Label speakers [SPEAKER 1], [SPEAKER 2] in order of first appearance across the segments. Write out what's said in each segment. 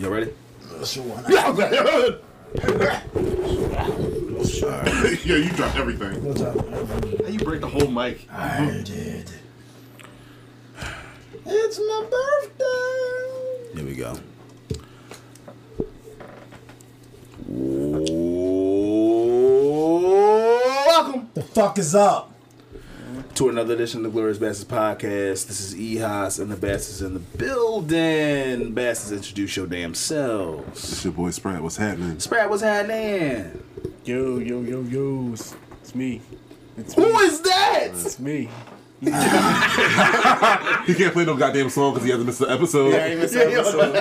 [SPEAKER 1] You ready?
[SPEAKER 2] Sure.
[SPEAKER 3] yeah, you dropped everything.
[SPEAKER 2] What's up?
[SPEAKER 3] How you break the whole mic?
[SPEAKER 2] I did. It's my birthday.
[SPEAKER 1] Here we go. Welcome
[SPEAKER 2] The fuck is up?
[SPEAKER 1] To another edition of the Glorious Bastards podcast. This is E-Hos and the Bastards in the building. Bastards, introduce your damn selves.
[SPEAKER 3] It's your boy Sprat. What's happening?
[SPEAKER 1] Sprat, what's happening?
[SPEAKER 4] Yo, yo, yo, yo. It's, it's me. It's
[SPEAKER 1] Who
[SPEAKER 4] me.
[SPEAKER 1] is that?
[SPEAKER 4] It's me.
[SPEAKER 3] He can't play no goddamn song because he hasn't missed an episode.
[SPEAKER 4] Yeah, I missed the episode.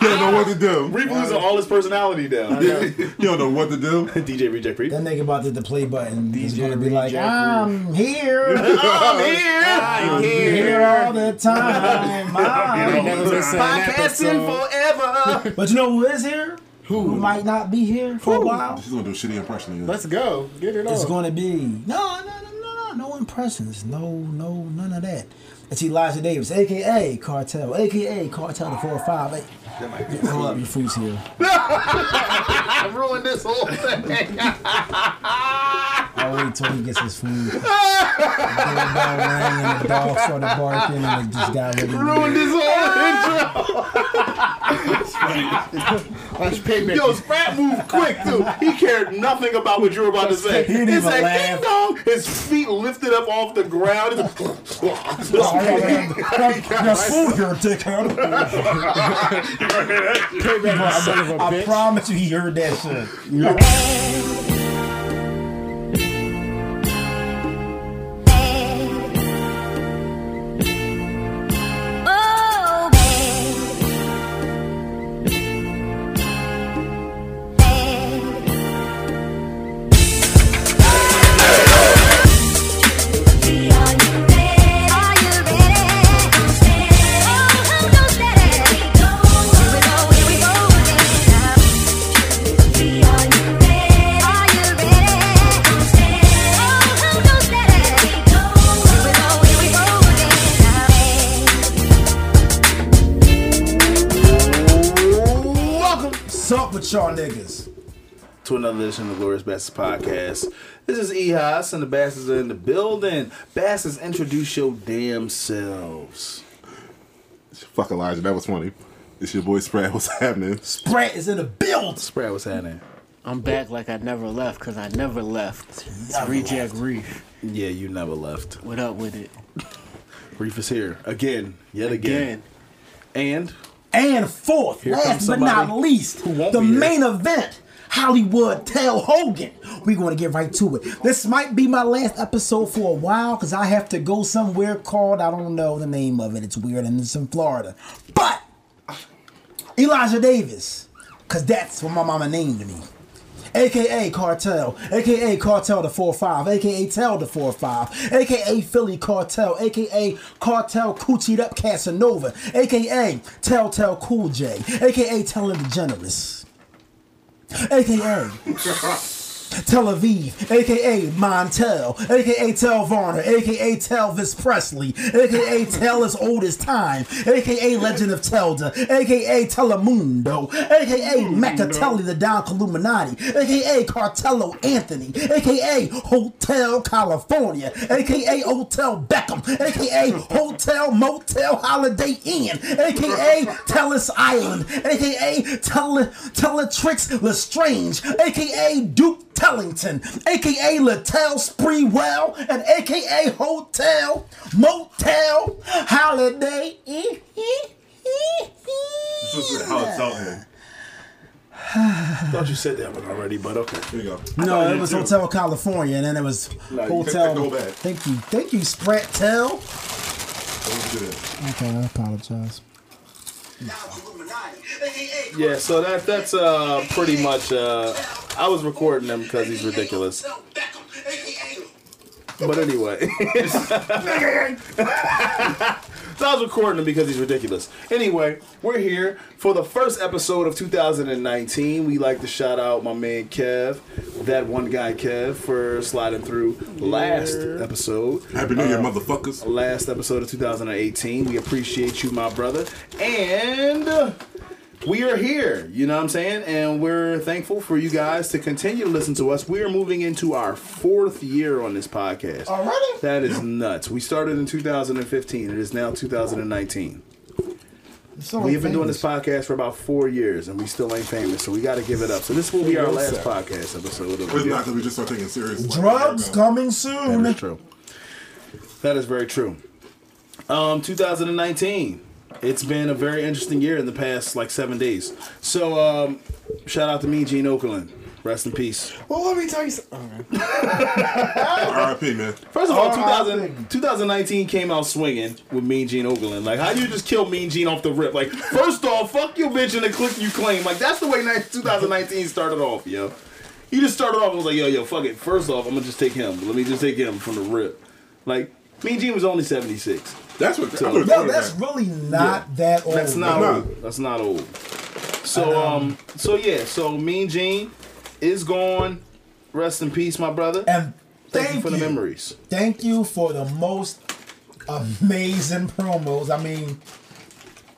[SPEAKER 3] He don't know what to do.
[SPEAKER 1] Reap losing all his personality down.
[SPEAKER 3] You don't know what to do.
[SPEAKER 1] DJ Reject Reap.
[SPEAKER 2] That nigga about to hit the play button. He's
[SPEAKER 4] DJ
[SPEAKER 2] gonna be like,
[SPEAKER 4] Reject
[SPEAKER 2] I'm here.
[SPEAKER 1] I'm here.
[SPEAKER 2] I'm here all the time. I'm
[SPEAKER 4] Never miss an
[SPEAKER 1] Podcasting
[SPEAKER 4] episode.
[SPEAKER 1] forever.
[SPEAKER 2] But you know who is here? Who might not be here for a while?
[SPEAKER 3] She's gonna do a shitty impression of you.
[SPEAKER 4] Let's go. Get it
[SPEAKER 2] It's going to be no, no, no, no, impressions, no, no, none of that. It's Elijah Davis, aka Cartel, aka Cartel the Four Five. Hey, hold up, your food's here.
[SPEAKER 1] I ruined this whole thing.
[SPEAKER 2] I'll wait till he gets his food. The bell rang and the dog started barking and it just got really
[SPEAKER 1] ruined
[SPEAKER 2] weird.
[SPEAKER 1] this whole intro.
[SPEAKER 4] Watch payback.
[SPEAKER 1] Yo, Sprat moved quick too. He cared nothing about what you were about to say.
[SPEAKER 2] He didn't
[SPEAKER 1] He
[SPEAKER 2] even
[SPEAKER 1] said,
[SPEAKER 2] laugh.
[SPEAKER 1] "Ding dong!" His feet lifted up off the ground. He's like,
[SPEAKER 2] Got food here, dickhead.
[SPEAKER 4] Payback, son of a
[SPEAKER 2] I
[SPEAKER 4] bitch.
[SPEAKER 2] promise you, he heard that shit.
[SPEAKER 1] The Glorious Bastards podcast. This is E-Hos and the Basses are in the building. Basses, introduce your damn selves.
[SPEAKER 3] Fuck Elijah, that was funny. It's your boy Sprat. What's happening?
[SPEAKER 2] Sprat is in the build.
[SPEAKER 1] Sprat, what's happening?
[SPEAKER 4] I'm back like I never left because I never left. It's
[SPEAKER 2] Never
[SPEAKER 4] Reject Reef.
[SPEAKER 1] Yeah, you never left.
[SPEAKER 4] What up with it?
[SPEAKER 1] Reef is here again, yet again.
[SPEAKER 4] Again.
[SPEAKER 1] And
[SPEAKER 2] And fourth,
[SPEAKER 1] Here
[SPEAKER 2] last but not least, the main event. Hollywood Tell Hogan. We're going to get right to it. This might be my last episode for a while because I have to go somewhere called, I don't know the name of it. It's weird and it's in Florida. But Elijah Davis, because that's what my mama named me. AKA Cartel, AKA Cartel the 4-5, AKA Tell the 4-5, AKA Philly Cartel, AKA Cartel Coochied Up Casanova, AKA Telltale Cool J, AKA Telling the Generous, AKA Tel Aviv, aka Montel, aka Tel Varner, aka Telvis Presley, aka Tell as old as time, aka Legend of Telda, aka Telemundo, aka Macatelli the Don Illuminati, aka Cartello Anthony, aka Hotel California, aka Hotel Beckham, aka Hotel Motel Holiday Inn, aka Tellis Island, aka Tele Teletrix Lestrange, aka Duke Tellington, aka Latel Sprewell, and aka Hotel Motel Holiday Inn.
[SPEAKER 3] How it's out here.
[SPEAKER 1] thought you said that one already, but okay.
[SPEAKER 3] Here you go.
[SPEAKER 2] No, it was
[SPEAKER 3] too.
[SPEAKER 2] Hotel California, and then it was
[SPEAKER 1] No,
[SPEAKER 2] Hotel.
[SPEAKER 3] go back.
[SPEAKER 2] Thank you, thank you, Sprat Tell.
[SPEAKER 3] Don't do that.
[SPEAKER 2] Okay, I apologize.
[SPEAKER 1] Yeah, so that that's uh pretty much uh I was recording him because he's ridiculous. But anyway. so I was recording him because he's ridiculous. Anyway, we're here for the first episode of 2019. We like to shout out my man Kev, that one guy Kev, for sliding through last episode.
[SPEAKER 3] Happy New Year, motherfuckers.
[SPEAKER 1] last episode of 2018. We appreciate you, my brother. And uh, we are here. You know what I'm saying? And we're thankful for you guys to continue to listen to us. We are moving into our fourth year on this podcast.
[SPEAKER 2] Already?
[SPEAKER 1] That is nuts. We started in 2015. It is now 2019.
[SPEAKER 2] So
[SPEAKER 1] We have been doing this podcast for about four years, and we still ain't famous. So we got to give it up. So this will be our last podcast episode of the
[SPEAKER 3] It's not because we just start taking it serious.
[SPEAKER 2] Drugs
[SPEAKER 3] you
[SPEAKER 2] coming soon.
[SPEAKER 1] is true. That is very true. Um, 2019. It's been a very interesting year in the past like seven days. So, um, shout out to me, Gene Okerlund. Rest in peace.
[SPEAKER 4] Well, let me tell you something.
[SPEAKER 3] R.I.P. man.
[SPEAKER 1] First of all,
[SPEAKER 2] Oh,
[SPEAKER 1] 2000, 2019 came out swinging with Mean Gene Okerlund. Like, how you just kill Mean Gene off the rip? Like, first off, fuck your bitch and the click you claim. Like, that's the way 2019 started off, yo. He just started off and was like, yo, yo, fuck it. First off, I'm gonna just take him. Let me just take him from the rip. Like, Mean Gene was only 76.
[SPEAKER 3] That's what.
[SPEAKER 1] So-
[SPEAKER 2] Yo, that's
[SPEAKER 3] that.
[SPEAKER 2] really not that old.
[SPEAKER 1] That's not
[SPEAKER 3] No.
[SPEAKER 1] old. That's not old. So um, so yeah, so Mean Gene is gone. Rest in peace, my brother.
[SPEAKER 2] And
[SPEAKER 1] Thank,
[SPEAKER 2] thank
[SPEAKER 1] you for the memories.
[SPEAKER 2] Thank you for the most amazing promos. I mean,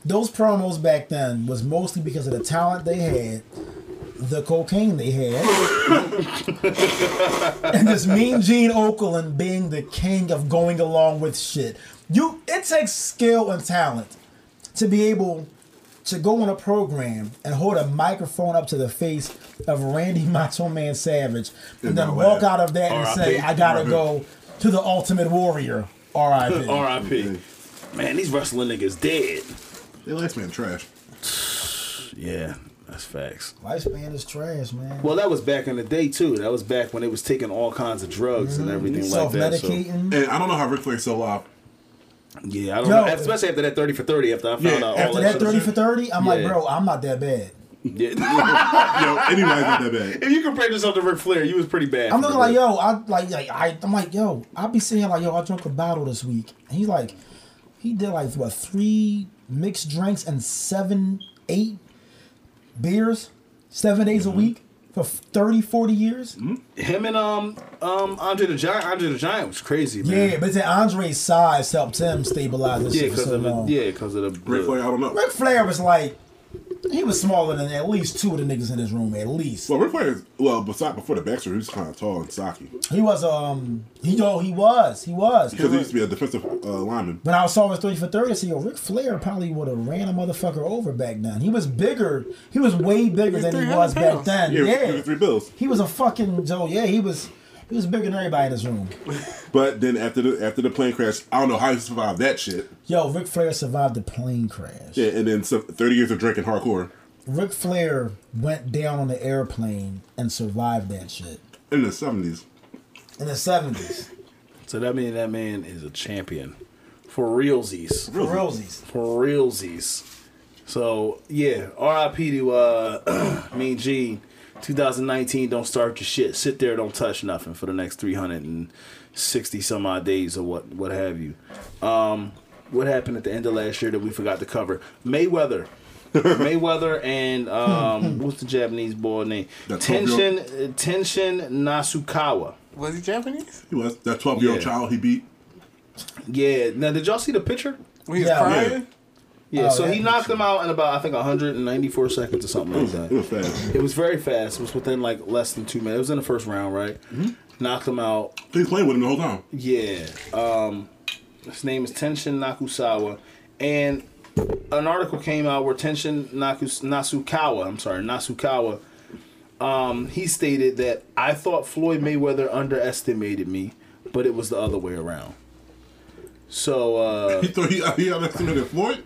[SPEAKER 2] those promos back then was mostly because of the talent they had, the cocaine they had, and this mean Gene Okerlund being the king of going along with shit. You, it takes skill and talent to be able to go on a program and hold a microphone up to the face of Randy Macho Man Savage and
[SPEAKER 3] And
[SPEAKER 2] then walk out of that and say, I gotta go to the Ultimate Warrior. R.I.P.
[SPEAKER 1] R.I.P. Man, these wrestling niggas dead.
[SPEAKER 3] Their last man trash.
[SPEAKER 1] Yeah, that's facts.
[SPEAKER 2] Lifespan is trash, man.
[SPEAKER 1] Well, that was back in the day too. That was back when it was taking all kinds of drugs and mm-hmm. everything like that. So,
[SPEAKER 3] And I don't know how Ric Flair still alive.
[SPEAKER 1] yeah, I don't
[SPEAKER 2] Yo.
[SPEAKER 1] know. Especially after that thirty for thirty. After I found
[SPEAKER 3] Yeah,
[SPEAKER 1] out all
[SPEAKER 2] After
[SPEAKER 1] that,
[SPEAKER 2] that 30 for 30, I'm like, bro, I'm not that bad.
[SPEAKER 1] Yeah.
[SPEAKER 3] Yo, anybody's not that bad.
[SPEAKER 1] if you compared yourself to Ric Flair, you was pretty bad.
[SPEAKER 2] I'm looking like, yo, I like, like I, I'm like, yo, I'll be saying like, yo, I drank a bottle this week. And he's like, he did like what three mixed drinks and seven, eight beers, seven days
[SPEAKER 1] Mm-hmm.
[SPEAKER 2] a week for 30, 40 years.
[SPEAKER 1] him and um um Andre the Giant. Andre the Giant was crazy, man.
[SPEAKER 2] Yeah, but then Andre's size helped him stabilize this
[SPEAKER 1] Yeah,
[SPEAKER 2] shit
[SPEAKER 1] because
[SPEAKER 2] so
[SPEAKER 1] of
[SPEAKER 2] long.
[SPEAKER 1] the yeah, because of the,
[SPEAKER 3] Ric
[SPEAKER 1] the
[SPEAKER 3] Flair, I don't know.
[SPEAKER 2] Ric Flair was like, he was smaller than at least two of the niggas in his room, at least.
[SPEAKER 3] Well, Ric Flair is, well, besides before the backstory, he was kind of tall and stocky.
[SPEAKER 2] He was um he oh he was he was
[SPEAKER 3] Because he used to be a defensive uh, lineman.
[SPEAKER 2] when I was saw his thirty for thirty, I said yo Ric Flair probably would have ran a motherfucker over back then. He was bigger. He was way bigger than he
[SPEAKER 4] 300
[SPEAKER 2] was back then.
[SPEAKER 3] Yeah,
[SPEAKER 2] Yeah,
[SPEAKER 3] he was three bills.
[SPEAKER 2] he was a fucking Joe. Yeah, he was he was bigger than everybody in this room.
[SPEAKER 3] But then after the after the plane crash, I don't know how he survived that shit.
[SPEAKER 2] Yo, Ric Flair survived the plane crash.
[SPEAKER 3] Yeah, and then some, 30 years of drinking hardcore
[SPEAKER 2] Ric Flair went down on the airplane and survived that shit
[SPEAKER 3] in the 70s.
[SPEAKER 2] in the seventies.
[SPEAKER 1] So that means that man is a champion for realsies.
[SPEAKER 2] For realsies.
[SPEAKER 1] For realsies. So yeah, R.I.P. to uh, Mean Gene. 2019, don't start your shit. Sit there, don't touch nothing for the next 360 some odd days or what what have you. Um, what happened at the end of last year that we forgot to cover? Mayweather. Mayweather and um, what's the Japanese boy name?
[SPEAKER 3] That 12-year-old
[SPEAKER 1] Tenshin Tenshin Nasukawa.
[SPEAKER 4] Was he Japanese?
[SPEAKER 3] He was that 12 year old
[SPEAKER 1] Yeah.
[SPEAKER 3] child he beat.
[SPEAKER 1] Yeah. Now, did y'all see the picture?
[SPEAKER 4] When he was
[SPEAKER 2] Yeah.
[SPEAKER 4] crying?
[SPEAKER 1] Yeah.
[SPEAKER 2] Oh,
[SPEAKER 1] so he knocked him out in about I think 194 seconds or something like
[SPEAKER 3] It
[SPEAKER 1] that.
[SPEAKER 3] was fast.
[SPEAKER 1] It was very fast. It was within like less than two minutes. It was in the first round, right? Knocked him out.
[SPEAKER 3] He was playing with him the whole time.
[SPEAKER 1] Yeah. Um, his name is Tenshin Nakusawa, and an article came out where Tenshin Nakus- Nasukawa, I'm sorry, Nasukawa, um, he stated that I thought Floyd Mayweather underestimated me, but it was the other way around. So uh,
[SPEAKER 3] He thought he, he underestimated Floyd.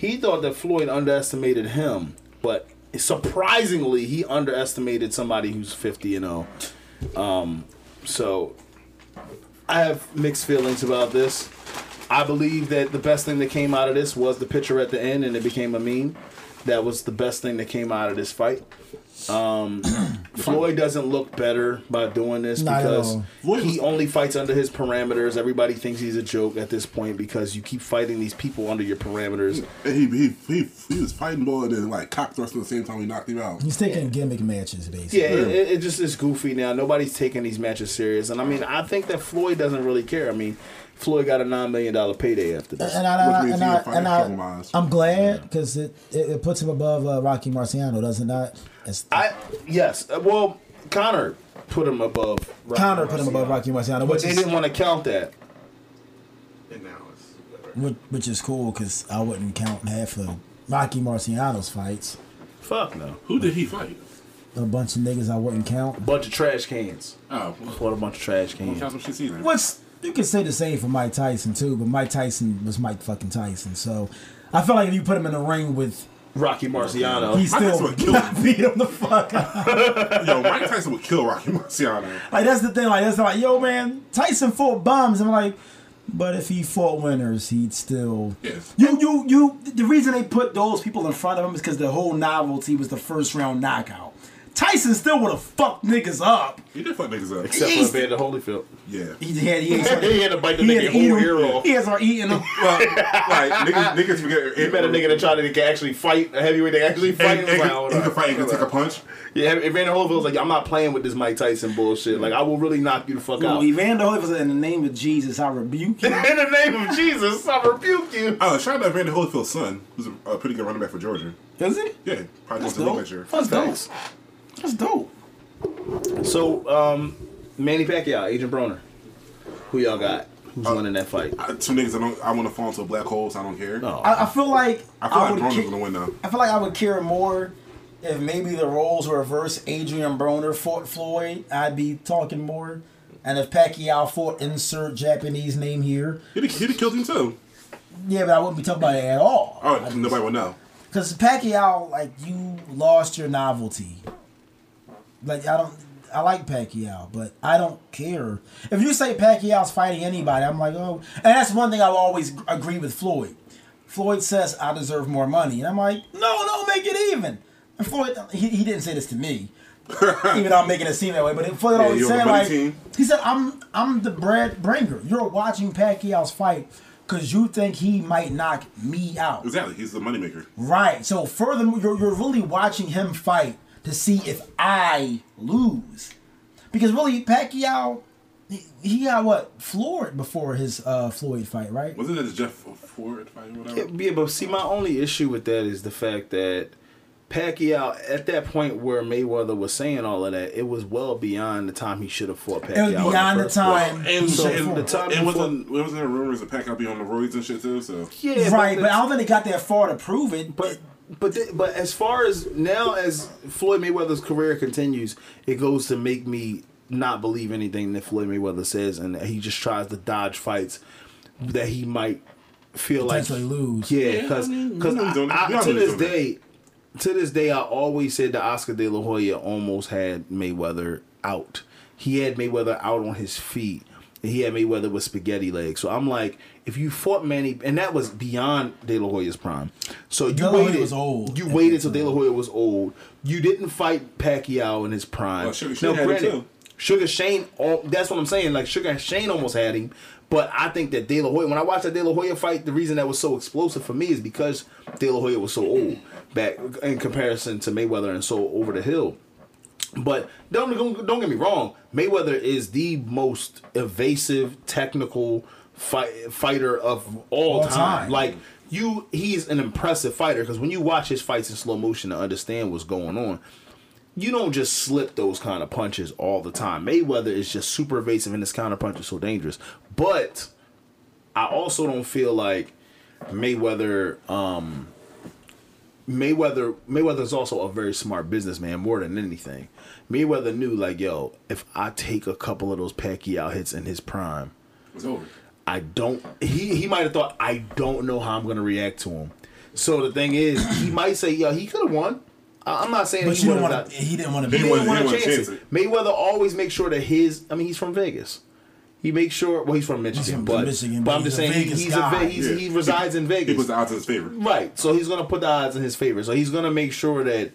[SPEAKER 1] He thought that Floyd underestimated him, but surprisingly, he underestimated somebody who's 50 and 0. Um, so I have mixed feelings about this. I believe that the best thing that came out of this was the picture at the end, and it became a meme. That was the best thing that came out of this fight. Um, Floyd doesn't look better by doing this
[SPEAKER 2] Not
[SPEAKER 1] because
[SPEAKER 2] all.
[SPEAKER 1] He only fights under his parameters. Everybody thinks he's a joke at this point because you keep fighting these people under your parameters.
[SPEAKER 3] He, he, he, he was fighting ball and then like cock thrusting at the same time he knocked him out.
[SPEAKER 2] He's taking gimmick matches basically.
[SPEAKER 1] Yeah, it, it, it just is goofy now. Nobody's taking these matches serious, and I mean, I think that Floyd doesn't really care. I mean, Floyd got a nine million dollar payday after this.
[SPEAKER 2] And I, and, I,
[SPEAKER 3] and, I,
[SPEAKER 2] and I, I'm glad because it, it, it puts him above uh, Rocky Marciano, does it not? It's,
[SPEAKER 1] I yes, uh, well, Conor put him above. Rocky
[SPEAKER 2] Conor put him above Rocky Marciano,
[SPEAKER 1] but
[SPEAKER 2] which
[SPEAKER 1] they
[SPEAKER 2] is,
[SPEAKER 1] didn't want to count that.
[SPEAKER 3] And now it's
[SPEAKER 2] which, which is cool because I wouldn't count half of Rocky Marciano's fights.
[SPEAKER 1] Fuck no.
[SPEAKER 5] Who did he fight?
[SPEAKER 2] A bunch of niggas I wouldn't count.
[SPEAKER 1] Bunch of trash cans.
[SPEAKER 5] Oh,
[SPEAKER 1] What a bunch of trash cans.
[SPEAKER 5] count some shit see.
[SPEAKER 2] Which you can say the same for Mike Tyson too, but Mike Tyson was Mike fucking Tyson. So I feel like if you put him in the ring with,
[SPEAKER 1] Rocky Marciano.
[SPEAKER 2] he still
[SPEAKER 3] would kill him.
[SPEAKER 2] beat him the fuck.
[SPEAKER 3] Yo, Mike Tyson would kill Rocky Marciano.
[SPEAKER 2] Like that's the thing. Like that's like, yo man, Tyson fought bombs. I'm like, but if he fought winners, he'd still.
[SPEAKER 5] Yes.
[SPEAKER 2] You you you. The reason they put those people in front of him is because the whole novelty was the first round knockout. Tyson still would have fucked niggas up.
[SPEAKER 3] He did fuck niggas up.
[SPEAKER 1] Except for Evander Holyfield.
[SPEAKER 3] Yeah.
[SPEAKER 2] He had he, had,
[SPEAKER 1] he had to bite the
[SPEAKER 2] he had
[SPEAKER 1] nigga
[SPEAKER 2] to eat
[SPEAKER 1] whole
[SPEAKER 2] him.
[SPEAKER 1] ear off.
[SPEAKER 2] He had to start eating them.
[SPEAKER 3] Well, like niggas, niggas forget.
[SPEAKER 1] He met a nigga that tried to actually fight a heavyweight. They actually fight.
[SPEAKER 3] And, and,
[SPEAKER 1] like, oh,
[SPEAKER 3] he can fight. He can take a punch.
[SPEAKER 1] Yeah, Evander Holyfield's like, I'm not playing with this Mike Tyson bullshit. Like, I will really knock you the fuck
[SPEAKER 2] No,
[SPEAKER 1] out.
[SPEAKER 2] Evander Holyfield said, in the name of Jesus, I rebuke you.
[SPEAKER 1] In the name of Jesus, I rebuke you.
[SPEAKER 3] Oh, shout out to Evander Holyfield's son, who's a, a pretty good running back for Georgia.
[SPEAKER 2] Is he?
[SPEAKER 3] Yeah, probably
[SPEAKER 2] That's
[SPEAKER 3] going to the
[SPEAKER 2] dope.
[SPEAKER 3] next year.
[SPEAKER 2] That's dope.
[SPEAKER 1] Thanks.
[SPEAKER 2] That's dope.
[SPEAKER 1] So, um, Manny Pacquiao, Adrien Broner. Who y'all got? Who's winning that fight?
[SPEAKER 3] I, two niggas, I don't. I want to fall into a black hole, so I don't care.
[SPEAKER 1] No.
[SPEAKER 2] I, I feel like
[SPEAKER 3] I feel like Broner's
[SPEAKER 2] ca-
[SPEAKER 3] gonna win though.
[SPEAKER 2] I feel like I would care more if maybe the roles were reversed. Adrien Broner fought Floyd. I'd be talking more. And if Pacquiao fought insert Japanese name here,
[SPEAKER 3] He'd have, he'd have killed him too.
[SPEAKER 2] yeah, but I wouldn't be talking about it at all.
[SPEAKER 3] Oh, nobody would know.
[SPEAKER 2] Because Pacquiao, like you lost your novelty. Like I don't, I like Pacquiao, but I don't care if you say Pacquiao's fighting anybody. I'm like, oh, and that's one thing I will always agree with Floyd. Floyd says I deserve more money, and I'm like, no, no, make it even. And Floyd, he, he didn't say this to me, even though I'm making it seem that way. But Floyd
[SPEAKER 3] Yeah,
[SPEAKER 2] always said like,
[SPEAKER 3] team.
[SPEAKER 2] he said, I'm I'm the bread bringer. You're watching Pacquiao's fight because you think he might knock me out.
[SPEAKER 3] Exactly, he's the moneymaker.
[SPEAKER 2] Right. So furthermore, you're, you're really watching him fight to see if I lose. Because really, Pacquiao, he, he got what floored before his uh, Floyd fight, right?
[SPEAKER 3] Wasn't it the Jeff Ford fight or whatever?
[SPEAKER 1] Yeah, but see, my only issue with that is the fact that Pacquiao, at that point where Mayweather was saying all of that, it was well beyond the time he should have fought Pacquiao.
[SPEAKER 2] It was
[SPEAKER 1] in the
[SPEAKER 2] beyond the time.
[SPEAKER 1] place.
[SPEAKER 3] And,
[SPEAKER 1] So,
[SPEAKER 3] and
[SPEAKER 1] the time
[SPEAKER 3] and
[SPEAKER 1] before-
[SPEAKER 3] wasn't It wasn't there rumors of Pacquiao being on the roids and shit too? So
[SPEAKER 1] Yeah,
[SPEAKER 2] right,
[SPEAKER 1] the-
[SPEAKER 2] but I don't think they got that far to prove it.
[SPEAKER 1] But but th- but as far as now as Floyd Mayweather's career continues, it goes to make me not believe anything that Floyd Mayweather says, and that he just tries to dodge fights that he might feel like
[SPEAKER 2] Potentially lose.
[SPEAKER 1] Yeah, because
[SPEAKER 3] I mean, we know he's doing that. We all
[SPEAKER 1] to
[SPEAKER 3] know he's
[SPEAKER 1] this
[SPEAKER 3] doing that.
[SPEAKER 1] day, to this day, I always said that Oscar De La Hoya almost had Mayweather out. He had Mayweather out on his feet. He had Mayweather with spaghetti legs. So I'm like, if you fought Manny, and that was beyond De La Hoya's prime. So you
[SPEAKER 2] De La Hoya
[SPEAKER 1] waited.
[SPEAKER 2] was old
[SPEAKER 1] You waited
[SPEAKER 2] that
[SPEAKER 1] till De La Hoya was old. You didn't fight Pacquiao in his prime.
[SPEAKER 3] Well, Sugar Shane had him, too.
[SPEAKER 1] Sugar Shane, al- that's what I'm saying. Like Sugar Shane almost had him, but I think that De La Hoya. When I watched that De La Hoya fight, the reason that was so explosive for me is because De La Hoya was so old back in comparison to Mayweather and so over the hill. But don't don't, don't get me wrong. Mayweather is the most evasive, technical fight, fighter of all,
[SPEAKER 2] All
[SPEAKER 1] time.
[SPEAKER 2] time.
[SPEAKER 1] Like you, he's an impressive fighter because when you watch his fights in slow motion to understand what's going on, you don't just slip those kind of punches all the time. Mayweather is just super evasive and his counter punch is so dangerous. But I also don't feel like Mayweather um Mayweather Mayweather's also a very smart businessman more than anything. Mayweather knew like, yo, if I take a couple of those Pacquiao hits in his prime,
[SPEAKER 3] it's over.
[SPEAKER 1] I don't. He he might have thought I don't know how I'm gonna react to him. So the thing is, he might say, "Yo, he could have won." I- I'm not saying
[SPEAKER 2] but
[SPEAKER 1] he
[SPEAKER 2] you don't want
[SPEAKER 1] have.
[SPEAKER 2] to. He didn't want to
[SPEAKER 1] He
[SPEAKER 2] be.
[SPEAKER 1] didn't want to chance
[SPEAKER 3] chance
[SPEAKER 1] it. Mayweather always makes sure that his. I mean, he's from Vegas. He makes sure. Well, he's from Michigan,
[SPEAKER 2] from
[SPEAKER 1] but
[SPEAKER 2] Michigan,
[SPEAKER 1] but
[SPEAKER 2] but
[SPEAKER 1] I'm just
[SPEAKER 2] he's
[SPEAKER 1] saying he-
[SPEAKER 2] Vegas
[SPEAKER 1] he's
[SPEAKER 2] guy.
[SPEAKER 1] a he's,
[SPEAKER 3] Yeah.
[SPEAKER 1] he resides in
[SPEAKER 3] He
[SPEAKER 1] Vegas.
[SPEAKER 3] puts the odds in his favor.
[SPEAKER 1] Right. So he's gonna put the odds in his favor. So he's gonna make sure that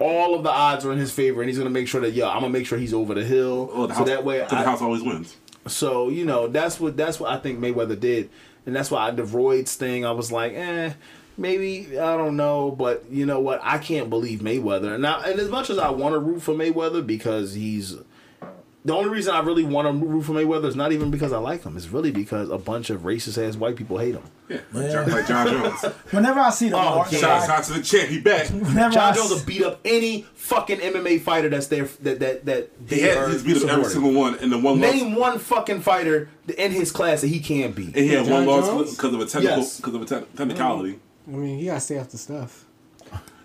[SPEAKER 1] all of the odds are in his favor, and he's gonna make sure that yo, I'm gonna make sure he's over the hill.
[SPEAKER 3] Oh, the
[SPEAKER 1] so
[SPEAKER 3] house,
[SPEAKER 1] that way,
[SPEAKER 3] so the house always wins.
[SPEAKER 1] So you know that's what that's what I think Mayweather did, and that's why the Royds thing. I was like, eh, maybe I don't know, but you know what? I can't believe Mayweather now. And as much as I want to root for Mayweather because he's the only reason I really want to root for Mayweather is not even because I like him. It's really because a bunch of racist ass white people hate him.
[SPEAKER 3] Yeah, like, Jon, like Jon Jones.
[SPEAKER 2] Whenever I see the
[SPEAKER 1] Oh,
[SPEAKER 2] Martin
[SPEAKER 1] yeah.
[SPEAKER 3] Shout
[SPEAKER 2] guy,
[SPEAKER 3] out to the champ. He back.
[SPEAKER 2] whenever
[SPEAKER 1] Jon
[SPEAKER 2] I
[SPEAKER 1] Jones
[SPEAKER 2] s-
[SPEAKER 1] will beat up any fucking MMA fighter that's there that that that
[SPEAKER 3] He
[SPEAKER 1] they
[SPEAKER 3] had
[SPEAKER 1] are
[SPEAKER 3] he's beat up every single one, and the one loss,
[SPEAKER 1] Name one fucking fighter in his class that he can't beat.
[SPEAKER 3] and he had one loss because of a technical
[SPEAKER 1] Yes.
[SPEAKER 3] of a te- technicality.
[SPEAKER 4] I mean, he gotta stay after stuff.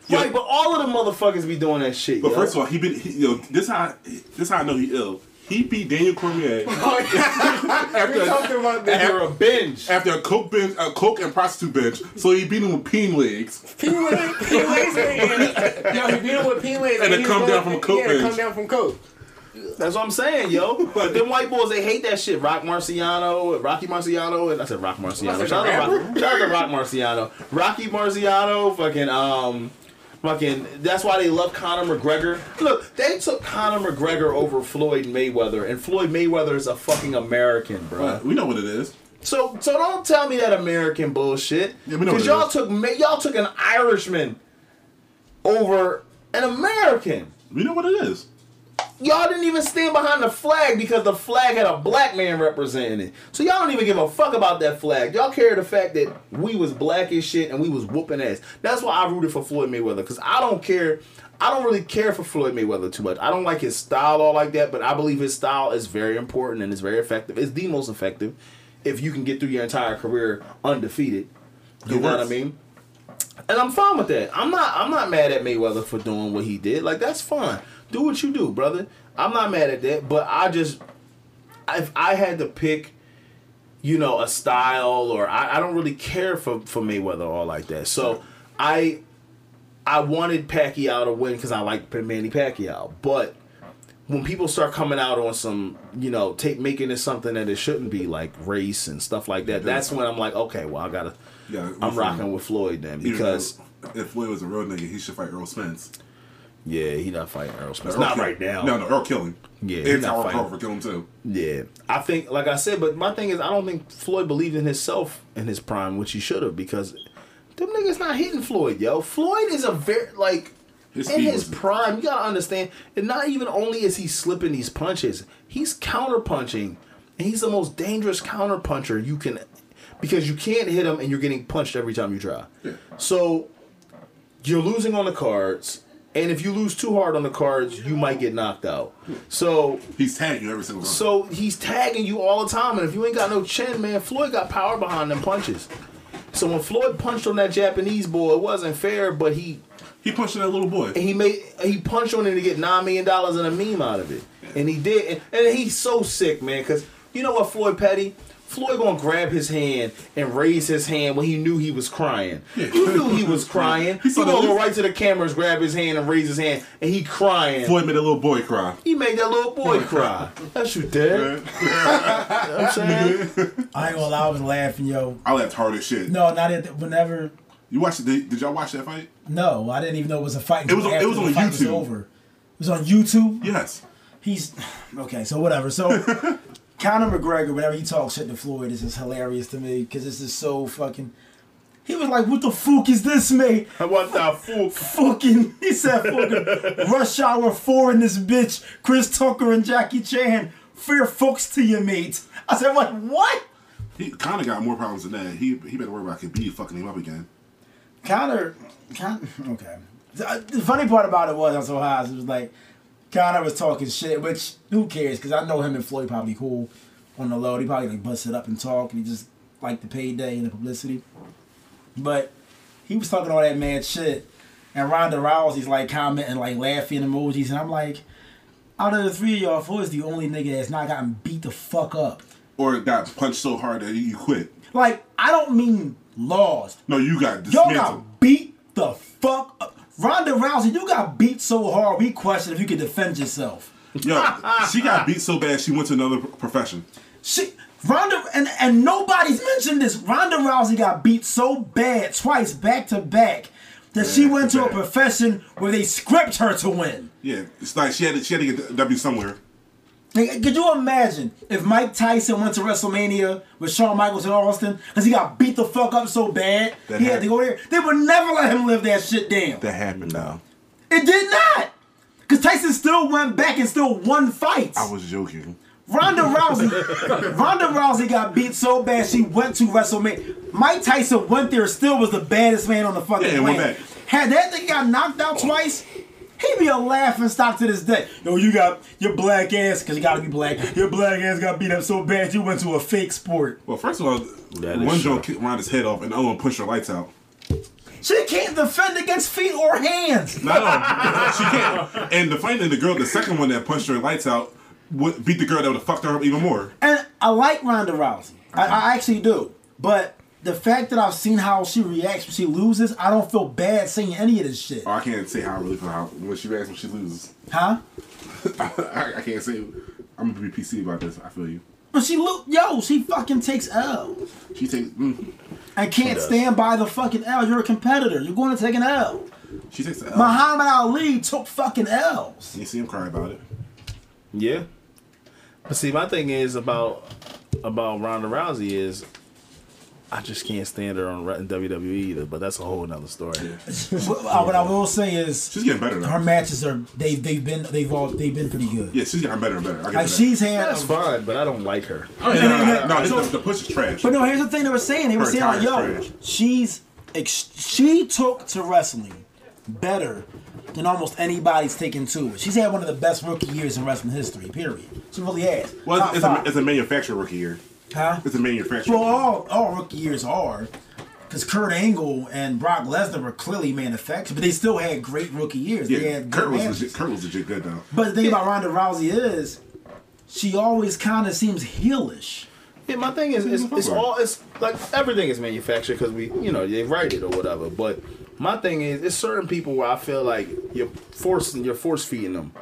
[SPEAKER 3] Yeah.
[SPEAKER 1] Right, but all of the motherfuckers be doing that shit.
[SPEAKER 3] But
[SPEAKER 1] yo.
[SPEAKER 3] first of all, he been he, yo. This how this how I know he ill. He beat Daniel Cormier after
[SPEAKER 4] talking
[SPEAKER 1] after a binge.
[SPEAKER 3] after a coke bench, a coke and prostitute bench. So he beat him with peen legs.
[SPEAKER 4] Peen leg, peen legs, and yo, he beat him with peen legs,
[SPEAKER 3] And to
[SPEAKER 4] he
[SPEAKER 3] come down
[SPEAKER 4] going-
[SPEAKER 3] from coke
[SPEAKER 4] Yeah, to come down from coke.
[SPEAKER 1] That's what I'm saying, yo. But them white boys, they hate that shit. Rock Marciano, Rocky Marciano, and I said Rock Marciano. Shout out, to? Rock, shout out to Rock Marciano. Rocky Marciano, fucking um, fucking. That's why they love Conor McGregor. Look, they took Conor McGregor over Floyd Mayweather, and Floyd Mayweather is a fucking American, bro.
[SPEAKER 3] We know what it is.
[SPEAKER 1] So, so don't tell me that American bullshit.
[SPEAKER 3] Yeah, we know
[SPEAKER 1] Because y'all
[SPEAKER 3] is.
[SPEAKER 1] took y'all took an Irishman over an American.
[SPEAKER 3] We know what it is.
[SPEAKER 1] Y'all didn't even stand behind the flag because the flag had a black man representing it. So y'all don't even give a fuck about that flag. Y'all care the fact that we was black as shit and we was whooping ass. That's why I rooted for Floyd Mayweather because I don't care. I don't really care for Floyd Mayweather too much. I don't like his style all like that, but I believe his style is very important and it's very effective. It's the most effective if you can get through your entire career undefeated. You
[SPEAKER 3] It
[SPEAKER 1] know what I mean? And I'm fine with that. I'm not I'm not mad at Mayweather for doing what he did. Like that's fine. Do what you do, brother. I'm not mad at that, but I just if I had to pick you know, a style or I, I don't really care for, for Mayweather or all like that. So I I wanted Pacquiao to win because I like Manny Pacquiao. But when people start coming out on some, you know, take making it something that it shouldn't be, like race and stuff like that, that's when I'm like, okay, well I gotta
[SPEAKER 3] Yeah,
[SPEAKER 1] I'm rocking with Floyd then because
[SPEAKER 3] if Floyd was a real nigga, he should fight Errol Spence.
[SPEAKER 1] Yeah, he not fighting Errol Spence.
[SPEAKER 3] Errol
[SPEAKER 1] Not
[SPEAKER 3] kill-
[SPEAKER 1] right now.
[SPEAKER 3] No, no, Errol killing.
[SPEAKER 1] Yeah, he
[SPEAKER 3] and
[SPEAKER 1] not
[SPEAKER 3] Tower
[SPEAKER 1] fighting.
[SPEAKER 3] Crawford kill him too.
[SPEAKER 1] Yeah, I think, like I said, but my thing is, I don't think Floyd believed in himself in his prime, which he should have, because them niggas not hitting Floyd, yo. Floyd is a very like
[SPEAKER 3] His
[SPEAKER 1] in his prime. You gotta understand, and not even only is he slipping these punches, he's counter punching, and he's the most dangerous counter puncher you can, because you can't hit him and you're getting punched every time you try.
[SPEAKER 3] Yeah.
[SPEAKER 1] So you're losing on the cards. And if you lose too hard on the cards, you might get knocked out. So
[SPEAKER 3] He's tagging you every single time.
[SPEAKER 1] so he's tagging you all the time, and if you ain't got no chin, man, Floyd got power behind them punches. So when Floyd punched on that Japanese boy, it wasn't fair, but he
[SPEAKER 3] he punched on that little boy.
[SPEAKER 1] And he made he punched on him to get nine million dollars and a meme out of it, and he did, and, and he's so sick, man, because you know what, Floyd Petty. Floyd gonna grab his hand and raise his hand when he knew he was crying. You knew he was crying. He
[SPEAKER 3] saw
[SPEAKER 1] gonna go oh, right to the cameras, grab his hand, and raise his hand, and he crying.
[SPEAKER 3] Floyd made a little boy cry.
[SPEAKER 1] He made that little boy cry. That's you, Dad. You know I'm saying?
[SPEAKER 2] I ain't gonna lie, I was laughing, yo.
[SPEAKER 3] I laughed hard as shit.
[SPEAKER 2] No, not at the, whenever.
[SPEAKER 3] You watched? Did, did y'all watch that fight?
[SPEAKER 2] No, I didn't even know it was a fight.
[SPEAKER 3] It was on-
[SPEAKER 2] until
[SPEAKER 3] it was on
[SPEAKER 2] the fight was over. It was on YouTube.
[SPEAKER 3] Yes.
[SPEAKER 2] He's okay. So whatever. So Conor McGregor, whenever he talks shit to Floyd, is just hilarious to me because this is so fucking. He was like, "What the fuck is this, mate?"
[SPEAKER 1] What the fuck?
[SPEAKER 2] Fucking, he said, "Fucking Rush Hour Four in this bitch." Chris Tucker and Jackie Chan. Fear fucks to you, mate. I said, "Like what?"
[SPEAKER 3] He kind of got more problems than that. He he better worry about Khabib fucking him up again.
[SPEAKER 2] Conor, Con, okay. The, funny part about it was I so high. It was like Conor was talking shit, which who cares? Because I know him and Floyd probably cool on the low. He probably like bust it up and talk, and he just like the payday and the publicity. But he was talking all that mad shit, and Ronda Rousey's like commenting, like laughing emojis, and I'm like, out of the three of y'all, Floyd's the only nigga that's not gotten beat the fuck up.
[SPEAKER 3] Or got punched so hard that you quit.
[SPEAKER 2] Like I don't mean lost.
[SPEAKER 3] No, you got
[SPEAKER 2] Y'all got beat the fuck up. Ronda Rousey, you got beat so hard, we question if you can defend yourself.
[SPEAKER 3] Yo, she got beat so bad she went to another profession.
[SPEAKER 2] She, Ronda, and, and nobody's mentioned this. Ronda Rousey got beat so bad, twice, back to back, that she went to a profession where they script her to win.
[SPEAKER 3] Yeah, it's like she had to, she had to get the W somewhere.
[SPEAKER 2] Like, could you imagine if Mike Tyson went to WrestleMania with Shawn Michaels in Austin because he got beat the fuck up so bad
[SPEAKER 3] That
[SPEAKER 2] he had to go there? They would never let him live that shit down.
[SPEAKER 3] That happened now.
[SPEAKER 2] It did not. Because Tyson still went back and still won fights.
[SPEAKER 3] I was joking.
[SPEAKER 2] Ronda Rousey, Ronda Rousey got beat so bad she went to WrestleMania. Mike Tyson went there, still was the baddest man on the fucking
[SPEAKER 3] Yeah,
[SPEAKER 2] planet. Had that thing got knocked out twice, he'd be a laughing stock to this day. Yo, you got your black ass, because you gotta be black. Your black ass got beat up so bad you went to a fake sport.
[SPEAKER 3] Well, first of all,
[SPEAKER 1] That is
[SPEAKER 3] one
[SPEAKER 1] true.
[SPEAKER 3] joint kicked Ronda's head off, and the other one punched her lights out.
[SPEAKER 2] She can't defend against feet or hands.
[SPEAKER 3] No, no, she can't. And the funny thing, the girl, the second one that punched her lights out, would beat the girl that would have fucked her up even more.
[SPEAKER 2] And I like Ronda Rousey. I, I actually do. But the fact that I've seen how she reacts when she loses, I don't feel bad saying any of this shit.
[SPEAKER 3] Oh, I can't say how I really feel how when she reacts when she loses.
[SPEAKER 2] Huh?
[SPEAKER 3] I, I can't say. I'm gonna be PC about this. I feel you.
[SPEAKER 2] But she look, yo, she fucking takes L.
[SPEAKER 3] She takes. Mm,
[SPEAKER 2] and can't stand by the fucking L. You're a competitor. You're going to take an L.
[SPEAKER 3] she takes the L.
[SPEAKER 2] Muhammad Ali took fucking L's.
[SPEAKER 3] You see him cry about it.
[SPEAKER 1] Yeah. But see, my thing is about about Ronda Rousey is I just can't stand her on WWE either. But that's a whole nother story.
[SPEAKER 2] what, uh, what I will say is
[SPEAKER 3] She's getting better though.
[SPEAKER 2] her matches are they've they've been they've all they've been pretty good.
[SPEAKER 3] Yeah, she's getting better and better. I get
[SPEAKER 2] Like
[SPEAKER 3] that.
[SPEAKER 2] she's had.
[SPEAKER 1] That's fine, but I don't like her.
[SPEAKER 3] Oh, yeah, no, no, no, no, this- the, the push is trash.
[SPEAKER 2] But no, here's the thing they were saying. They were
[SPEAKER 3] Her
[SPEAKER 2] saying like, yo,
[SPEAKER 3] trash.
[SPEAKER 2] she's ex- she took to wrestling better than almost anybody's taken to it. She's had one of the best rookie years in wrestling history. Period. She really has.
[SPEAKER 3] well, it's, it's, a,
[SPEAKER 2] five.
[SPEAKER 3] it's a manufacturer rookie year.
[SPEAKER 2] Huh?
[SPEAKER 3] It's a manufacturer.
[SPEAKER 2] Well, all all rookie years are. Because Kurt Angle and Brock Lesnar were clearly manufactured, but they still had great rookie years. they
[SPEAKER 3] yeah,
[SPEAKER 2] had
[SPEAKER 3] Kurt
[SPEAKER 2] good
[SPEAKER 3] was legit. Kurt was legit good though.
[SPEAKER 2] But the thing about Ronda Rousey is, she always kind of seems heelish.
[SPEAKER 1] Yeah, my thing is, it's, it's all it's like everything is manufactured because we, you know, they write it or whatever. But my thing is, it's certain people where I feel like you're forcing, you're force feeding them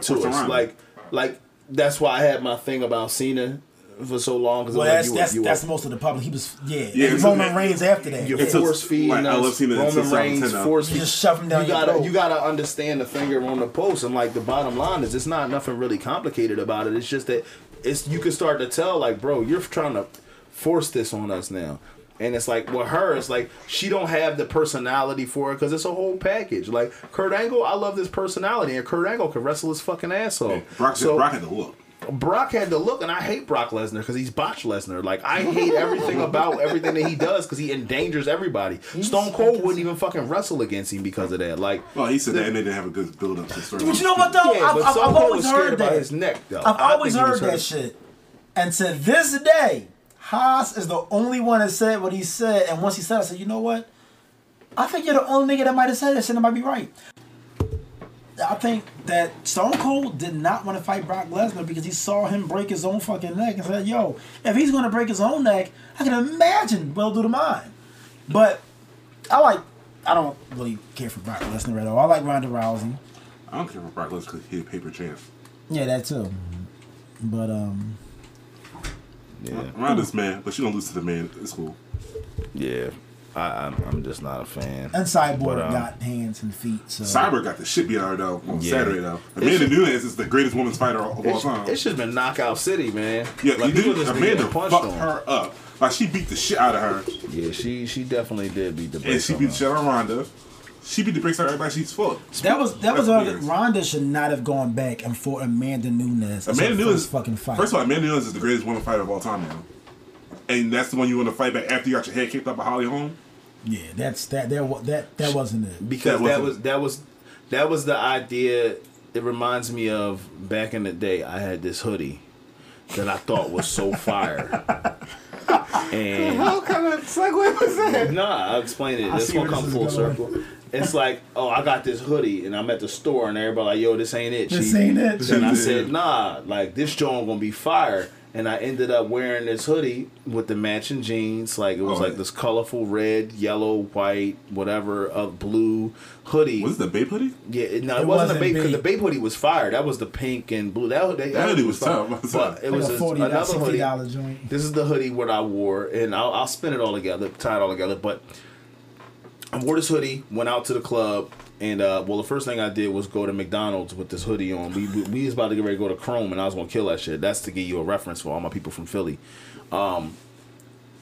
[SPEAKER 1] to us. Like, like that's why I had my thing about Cena for so long because
[SPEAKER 2] Well,
[SPEAKER 1] like,
[SPEAKER 2] that's
[SPEAKER 1] you,
[SPEAKER 2] that's
[SPEAKER 1] you,
[SPEAKER 2] that's
[SPEAKER 1] were-
[SPEAKER 2] most of the public. He was yeah.
[SPEAKER 3] Yeah,
[SPEAKER 2] and
[SPEAKER 3] it's
[SPEAKER 2] Roman
[SPEAKER 3] okay.
[SPEAKER 2] Reigns after that.
[SPEAKER 1] you're
[SPEAKER 2] yeah.
[SPEAKER 3] A-
[SPEAKER 1] force feeding
[SPEAKER 3] like, I love
[SPEAKER 1] us.
[SPEAKER 3] Cena in
[SPEAKER 1] Roman
[SPEAKER 3] 2010
[SPEAKER 1] Reigns
[SPEAKER 3] now.
[SPEAKER 1] force
[SPEAKER 2] You just shove him down
[SPEAKER 1] you gotta
[SPEAKER 2] throat.
[SPEAKER 1] you gotta understand the finger on the post and like the bottom line is it's not nothing really complicated about it it's just that it's you can start to tell like bro you're trying to force this on us now and it's like with her it's like she don't have the personality for it because it's a whole package like Kurt Angle I love this personality and Kurt Angle can wrestle his fucking asshole. off
[SPEAKER 3] Brock,
[SPEAKER 1] so
[SPEAKER 3] Brock had the look.
[SPEAKER 1] Brock had to look, and I hate Brock Lesnar because he's botched Lesnar. Like I hate everything about everything that he does because he endangers everybody. Stone Cold wouldn't even fucking wrestle against him because of that. Like,
[SPEAKER 3] Well, he said that, and they didn't have a good build up to story.
[SPEAKER 2] But you know what though?
[SPEAKER 1] yeah,
[SPEAKER 2] I've,
[SPEAKER 1] but
[SPEAKER 2] I've,
[SPEAKER 1] Stone
[SPEAKER 2] I've
[SPEAKER 1] Cold
[SPEAKER 2] always
[SPEAKER 1] was scared
[SPEAKER 2] heard
[SPEAKER 1] about
[SPEAKER 2] that.
[SPEAKER 1] his neck, though.
[SPEAKER 2] I've always
[SPEAKER 1] think he
[SPEAKER 2] heard that shit. And to this day, Haas is the only one that said what he said. And once he said, it, I said, you know what? I think you're the only nigga that might have said that shit. That might be right. I think that Stone Cold did not want to fight Brock Lesnar because he saw him break his own fucking neck and said, "Yo, if he's going to break his own neck, I can imagine what he'll do to mine." But I like. I don't really care for Brock Lesnar at all. I like Ronda Rousey.
[SPEAKER 3] I don't care for Brock Lesnar because he's a paper champ.
[SPEAKER 2] Yeah, that too. But um,
[SPEAKER 1] Yeah,
[SPEAKER 3] Around this man, but she don't lose to the man. It's cool.
[SPEAKER 1] yeah. I, I'm, I'm just not a fan.
[SPEAKER 2] and Cyborg
[SPEAKER 1] But, um,
[SPEAKER 2] got hands and feet. So
[SPEAKER 3] Cyborg got the shit beat out of her though on
[SPEAKER 1] Yeah.
[SPEAKER 3] Saturday though. Amanda
[SPEAKER 1] just-
[SPEAKER 3] Nunes is the greatest women's fighter of all time.
[SPEAKER 1] It should have been knockout city, man.
[SPEAKER 3] yeah,
[SPEAKER 1] like,
[SPEAKER 3] you
[SPEAKER 1] people
[SPEAKER 3] did,
[SPEAKER 1] just
[SPEAKER 3] Amanda
[SPEAKER 1] punched
[SPEAKER 3] fucked
[SPEAKER 1] on.
[SPEAKER 3] her up. Like she beat the shit out of her,
[SPEAKER 1] Yeah, she she definitely did beat the
[SPEAKER 3] and
[SPEAKER 1] brakes
[SPEAKER 3] she beat the shit out of Ronda. She beat the brakes out of everybody she's fought.
[SPEAKER 2] that was that was
[SPEAKER 3] That's
[SPEAKER 2] uh,
[SPEAKER 3] weird.
[SPEAKER 2] Ronda should not have gone back and fought Amanda Nunes.
[SPEAKER 3] Amanda Nunes
[SPEAKER 2] first fucking fight.
[SPEAKER 3] First of all, Amanda Nunes is the greatest woman fighter of all time now. And that's the one you want to fight back after you got your head kicked up by Holly Holm.
[SPEAKER 2] Yeah, that's that that wa- that that wasn't it.
[SPEAKER 1] because
[SPEAKER 3] That
[SPEAKER 1] that,
[SPEAKER 3] wasn't-
[SPEAKER 1] was that was that was the idea. It reminds me of back in the day. I had this hoodie that I thought was so fire, and
[SPEAKER 4] What kind of segue was that?
[SPEAKER 1] nah, I'll explain it.
[SPEAKER 2] I
[SPEAKER 1] This
[SPEAKER 2] see
[SPEAKER 1] one
[SPEAKER 2] where
[SPEAKER 1] come full
[SPEAKER 2] is going.
[SPEAKER 1] circle. It's like, oh, I got this hoodie, and I'm at the store, and everybody like, yo, this ain't it.
[SPEAKER 2] This
[SPEAKER 1] Chief.
[SPEAKER 2] ain't it.
[SPEAKER 1] And I said, nah, like this joint gonna be fire. And I ended up wearing this hoodie with the matching jeans. Like it was
[SPEAKER 3] Oh,
[SPEAKER 1] like
[SPEAKER 3] yeah.
[SPEAKER 1] this colorful red, yellow, white, whatever, uh, blue hoodie.
[SPEAKER 3] Was it the Bape hoodie?
[SPEAKER 1] Yeah, no, it,
[SPEAKER 2] It
[SPEAKER 1] wasn't,
[SPEAKER 2] wasn't
[SPEAKER 1] a Bape because the
[SPEAKER 2] Bape.
[SPEAKER 1] bape hoodie was fire. That was the pink and blue. That, hoodie-
[SPEAKER 3] That hoodie was
[SPEAKER 1] fire.
[SPEAKER 3] tough.
[SPEAKER 1] But it
[SPEAKER 2] Like
[SPEAKER 1] was
[SPEAKER 2] a
[SPEAKER 1] a-
[SPEAKER 2] forty
[SPEAKER 1] another hoodie.
[SPEAKER 2] dollar joint.
[SPEAKER 1] This is the hoodie what I wore, and I'll, I'll spin it all together, tie it all together. But I wore this hoodie, went out to the club, and uh, well, the first thing I did was go to McDonald's with this hoodie on. We, we we was about to get ready to go to Chrome, and I was gonna kill that shit. That's to give you a reference for all my people from Philly. Um,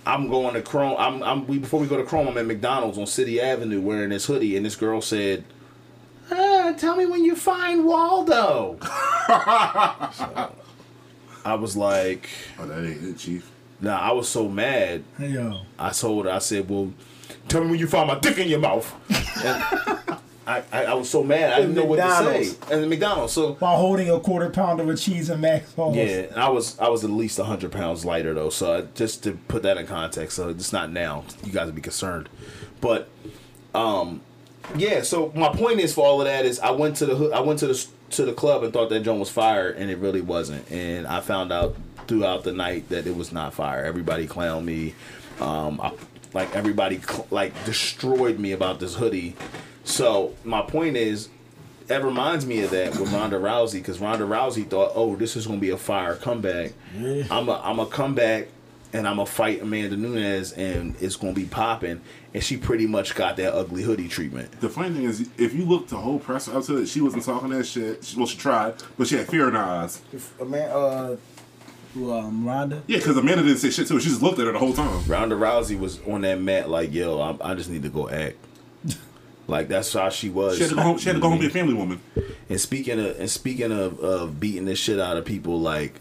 [SPEAKER 1] I'm going to Chrome. I'm, I'm we before we go to Chrome. I'm at McDonald's on City Avenue wearing this hoodie, and this girl said, ah, tell me when you find Waldo. So, I was like,
[SPEAKER 3] Oh, that ain't it, Chief.
[SPEAKER 1] nah, I was so mad.
[SPEAKER 2] Hey, yo.
[SPEAKER 1] I told her, I said, well, tell me when you find my dick in your mouth. And I, I, I was so mad, I didn't know what to
[SPEAKER 2] McDonald's.
[SPEAKER 1] say. And the McDonald's. So
[SPEAKER 2] While holding a quarter pounder of cheese and mac sauce.
[SPEAKER 1] Yeah, and I was I was at least hundred pounds lighter though. So I, just to put that in context, so it's not now. You guys would be concerned, but um, yeah. So my point is for all of that is I went to the I went to the to the club and thought that joint was fire, and it really wasn't. And I found out throughout the night that it was not fire. Everybody clowned me. Um, I, like everybody cl- like destroyed me about this hoodie. So my point is, that reminds me of that with Ronda Rousey because Ronda Rousey thought, oh, this is gonna be a fire comeback. I'm a I'm a comeback and I'm gonna fight Amanda Nunes and it's gonna be popping. And she pretty much got that ugly hoodie treatment.
[SPEAKER 3] The funny thing is, if you look the whole press up to it, she wasn't talking that shit. She, well, she tried, but she had fear in her eyes.
[SPEAKER 2] If a man, uh, um, Ronda.
[SPEAKER 3] Yeah, because Amanda didn't say shit to her. She just looked at her the whole time.
[SPEAKER 1] Ronda Rousey was on that mat like, yo, I, I just need to go act. Like that's how she was.
[SPEAKER 3] She had to go home. She had to go home be a family woman.
[SPEAKER 1] And speaking of and speaking of, of beating the shit out of people, like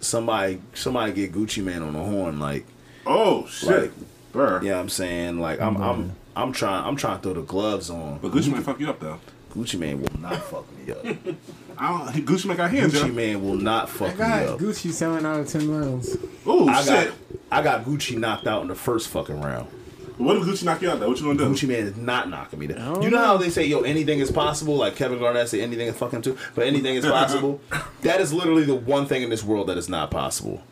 [SPEAKER 1] somebody somebody get Gucci Mane on the horn, like
[SPEAKER 3] Oh shit,
[SPEAKER 1] Like,
[SPEAKER 3] Bruh.
[SPEAKER 1] yeah, I'm saying like I'm I'm I'm trying I'm trying to throw the gloves on.
[SPEAKER 3] But Gucci might fuck you up though.
[SPEAKER 1] Gucci Mane will not fuck me up.
[SPEAKER 3] I don't. he- Gucci might got hands,
[SPEAKER 1] Gucci
[SPEAKER 3] yo.
[SPEAKER 1] Man will not fuck me
[SPEAKER 4] God,
[SPEAKER 1] up.
[SPEAKER 4] Gucci selling out of 10 rounds.
[SPEAKER 3] Oh shit.
[SPEAKER 1] got I got Gucci knocked out in the first fucking round.
[SPEAKER 3] What if Gucci knock you out though? What you gonna do?
[SPEAKER 1] Gucci Mane is not knocking me down. You know
[SPEAKER 4] know.
[SPEAKER 1] how they say, yo, anything is possible? Like Kevin Garnett say anything is fucking too, but anything is possible. that is literally the one thing in this world that is not possible.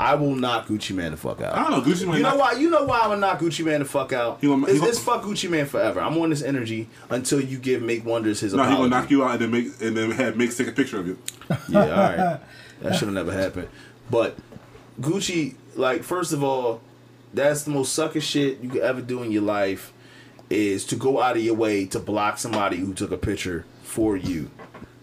[SPEAKER 1] I will knock Gucci Mane the fuck out.
[SPEAKER 3] I don't know. Gucci Mane.
[SPEAKER 1] You know
[SPEAKER 3] knock-
[SPEAKER 1] why? You know why I'm gonna knock Gucci Mane the fuck out?
[SPEAKER 3] He gonna- he
[SPEAKER 1] it's,
[SPEAKER 3] gonna-
[SPEAKER 1] it's fuck Gucci Mane forever. I'm on this energy until you give Make Wonders his
[SPEAKER 3] No, he gonna knock you out and then make and then have Mix take a picture of you.
[SPEAKER 1] Yeah, all right. That should have never happened. But Gucci, like, first of all, that's the most sucker shit you could ever do in your life is to go out of your way to block somebody who took a picture for you.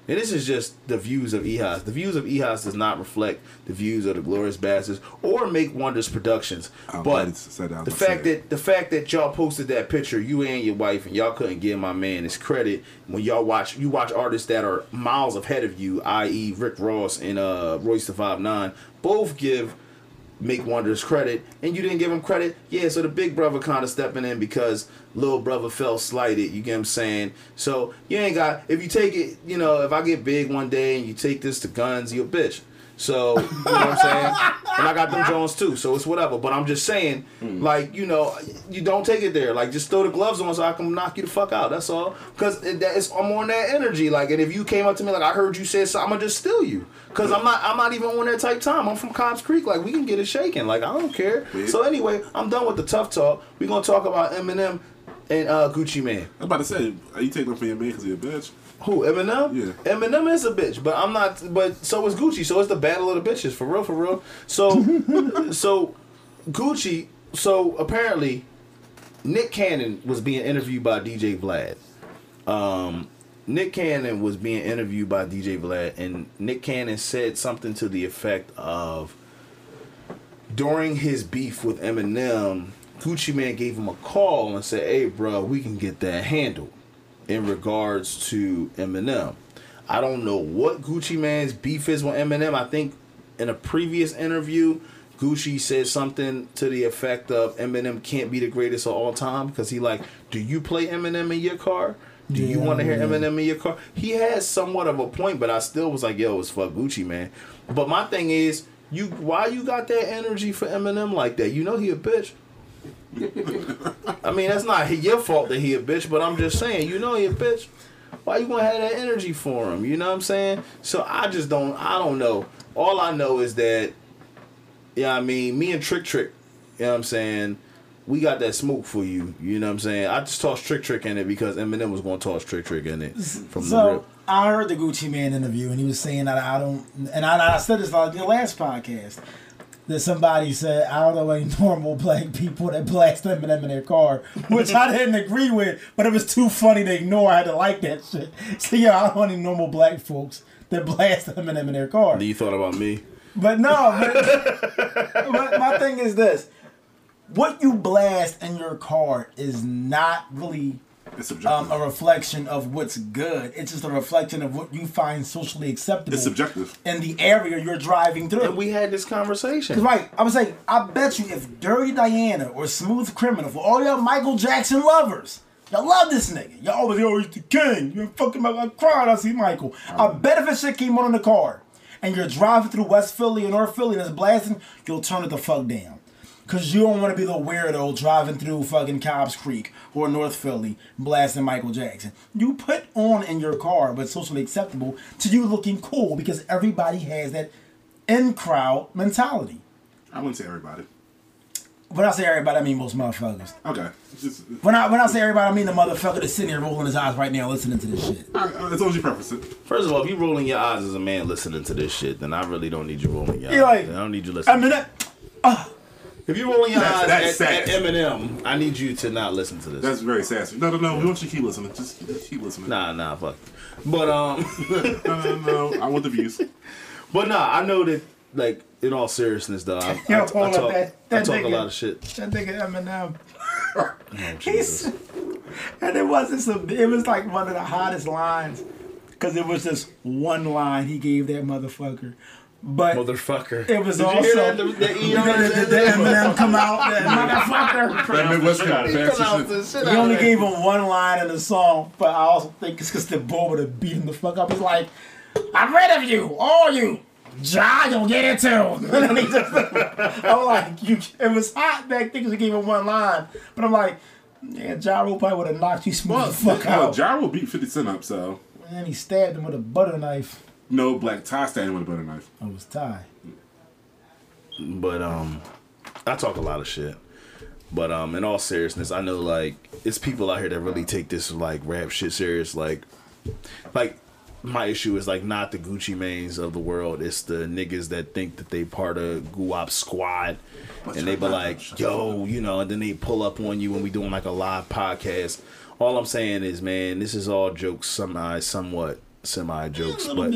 [SPEAKER 1] And this is just the views of EHOS. The views of EHOS does not reflect the views of the Glorious Bastards or Make Wonders Productions.
[SPEAKER 3] I'm
[SPEAKER 1] but. The fact that the fact that y'all posted that picture, you and your wife, and y'all couldn't give my man his credit when y'all watch you watch artists that are miles ahead of you, i.e. Rick Ross and uh, Royce the Five Nine, both give Make Wonders credit, and you didn't give him credit. Yeah, so the big brother kind of stepping in because little brother felt slighted. You get what I'm saying? So you ain't got if you take it, you know, if I get big one day and you take this to guns, you a bitch. So you know what I'm saying? And I got them Jones too, so it's whatever. But I'm just saying, like you know, you don't take it there. Like just throw the gloves on so I can knock you the fuck out. That's all. Because it, that is, I'm on that energy. Like, and if you came up to me like I heard you say something, I'm gonna just steal you. Cause I'm not, I'm not even on that type time. I'm from Cobbs Creek. Like we can get it shaking. Like I don't care. So anyway, I'm done with the tough talk. We're gonna talk about Eminem and uh, Gucci
[SPEAKER 3] Mane. I'm about to say, are you taking them for your man because he a bitch?
[SPEAKER 1] Who Eminem?
[SPEAKER 3] Yeah.
[SPEAKER 1] Eminem is a bitch, but I'm not. But so is Gucci. So it's the battle of the bitches for real, for real. So, so Gucci. So apparently, Nick Cannon was being interviewed by DJ Vlad. Um, Nick Cannon was being interviewed by DJ Vlad, and Nick Cannon said something to the effect of, during his beef with Eminem, Gucci Mane gave him a call and said, "Hey, bro, we can get that handled." In regards to Eminem. I don't know what Gucci Mane's beef is with Eminem. I think in a previous interview, Gucci said something to the effect of Eminem can't be the greatest of all time because he like, do you play Eminem in your car? Do you want to hear. Eminem in your car? He has somewhat of a point, but I still was like, yo, it's fuck Gucci, man. But my thing is, you why you got that energy for Eminem like that? You know he a bitch. I mean, that's not your fault that he a bitch, but I'm just saying, you know he a bitch. Why you gonna have that energy for him? You know what I'm saying? So I just don't. I don't know. All I know is that, yeah, I mean, me and Trick Trick, you know what I'm saying. We got that smoke for you. You know what I'm saying? I just tossed Trick Trick in it because Eminem was gonna toss Trick Trick in it from the
[SPEAKER 2] So
[SPEAKER 1] rip.
[SPEAKER 2] I heard the Gucci Mane interview, and he was saying that I don't, and I, I said this on the last podcast that somebody said I don't know any normal black people that blast Eminem in their car, which I didn't agree with, but it was too funny to ignore. I had to like that shit. So yeah, I don't know any normal black folks that blast Eminem in their car.
[SPEAKER 1] You thought about me?
[SPEAKER 2] But no, but, but my thing is this: what you blast in your car is not really
[SPEAKER 3] It's subjective.
[SPEAKER 2] um, a reflection of what's good. It's just a reflection of what you find socially acceptable.
[SPEAKER 3] It's subjective.
[SPEAKER 2] in the area you're driving through.
[SPEAKER 1] And we had this conversation.
[SPEAKER 2] Right. I was saying, I bet you if Dirty Diana or Smooth Criminal, for all y'all Michael Jackson lovers, y'all love this nigga. Y'all always, yo, he's the king. You're fucking, I cried, I see Michael. I bet if this shit came on in the car and you're driving through West Philly or North Philly and it's blasting, you'll turn it the fuck down. Cause you don't want to be the weirdo driving through fucking Cobbs Creek or North Philly blasting Michael Jackson. You put on in your car, but socially acceptable to you looking cool because everybody has that in crowd mentality.
[SPEAKER 3] I wouldn't say everybody.
[SPEAKER 2] When I say everybody, I mean most motherfuckers.
[SPEAKER 3] Okay. Just, uh,
[SPEAKER 2] When I when I say everybody, I mean the motherfucker that's sitting here rolling his eyes right now listening to this shit.
[SPEAKER 3] all right, uh, as long as you preface it.
[SPEAKER 1] First of all, if you rolling your eyes as a man listening to this shit, then I really don't need you rolling your eyes.
[SPEAKER 2] You're like,
[SPEAKER 1] I don't need you listening.
[SPEAKER 2] I
[SPEAKER 1] listening.
[SPEAKER 2] mean ah. that.
[SPEAKER 1] If you're rolling your
[SPEAKER 3] That's-
[SPEAKER 1] eyes
[SPEAKER 3] that's
[SPEAKER 1] at, at. Eminem, I need you to not listen to this.
[SPEAKER 3] That's very sassy. No, no, no. We want you to keep listening. Just, just keep listening.
[SPEAKER 1] nah, nah, fuck. But um,
[SPEAKER 3] No, no, no. I want the views.
[SPEAKER 1] but nah, I know that like in all seriousness though, I, I,
[SPEAKER 2] Yo,
[SPEAKER 1] I
[SPEAKER 2] hold up,
[SPEAKER 1] talk,
[SPEAKER 2] that-
[SPEAKER 1] I
[SPEAKER 2] that
[SPEAKER 1] talk a lot of shit.
[SPEAKER 2] That nigga Eminem.
[SPEAKER 1] Oh,
[SPEAKER 2] He's,
[SPEAKER 1] Jesus.
[SPEAKER 2] and it wasn't some. It was like one of the hottest lines, because it was just one line he gave that motherfucker. But
[SPEAKER 1] Motherfucker.
[SPEAKER 2] it was
[SPEAKER 1] Did
[SPEAKER 2] also
[SPEAKER 1] you hear that? The, the
[SPEAKER 2] Did the, the Eminem come out, that motherfucker.
[SPEAKER 3] That Midwest
[SPEAKER 5] Shit out of it.
[SPEAKER 3] fast
[SPEAKER 1] pronounced
[SPEAKER 3] shit.
[SPEAKER 1] the
[SPEAKER 2] He only gave him one line in the song, but I also think it's because the boy would have beat him the fuck up. He's like, I'm rid of you, all you. Ja, you'll get it too. And he just, I'm like, you. It was hot back then because he gave him one line, but I'm like, yeah, Ja Rule probably would have knocked you smooth
[SPEAKER 3] Well,
[SPEAKER 2] the fuck
[SPEAKER 3] well,
[SPEAKER 2] out.
[SPEAKER 3] Ja Rule beat 50 Cent up, so.
[SPEAKER 2] and then he stabbed him with a butter knife.
[SPEAKER 3] No black tie standing with a butter knife.
[SPEAKER 2] I was tied.
[SPEAKER 1] But um, I talk a lot of shit. But um, in all seriousness, I know like it's people out here that really take this like rap shit serious. Like, like my issue is like not the Gucci Manes of the world. It's the niggas that think that they part of Guap Squad, and they be like, "Yo, you know," and then they pull up on you when we doing like a live podcast. All I'm saying is, man, this is all jokes, semi, somewhat semi jokes, but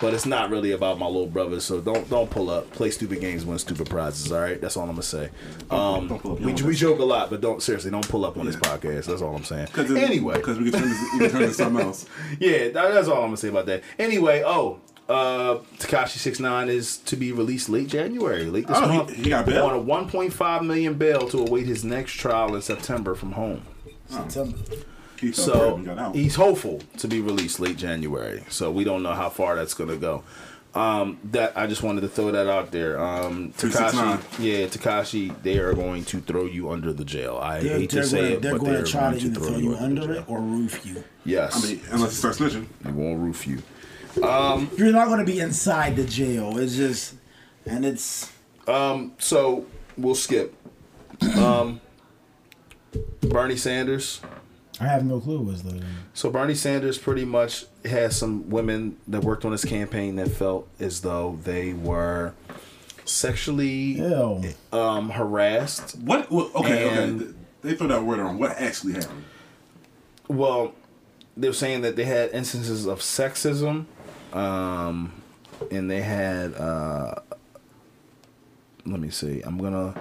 [SPEAKER 1] but it's not really about my little brother. So don't don't pull up. Play stupid games, win stupid prizes. All right, that's all I'm gonna say. Um,
[SPEAKER 3] don't pull up. You
[SPEAKER 1] we, we joke a lot, but don't seriously don't pull up on this podcast. That's all I'm saying. Anyway,
[SPEAKER 3] Because we can turn this, can turn this something else.
[SPEAKER 1] yeah, that, that's all I'm gonna say about that. Anyway, oh, uh, Tekashi Six Nine is to be released late January, late this
[SPEAKER 3] Oh,
[SPEAKER 1] month.
[SPEAKER 3] he got bail?
[SPEAKER 1] on a 1.5 million bail to await his next trial in September from home.
[SPEAKER 2] September.
[SPEAKER 3] He
[SPEAKER 1] So
[SPEAKER 3] when he got out.
[SPEAKER 1] he's hopeful to be released late January. So we don't know how far that's gonna go. Um, that I just wanted to throw that out there. Um,
[SPEAKER 3] Tekashi,
[SPEAKER 1] yeah, Tekashi, they are going to throw you under the jail. I
[SPEAKER 2] They're,
[SPEAKER 1] hate to
[SPEAKER 2] they're
[SPEAKER 1] say
[SPEAKER 2] gonna,
[SPEAKER 1] it,
[SPEAKER 2] they're
[SPEAKER 1] but
[SPEAKER 2] going
[SPEAKER 1] they're
[SPEAKER 2] to try
[SPEAKER 1] going
[SPEAKER 2] to either throw you under it or roof you.
[SPEAKER 1] Yes,
[SPEAKER 3] I mean, unless he starts snitching.
[SPEAKER 1] they won't roof you.
[SPEAKER 2] You're not going to be inside the jail. It's just, and it's
[SPEAKER 1] So we'll skip. Um, Bernie Sanders.
[SPEAKER 2] I have no clue what's the.
[SPEAKER 1] So Bernie Sanders pretty much has some women that worked on his campaign that felt as though they were sexually
[SPEAKER 2] Ew.
[SPEAKER 1] um, harassed.
[SPEAKER 3] What? well, okay,
[SPEAKER 1] And-
[SPEAKER 3] okay. They throw that word on. What actually happened?
[SPEAKER 1] Well, they're saying that they had instances of sexism, um, and they had. Uh, let me see. I'm gonna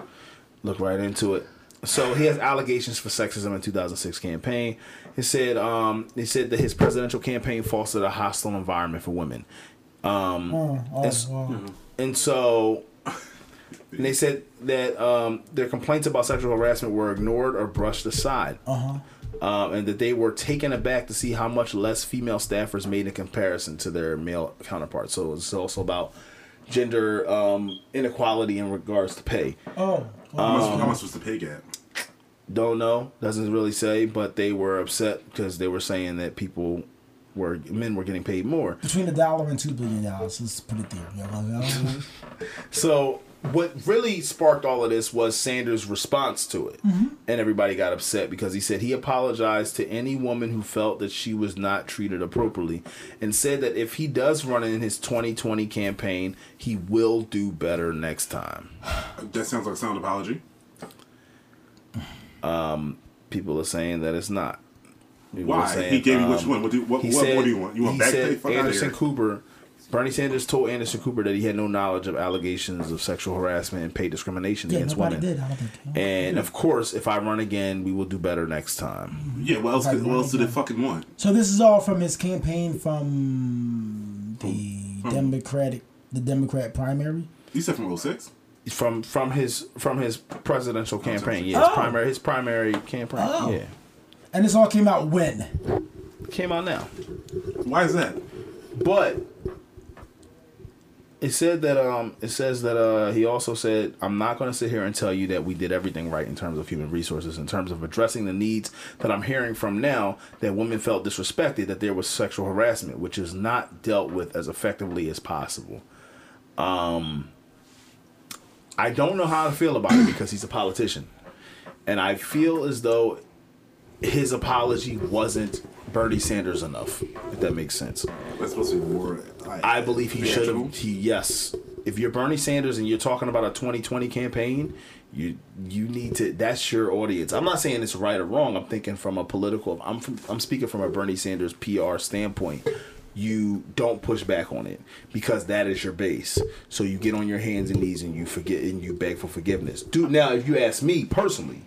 [SPEAKER 1] look right into it. So he has allegations for sexism in 2006 campaign. He said um, he said that his presidential campaign fostered a hostile environment for women. Um,
[SPEAKER 2] Oh, oh,
[SPEAKER 1] It's-
[SPEAKER 2] wow.
[SPEAKER 1] and so and they said that um, their complaints about sexual harassment were ignored or brushed aside.
[SPEAKER 2] Uh-huh.
[SPEAKER 1] Um, and that they were taken aback to see how much less female staffers made in comparison to their male counterparts. So it's also about gender um, inequality in regards to pay.
[SPEAKER 2] Oh,
[SPEAKER 3] How much, how much was the pay gap?
[SPEAKER 1] Don't know, doesn't really say, but they were upset because they were saying that people were men were getting paid more.
[SPEAKER 2] between a dollar and two billion dollars. Let's put it there. Yeah, well, yeah.
[SPEAKER 1] So what really sparked all of this was Sanders' response to it, mm-hmm. and everybody got upset because he said he apologized to any woman who felt that she was not treated appropriately, and said that if he does run in his 2020 campaign, he will do better next time.
[SPEAKER 3] That sounds like a sound apology.
[SPEAKER 1] People are saying that it's not. People
[SPEAKER 3] Why?
[SPEAKER 1] saying,
[SPEAKER 3] he gave you which
[SPEAKER 1] um,
[SPEAKER 3] one? What do, what,
[SPEAKER 1] he
[SPEAKER 3] what
[SPEAKER 1] said-
[SPEAKER 3] more do you want? You want back
[SPEAKER 1] said
[SPEAKER 3] pay? Fuck out of
[SPEAKER 1] Anderson
[SPEAKER 3] here.
[SPEAKER 1] Cooper Bernie Sanders told Anderson Cooper that he had no knowledge of allegations of sexual harassment and pay discrimination
[SPEAKER 2] Yeah,
[SPEAKER 1] against
[SPEAKER 2] nobody
[SPEAKER 1] women.
[SPEAKER 2] did. I don't think.
[SPEAKER 1] And of course, if I run again, we will do better next time.
[SPEAKER 3] Yeah, what else? What else did they fucking want?
[SPEAKER 2] So this is all from his campaign from the
[SPEAKER 3] From-
[SPEAKER 2] Democratic, the Democrat primary.
[SPEAKER 3] You said from 06?
[SPEAKER 1] From from his from his presidential campaign, yeah, his
[SPEAKER 2] Oh.
[SPEAKER 1] primary his primary campaign,
[SPEAKER 2] Oh.
[SPEAKER 1] yeah,
[SPEAKER 2] And this all came out when?
[SPEAKER 1] came out now.
[SPEAKER 3] Why is that?
[SPEAKER 1] But it said that um it says that uh he also said I'm not going to sit here and tell you that we did everything right in terms of human resources in terms of addressing the needs that I'm hearing from now that women felt disrespected that there was sexual harassment which is not dealt with as effectively as possible. Um I don't know how to feel about it because he's a politician. And I feel as though his apology wasn't Bernie Sanders enough, if that makes sense.
[SPEAKER 3] That's supposed to be more. Like,
[SPEAKER 1] I believe he should have. He yes. If you're Bernie Sanders and you're talking about a 2020 campaign, you you need to. That's your audience. I'm not saying it's right or wrong. I'm thinking from a political. I'm from, I'm speaking from a Bernie Sanders PR standpoint. You don't push back on it because that is your base. So you get on your hands and knees and you forget and you beg for forgiveness. Dude, now if you ask me personally,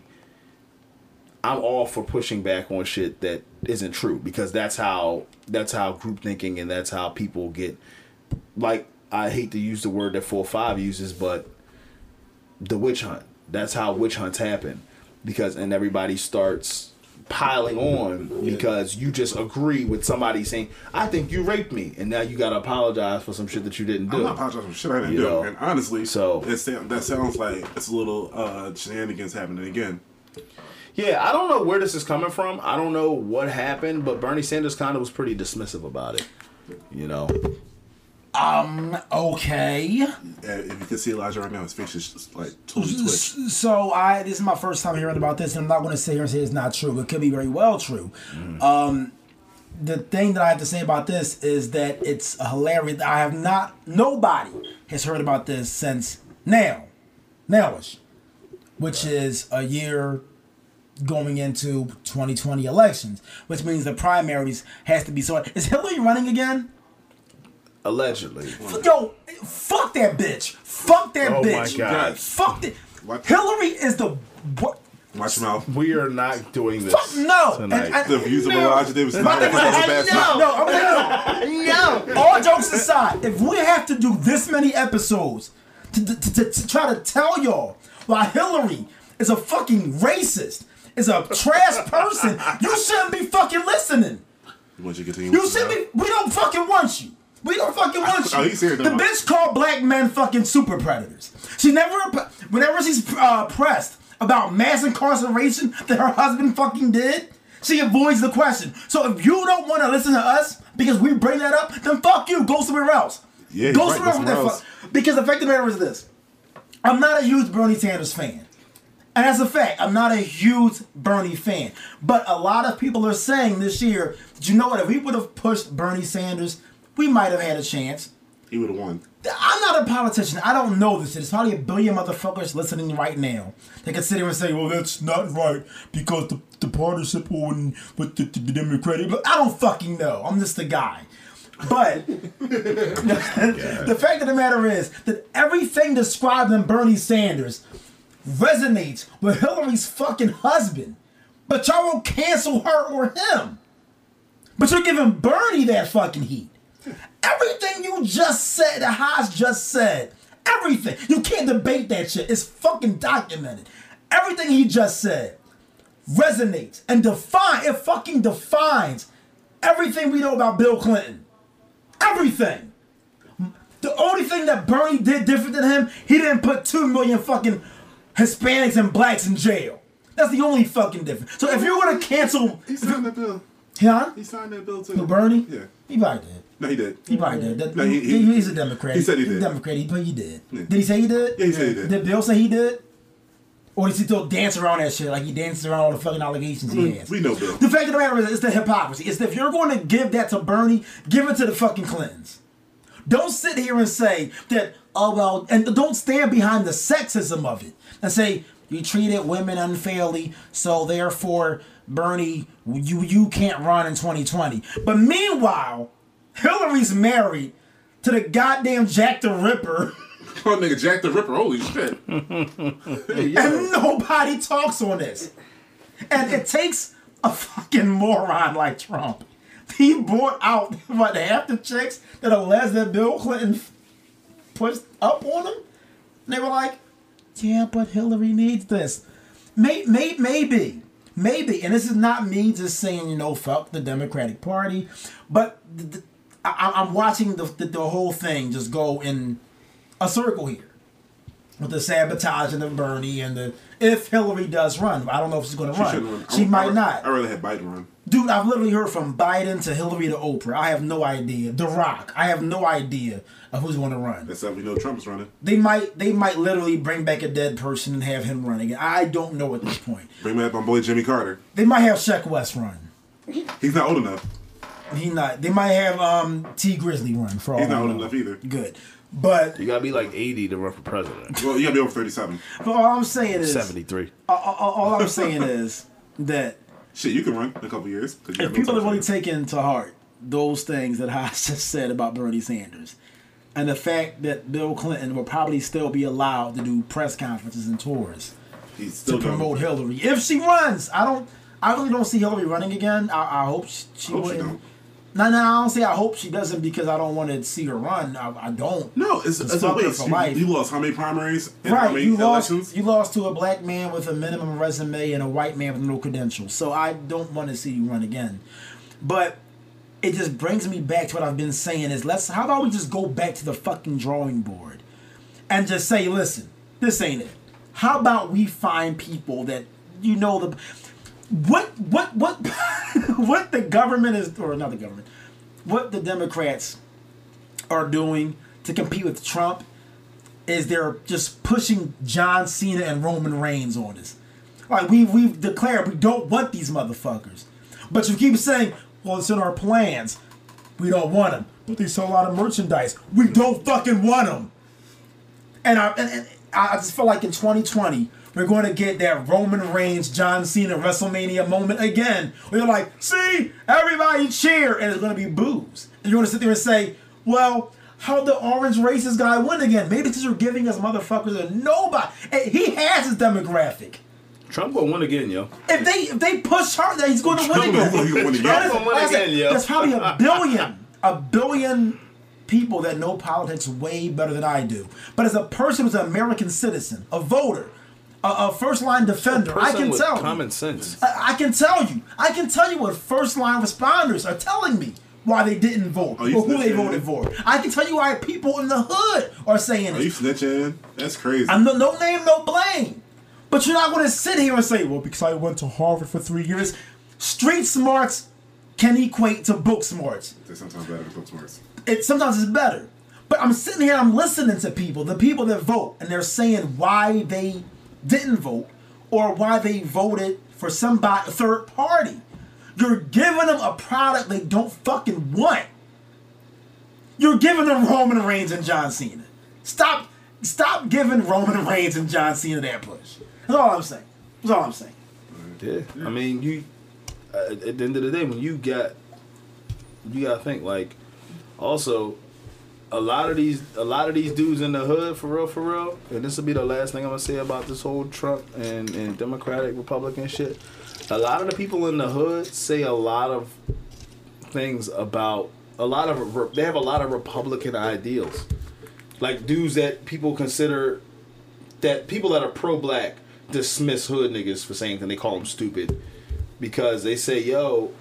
[SPEAKER 1] I'm all for pushing back on shit that isn't true because that's how that's how group thinking and that's how people get like I hate to use the word that four five uses, but the witch hunt. That's how witch hunts happen. Because and everybody starts piling on because you just agree with somebody saying, I think you raped me and now you gotta apologize for some shit that you didn't do.
[SPEAKER 3] I'm not apologizing for shit I didn't
[SPEAKER 1] You
[SPEAKER 3] do.
[SPEAKER 1] know,
[SPEAKER 3] and honestly,
[SPEAKER 1] so-
[SPEAKER 3] that sounds like it's a little uh, shenanigans happening again.
[SPEAKER 1] Yeah, I don't know where this is coming from. I don't know what happened, but Bernie Sanders kind of was pretty dismissive about it. You know,
[SPEAKER 2] Okay.
[SPEAKER 3] Uh, If you can see Elijah right now, his face is just like totally twitched.
[SPEAKER 2] So I this is my first time hearing about this, and I'm not going to sit here and say it's not true. It could be very well true. Um, the thing that I have to say about this is that it's hilarious. I have not nobody has heard about this since now, nowish, which is a year going into 2020 elections, which means the primaries has to be sorted. Is Hillary running again?
[SPEAKER 1] Allegedly.
[SPEAKER 2] Yo, fuck that bitch. Fuck that
[SPEAKER 1] Oh my
[SPEAKER 2] bitch.
[SPEAKER 1] God.
[SPEAKER 2] Fuck it.
[SPEAKER 3] What?
[SPEAKER 2] Hillary is the what?
[SPEAKER 3] Watch your mouth.
[SPEAKER 1] We are not doing this
[SPEAKER 2] Fuck no.
[SPEAKER 1] tonight.
[SPEAKER 2] And- and-
[SPEAKER 3] The views of
[SPEAKER 2] no.
[SPEAKER 3] Elijah Davis is
[SPEAKER 2] My
[SPEAKER 3] not
[SPEAKER 2] thing is,
[SPEAKER 3] a bad
[SPEAKER 2] no, no, I'm like, no. All jokes aside, if we have to do this many episodes to, to, to, to try to tell y'all why Hillary is a fucking racist, is a trash person, you shouldn't be fucking listening.
[SPEAKER 3] You want you to continue?
[SPEAKER 2] You should
[SPEAKER 3] that?
[SPEAKER 2] be. We don't fucking want you. We don't fucking want you.
[SPEAKER 3] Oh,
[SPEAKER 2] the bitch called black men fucking super predators. She never, whenever she's uh, pressed about mass incarceration that her husband fucking did, she avoids the question. So if you don't want to listen to us because we bring that up, then fuck you. Go somewhere else.
[SPEAKER 3] Yeah,
[SPEAKER 2] go
[SPEAKER 3] right,
[SPEAKER 2] somewhere
[SPEAKER 3] go
[SPEAKER 2] else with fuck. Because the fact of the matter is this: I'm not a huge Bernie Sanders fan. And that's a fact. I'm not a huge Bernie fan. But a lot of people are saying this year, you know what, if we would have pushed Bernie Sanders, we might have had a chance.
[SPEAKER 3] He would have won.
[SPEAKER 2] I'm not a politician. I don't know this. There's probably a billion motherfuckers listening right now. They could sit here and say, well, that's not right because the, the participle in, with the, the, the Democratic. But I don't fucking know. I'm just a guy. But the fact of the matter is that everything described in Bernie Sanders resonates with Hillary's fucking husband. But y'all won't cancel her or him. But you're giving Bernie that fucking heat. Everything you just said, the Haas just said, everything. You can't debate that shit. It's fucking documented. Everything he just said resonates and define. It fucking defines everything we know about Bill Clinton. Everything. The only thing that Bernie did different than him, he didn't put two million fucking Hispanics and blacks in jail. That's the only fucking difference. So if you're gonna cancel,
[SPEAKER 3] He signed that bill.
[SPEAKER 2] huh?
[SPEAKER 3] He signed that bill too.
[SPEAKER 2] For Bernie?
[SPEAKER 3] Yeah.
[SPEAKER 2] He probably did.
[SPEAKER 3] No, he did.
[SPEAKER 2] He probably did. That,
[SPEAKER 3] No, he-
[SPEAKER 2] he,
[SPEAKER 3] he-
[SPEAKER 2] he's a Democrat.
[SPEAKER 3] he said he
[SPEAKER 2] He's
[SPEAKER 3] did.
[SPEAKER 2] a Democrat. He, but he did.
[SPEAKER 3] Yeah.
[SPEAKER 2] Did he say he did?
[SPEAKER 3] Yeah, he said he did.
[SPEAKER 2] Did Bill say he did? Or does he still dance around that shit like he dances around all the fucking allegations he mm, has?
[SPEAKER 3] We know Bill.
[SPEAKER 2] The fact of the matter is, it's the hypocrisy. It's that if you're going to give that to Bernie, give it to the fucking Clintons. Don't sit here and say that, oh, well, and don't stand behind the sexism of it and say, you treated women unfairly, so therefore, Bernie, you, you can't run in 2020. But meanwhile, Hillary's married to the goddamn Jack the Ripper,
[SPEAKER 3] Oh, nigga, Jack the Ripper. Holy shit. hey, yo.
[SPEAKER 2] and nobody talks on this. And it takes a fucking moron like Trump. He brought out what half the chicks that alleged that Bill Clinton pushed up on him. And they were like, "Yeah, but Hillary needs this." May, may, maybe, maybe, and this is not me just saying, you know, fuck the Democratic Party, but th- th- I, I'm watching the, the the whole thing just go in a circle here with the sabotaging of Bernie and the if Hillary does run, I don't know if she's going to run.
[SPEAKER 3] run.
[SPEAKER 2] She
[SPEAKER 3] I-
[SPEAKER 2] might
[SPEAKER 3] I,
[SPEAKER 2] not.
[SPEAKER 3] I really have Biden run.
[SPEAKER 2] Dude, I've literally heard from Biden to Hillary to Oprah. I have no idea. The Rock. I have no idea of who's going to run.
[SPEAKER 3] That's how we know Trump's running.
[SPEAKER 2] They might they might literally bring back a dead person and have him run again. I don't know at this point.
[SPEAKER 3] Bring back my boy Jimmy Carter.
[SPEAKER 2] They might have Sheck Wes run.
[SPEAKER 3] He's not old enough.
[SPEAKER 2] He not. They might have um Tee Grizzley run for all.
[SPEAKER 3] He's not
[SPEAKER 2] I
[SPEAKER 3] old
[SPEAKER 2] know.
[SPEAKER 3] enough either.
[SPEAKER 2] Good, but,
[SPEAKER 1] You gotta be like 80 to run for president.
[SPEAKER 3] Well, you gotta be over 37.
[SPEAKER 2] but all I'm saying is
[SPEAKER 1] 73.
[SPEAKER 2] all, all- all I'm saying is that
[SPEAKER 3] Shit, you can run in a couple years. you
[SPEAKER 2] if
[SPEAKER 3] have no
[SPEAKER 2] people are really taking to heart those things that I just said about Bernie Sanders, and the fact that Bill Clinton will probably still be allowed to do press conferences and tours
[SPEAKER 3] He's
[SPEAKER 2] to
[SPEAKER 3] still
[SPEAKER 2] promote Hillary if she runs, I don't. I really don't see Hillary running again. I, I hope she, she
[SPEAKER 3] Hope she
[SPEAKER 2] wouldn't.
[SPEAKER 3] don't.
[SPEAKER 2] No, no, I don't say I hope she doesn't because I don't want to see her run. I, I don't.
[SPEAKER 3] No, it's,
[SPEAKER 2] Just
[SPEAKER 3] it's a waste.
[SPEAKER 2] for
[SPEAKER 3] You,
[SPEAKER 2] life.
[SPEAKER 3] you lost how many primaries
[SPEAKER 2] Right,
[SPEAKER 3] many
[SPEAKER 2] you lost. You lost to a black man with a minimum resume and a white man with no credentials. So I don't want to see you run again. But it just brings me back to what I've been saying: is let's. How about we just go back to the fucking drawing board and just say, listen, this ain't it. How about we find people that you know the what what what what the government is or not the government what the Democrats are doing to compete with Trump is they're just pushing John Cena and Roman Reigns on us. Like we we've declared we don't want these motherfuckers, but you keep saying, "Well, it's in our plans. We don't want them." But they sell a lot of merchandise. We don't fucking want them. And I and, and I just feel like in 2020 we're going to get that Roman Reigns John Cena WrestleMania moment again. Where you're like, "See, everybody cheer," and it's going to be boos, and you're going to sit there and say, "Well." How the orange racist guy win again? Maybe because you're giving us motherfuckers a nobody. And he has his demographic.
[SPEAKER 1] Trump gonna win again, yo.
[SPEAKER 2] If they if they push hard, that he's going to win
[SPEAKER 3] Trump
[SPEAKER 2] again.
[SPEAKER 3] win- he's gonna win again.
[SPEAKER 2] That is-
[SPEAKER 1] Trump gonna win
[SPEAKER 2] a-
[SPEAKER 1] again, yo.
[SPEAKER 2] There's probably a billion, a billion people that know politics way better than I do. But as a person who's an American citizen, a voter, a, a first line defender, I can tell.
[SPEAKER 1] common
[SPEAKER 2] you,
[SPEAKER 1] sense.
[SPEAKER 2] I, I can tell you. I can tell you what first line responders are telling me why they didn't vote
[SPEAKER 3] Oh,
[SPEAKER 2] or who they voted for. I can tell you why people in the hood are saying
[SPEAKER 3] Are
[SPEAKER 2] it.
[SPEAKER 3] you snitching? That's crazy.
[SPEAKER 2] I'm no, no name, no blame. But you're not going to sit here and say, well, because I went to Harvard for three years. Street smarts can equate to book smarts.
[SPEAKER 3] They're sometimes better than book smarts.
[SPEAKER 2] It sometimes it's better. But I'm sitting here, I'm listening to people, the people that vote, and they're saying why they didn't vote or why they voted for somebody third party. You're giving them a product they don't fucking want. You're giving them Roman Reigns and John Cena. Stop, stop giving Roman Reigns and John Cena that push. That's all I'm saying. That's all I'm saying.
[SPEAKER 1] Yeah, I mean, you uh, at the end of the day, when you got, you gotta think like, also, a lot of these, a lot of these dudes in the hood, for real, for real, and this will be the last thing I'm gonna say about this whole Trump and and Democratic Republican shit. A lot of the people in the hood say a lot of things about a lot of they have a lot of Republican ideals, like dudes that people consider that people that are pro black dismiss hood niggas for saying that they call them stupid. Because they say, yo,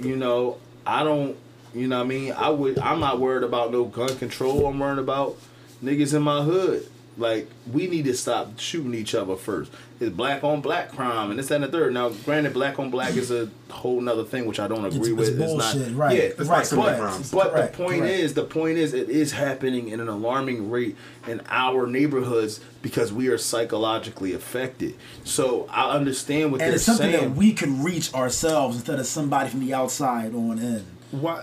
[SPEAKER 1] you know, I don't, you know what I mean? I would, I'm not worried about no gun control. I'm worried about niggas in my hood. Like, we need to stop shooting each other first. It's black on black crime and this, that, and the third. Now, granted, black on black is a whole nother thing, which I don't agree
[SPEAKER 2] It's-
[SPEAKER 1] with.
[SPEAKER 2] it's bullshit,
[SPEAKER 1] not,
[SPEAKER 2] right,
[SPEAKER 1] Yeah,
[SPEAKER 2] it's
[SPEAKER 3] not
[SPEAKER 1] but,
[SPEAKER 3] similar
[SPEAKER 1] but,
[SPEAKER 3] crimes.
[SPEAKER 1] but
[SPEAKER 2] Correct,
[SPEAKER 1] the point
[SPEAKER 2] correct.
[SPEAKER 1] is, the point is, it is happening in an alarming rate in our neighborhoods because we are psychologically affected. So I understand what
[SPEAKER 2] And
[SPEAKER 1] they're
[SPEAKER 2] it's something
[SPEAKER 1] saying.
[SPEAKER 2] that we can reach ourselves instead of somebody from the outside on in.
[SPEAKER 1] Why?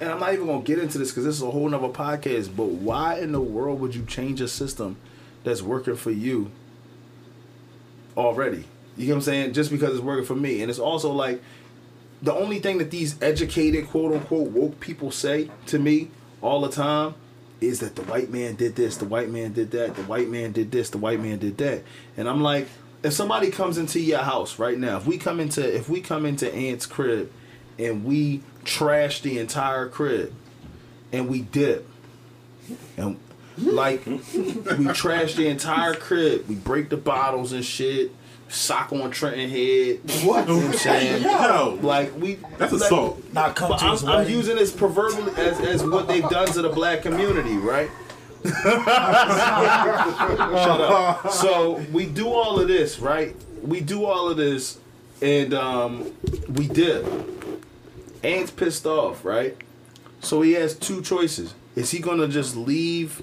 [SPEAKER 1] And I'm not even gonna get into this because this is a whole nother podcast. But why in the world would you change a system that's working for you already? You get what I'm saying? Just because it's working for me, and it's also like the only thing that these educated, quote unquote, woke people say to me all the time is that the white man did this, the white man did that, the white man did this, the white man did that. And I'm like, if somebody comes into your house right now, if we come into if we come into Aunt's crib and we trash the entire crib and we dip and like we trash the entire crib, we break the bottles and shit, sock on Trenton head. What? You know what I'm saying?
[SPEAKER 3] Yo,
[SPEAKER 1] Like we
[SPEAKER 3] that's
[SPEAKER 1] like,
[SPEAKER 3] assault.
[SPEAKER 2] Not come to
[SPEAKER 1] I'm, I'm using this proverbially as, as what they've done to the black community, right? Shut up. So we do all of this, right? We do all of this, and um, we did. Ant's pissed off, right? So he has two choices. Is he gonna just leave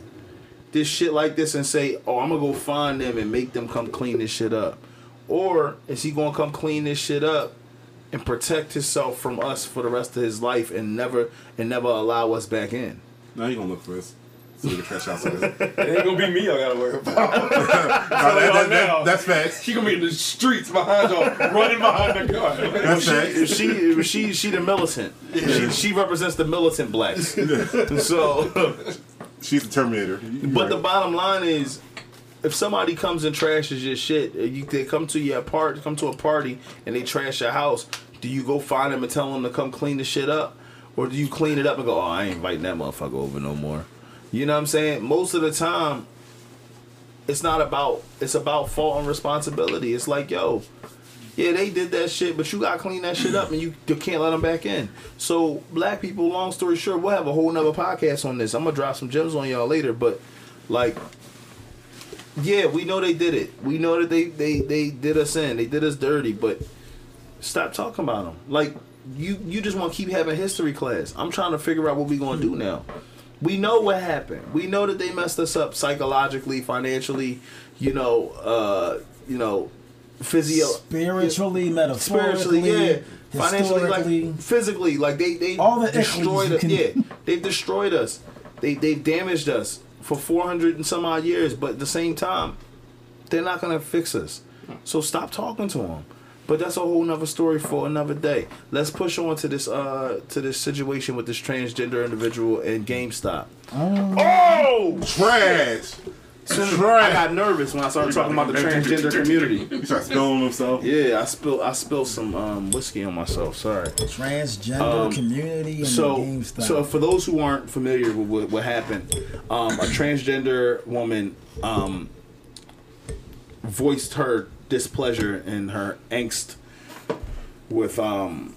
[SPEAKER 1] this shit like this and say, "Oh, I'm gonna go find them and make them come clean this shit up," or is he gonna come clean this shit up and protect himself from us for the rest of his life and never and never allow us back in?
[SPEAKER 3] Now you gonna look for us. So we can trash out some of this.
[SPEAKER 5] It ain't gonna be me. I gotta worry about.
[SPEAKER 3] Nah, that- that- that- That's facts.
[SPEAKER 5] She gonna be in the streets behind y'all, running behind the car.
[SPEAKER 3] That's facts.
[SPEAKER 1] If she, if she, she the militant. She, she represents the militant blacks. So,
[SPEAKER 3] She's the Terminator. You- you
[SPEAKER 1] but the bottom line is, if somebody comes and trashes your shit, uh, you they come to your part, come to a party and they trash your house. Do you go find them and tell them to come clean the shit up, or do you clean it up and go, "Oh, I ain't inviting that motherfucker over no more"? You know what I'm saying? Most of the time, it's not about it's about fault and responsibility. It's like, yo, yeah, they did that shit, but you gotta clean that shit up, and you, can't let them back in. So, black people, long story short, we'll have a whole nother podcast on this. I'm gonna drop some gems on y'all later, but like, yeah, we know they did it. We know that they they they did us in, they did us dirty, but stop talking about them. Like, you you just want to keep having history class. I'm trying to figure out what we gonna do now. We know what happened. We know that they messed us up psychologically, financially, you know, uh, you know, physio
[SPEAKER 2] spiritually,
[SPEAKER 1] spiritually,
[SPEAKER 2] metaphorically,
[SPEAKER 1] yeah, financially, like physically, like they they
[SPEAKER 2] All the
[SPEAKER 1] destroyed us.
[SPEAKER 2] can-
[SPEAKER 1] Yeah, they've destroyed us. They they've damaged us for four hundred and some odd years, but at the same time, they're not gonna fix us. So stop talking to them. But that's a whole nother story for another day. Let's push on to this uh to this situation with this transgender individual and GameStop. Oh,
[SPEAKER 3] Trash.
[SPEAKER 1] I
[SPEAKER 3] Trash.
[SPEAKER 1] got nervous when I started talking about the transgender community.
[SPEAKER 3] He started spilling himself.
[SPEAKER 1] Yeah, I spilled I spilled some um, whiskey on myself. Sorry.
[SPEAKER 2] transgender community and
[SPEAKER 1] Um, So,
[SPEAKER 2] GameStop.
[SPEAKER 1] so for those who aren't familiar with what, what happened, um, a transgender woman um, voiced her displeasure and her angst with um,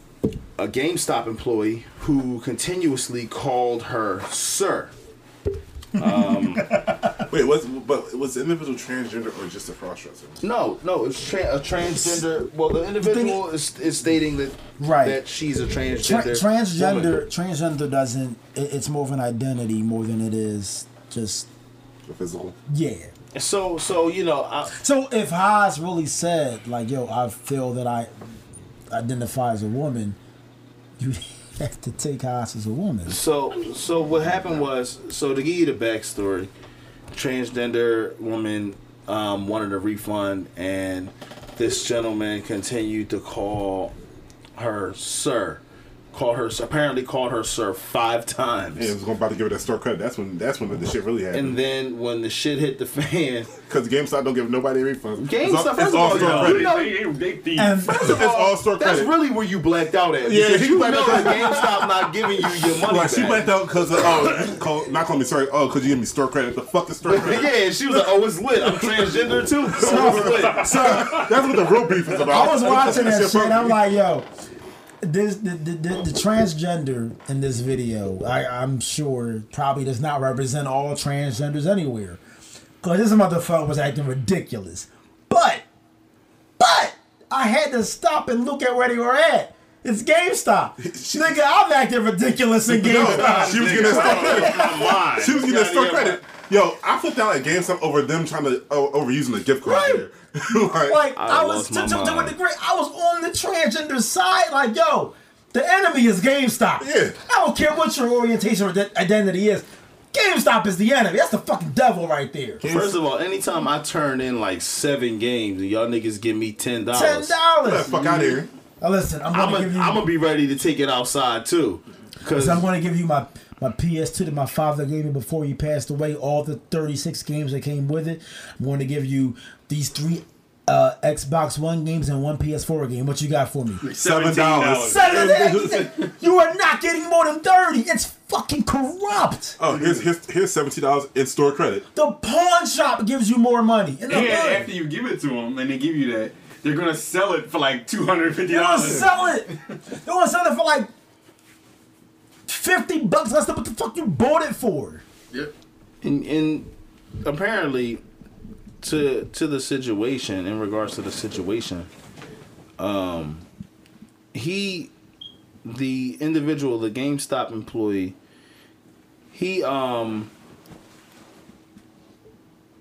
[SPEAKER 1] a GameStop employee who continuously called her sir.
[SPEAKER 3] Wait, was but was the individual transgender or just a crossdresser?
[SPEAKER 1] No, no, it's tra- a transgender. Well, the individual is, is stating that
[SPEAKER 2] Right.
[SPEAKER 1] that she's a
[SPEAKER 2] Tra-
[SPEAKER 1] transgender.
[SPEAKER 2] transgender
[SPEAKER 1] woman.
[SPEAKER 2] transgender doesn't it, it's more of an identity more than it is just
[SPEAKER 3] The physical.
[SPEAKER 2] yeah
[SPEAKER 1] So, so you know, I,
[SPEAKER 2] so if Haas really said like yo i feel that i identify as a woman you have to take Haas as a woman.
[SPEAKER 1] So, so what happened was, so to give you the backstory, transgender woman um, wanted a refund, and this gentleman continued to call her sir, call her apparently called her sir five times,
[SPEAKER 3] Yeah, it was going about to give her that store credit. That's when that's when the shit really happened.
[SPEAKER 1] and then when the shit hit the fan,
[SPEAKER 3] Because GameStop don't give nobody refunds.
[SPEAKER 1] GameStop,
[SPEAKER 3] it's all,
[SPEAKER 1] first
[SPEAKER 3] it's
[SPEAKER 1] of
[SPEAKER 3] all
[SPEAKER 1] all,
[SPEAKER 3] store credit.
[SPEAKER 1] you know-
[SPEAKER 5] They, they, they thieves.
[SPEAKER 2] and
[SPEAKER 3] it's all store
[SPEAKER 1] that's really where you blacked out at.
[SPEAKER 3] Yeah,
[SPEAKER 1] because
[SPEAKER 3] she
[SPEAKER 1] you
[SPEAKER 3] blacked out.
[SPEAKER 1] that GameStop not giving you your money
[SPEAKER 3] Like she blacked out because oh, you call, not call me sorry. Oh, because you give me store credit. The fuck is store credit?
[SPEAKER 1] yeah, she was like, "Oh, it's lit. I'm transgender too." So it's lit.
[SPEAKER 3] That's what the real beef is about.
[SPEAKER 2] I was watching that shit.
[SPEAKER 3] from-
[SPEAKER 2] I'm like, yo, this the, the, the, the transgender in this video. I, I'm sure probably does not represent all transgenders anywhere, because this motherfucker was acting ridiculous. But, but I had to stop and look at where they were at. It's GameStop, nigga. I'm acting ridiculous in
[SPEAKER 3] No, she was getting that store credit. She was getting that store credit. Yo, I flipped out at GameStop over them trying to oh, overusing the gift card.
[SPEAKER 2] Right.
[SPEAKER 3] here. like,
[SPEAKER 2] like
[SPEAKER 1] I
[SPEAKER 2] I, was
[SPEAKER 1] lost
[SPEAKER 2] to,
[SPEAKER 1] my
[SPEAKER 2] to, to a degree, I was on the transgender side. Like, yo, the enemy is GameStop.
[SPEAKER 3] Yeah.
[SPEAKER 2] I don't care what your orientation or de- identity is. GameStop is the enemy. That's the fucking devil right there.
[SPEAKER 1] First of all, anytime I turn in like seven games and y'all niggas give me ten dollars,
[SPEAKER 3] get the
[SPEAKER 2] dollars.
[SPEAKER 3] fuck out of here.
[SPEAKER 2] Now listen, I'm
[SPEAKER 1] I'm
[SPEAKER 2] gonna
[SPEAKER 1] gonna
[SPEAKER 2] give you.
[SPEAKER 1] I'm gonna be ready to take it outside too. Cause
[SPEAKER 2] I'm gonna give you my my PS2 that my father gave me before he passed away, all the 36 games that came with it. I'm going to give you these three uh, Xbox One games and one PS4 game. What you got for me?
[SPEAKER 3] Seven dollars.
[SPEAKER 2] Son of you are not getting more than 30. It's fucking corrupt.
[SPEAKER 3] Oh, here's here's here's seventeen dollars in store credit.
[SPEAKER 2] The pawn shop gives you more money. In the
[SPEAKER 5] And after you give it to them and they give you that, they're gonna sell it for like two hundred fifty dollars.
[SPEAKER 2] They want to sell it. They want to sell it for like 50 bucks less than what the fuck you bought it for.
[SPEAKER 5] Yep.
[SPEAKER 1] and, and apparently to to the situation in regards to the situation um he the individual the GameStop employee he um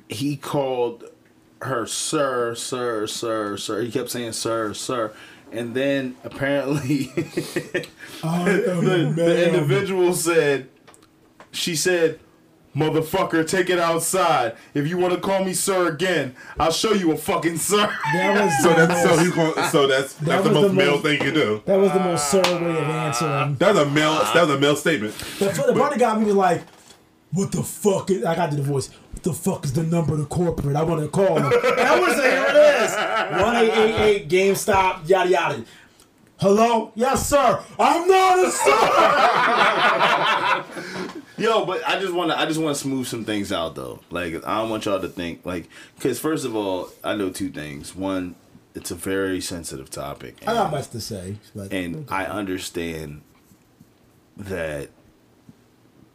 [SPEAKER 1] he called her sir sir sir sir he kept saying sir sir and then apparently the, the individual said she said motherfucker take it outside if you want to call me sir again i'll show you a fucking sir
[SPEAKER 2] That was
[SPEAKER 3] So
[SPEAKER 2] the
[SPEAKER 3] that's so
[SPEAKER 2] most,
[SPEAKER 3] he's going. So that's that that's the most
[SPEAKER 2] the
[SPEAKER 3] male thing you do.
[SPEAKER 2] that was the most sir way of answering.
[SPEAKER 3] That's a male. That's a male statement.
[SPEAKER 2] The, the funny guy me was like, "What the fuck?" Is, I got to the voice. What the fuck is the number to corporate? I want to call them. and I want to say, here it is: one eight eight eight GameStop. Yada yada. Hello? Yes, sir. I'm not a sir.
[SPEAKER 1] Yo, but I just want to I just want to smooth some things out though. Like I don't want y'all to think like because first of all, I know two things. One, it's a very sensitive topic,
[SPEAKER 2] I got
[SPEAKER 1] and,
[SPEAKER 2] much to say, but
[SPEAKER 1] and I understand that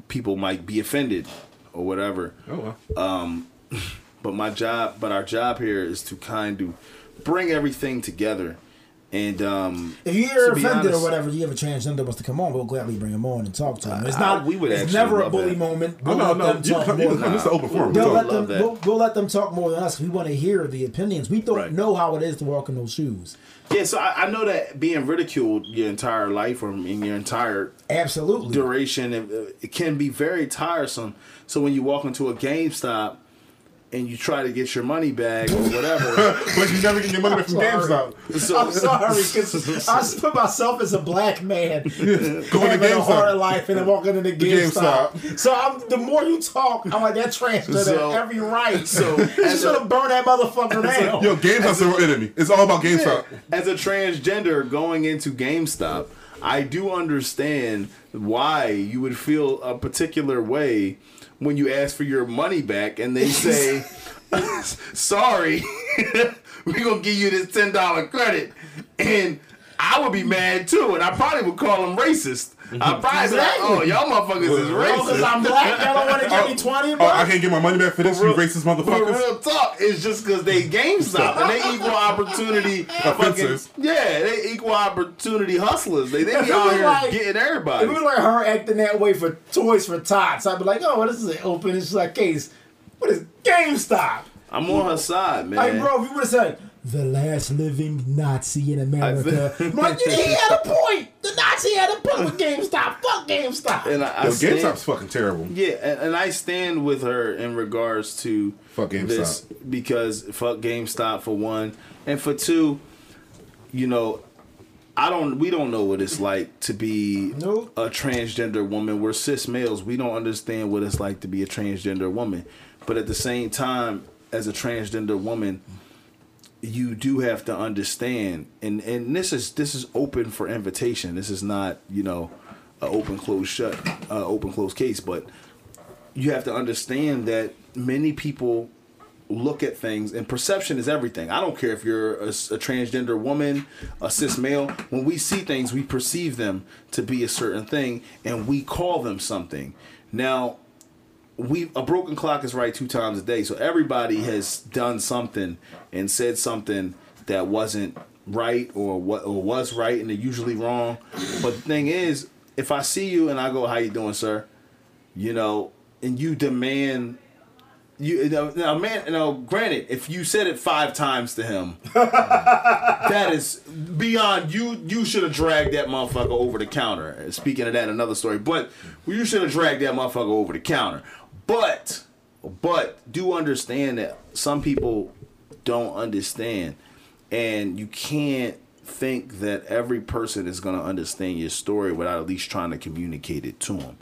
[SPEAKER 1] people might be offended or whatever.
[SPEAKER 3] Oh well.
[SPEAKER 1] Um, but my job, but our job here is to kind of bring everything together. And um,
[SPEAKER 2] if you're
[SPEAKER 1] to be
[SPEAKER 2] offended or whatever, you have a transgender wants to come on, we'll gladly bring him on and talk to him. It's
[SPEAKER 1] I-
[SPEAKER 2] not.
[SPEAKER 1] we would
[SPEAKER 2] It's never a bully
[SPEAKER 1] that.
[SPEAKER 2] moment.
[SPEAKER 3] Oh,
[SPEAKER 2] We'll
[SPEAKER 3] no,
[SPEAKER 2] let
[SPEAKER 3] no.
[SPEAKER 2] them
[SPEAKER 3] You
[SPEAKER 2] talk
[SPEAKER 3] come, you come.
[SPEAKER 2] than
[SPEAKER 3] This an open forum.
[SPEAKER 2] They'll
[SPEAKER 3] We'll
[SPEAKER 2] let them. We'll, we'll let them talk more than us. We want to hear the opinions. We don't
[SPEAKER 1] Right.
[SPEAKER 2] know how it is to walk in those shoes.
[SPEAKER 1] yeah, so I, I know that being ridiculed your entire life or in your entire
[SPEAKER 2] Absolutely.
[SPEAKER 1] duration it, it can be very tiresome so when you walk into a GameStop and you try to get your money back or whatever
[SPEAKER 3] But you never get your money back from GameStop.
[SPEAKER 1] so,
[SPEAKER 2] I'm sorry because I put myself as a black man
[SPEAKER 3] Going to
[SPEAKER 2] having a hard life and then walking into GameStop.
[SPEAKER 3] GameStop.
[SPEAKER 2] So I'm, the more you talk, I'm like that transfer
[SPEAKER 1] So-
[SPEAKER 2] every right.
[SPEAKER 1] so
[SPEAKER 2] you
[SPEAKER 1] as
[SPEAKER 2] should
[SPEAKER 1] a,
[SPEAKER 2] have burned that motherfucker down.
[SPEAKER 3] Yo, GameStop's our enemy. It's all about GameStop.
[SPEAKER 1] as a transgender going into GameStop I do understand why you would feel a particular way when you ask for your money back and they say sorry we're gonna give you this $10 credit. And I would be mad too and I probably would call them racist I probably be like, oh y'all motherfuckers is racist.
[SPEAKER 2] Because I'm black, y'all don't want to give me 20 bucks.
[SPEAKER 3] Oh, I can't get my money back for this, you
[SPEAKER 1] real-
[SPEAKER 3] racist
[SPEAKER 1] But
[SPEAKER 3] motherfuckers.
[SPEAKER 1] real talk, it's just because they GameStop and they equal opportunity fucking yeah, they equal opportunity hustlers. They they be out here
[SPEAKER 2] like-
[SPEAKER 1] getting
[SPEAKER 2] If
[SPEAKER 1] everybody.
[SPEAKER 2] it was like her acting that way for Toys for Tots, I'd be like, oh, this is an open and shut case. What is GameStop?
[SPEAKER 1] I'm on her side, man.
[SPEAKER 2] Like, bro, if you would have said, the last living Nazi in America, I'm like, yeah, he had a point. The Nazi had a point with GameStop. Fuck GameStop.
[SPEAKER 1] and I, I
[SPEAKER 3] Yo,
[SPEAKER 1] stand,
[SPEAKER 3] GameStop's fucking terrible.
[SPEAKER 1] yeah, and, and I stand with her in regards to
[SPEAKER 3] Fuck GameStop.
[SPEAKER 1] this because fuck GameStop for one, and for two, you know, I don't. We don't know what it's like to be
[SPEAKER 2] Nope.
[SPEAKER 1] a transgender woman. We're cis males. We don't understand what it's like to be a transgender woman. But at the same time, as a transgender woman, you do have to understand, and and this is this is open for invitation. This is not you know, a open closed shut, uh, open closed case. But you have to understand that many people look at things and perception is everything. I don't care if you're a, a transgender woman, a cis male. When we see things, we perceive them to be a certain thing and we call them something. Now, we a broken clock is right two times a day. So everybody has done something and said something that wasn't right or what or was right and they're usually wrong. But the thing is, if I see you and I go, "How you doing, sir?" You know, and you demand you now, now man you know granted if you said it five times to him that is beyond you you should have dragged that motherfucker over the counter speaking of that another story but you should have dragged that motherfucker over the counter but but do understand that some people don't understand and you can't think that every person is going to understand your story without at least trying to communicate it to them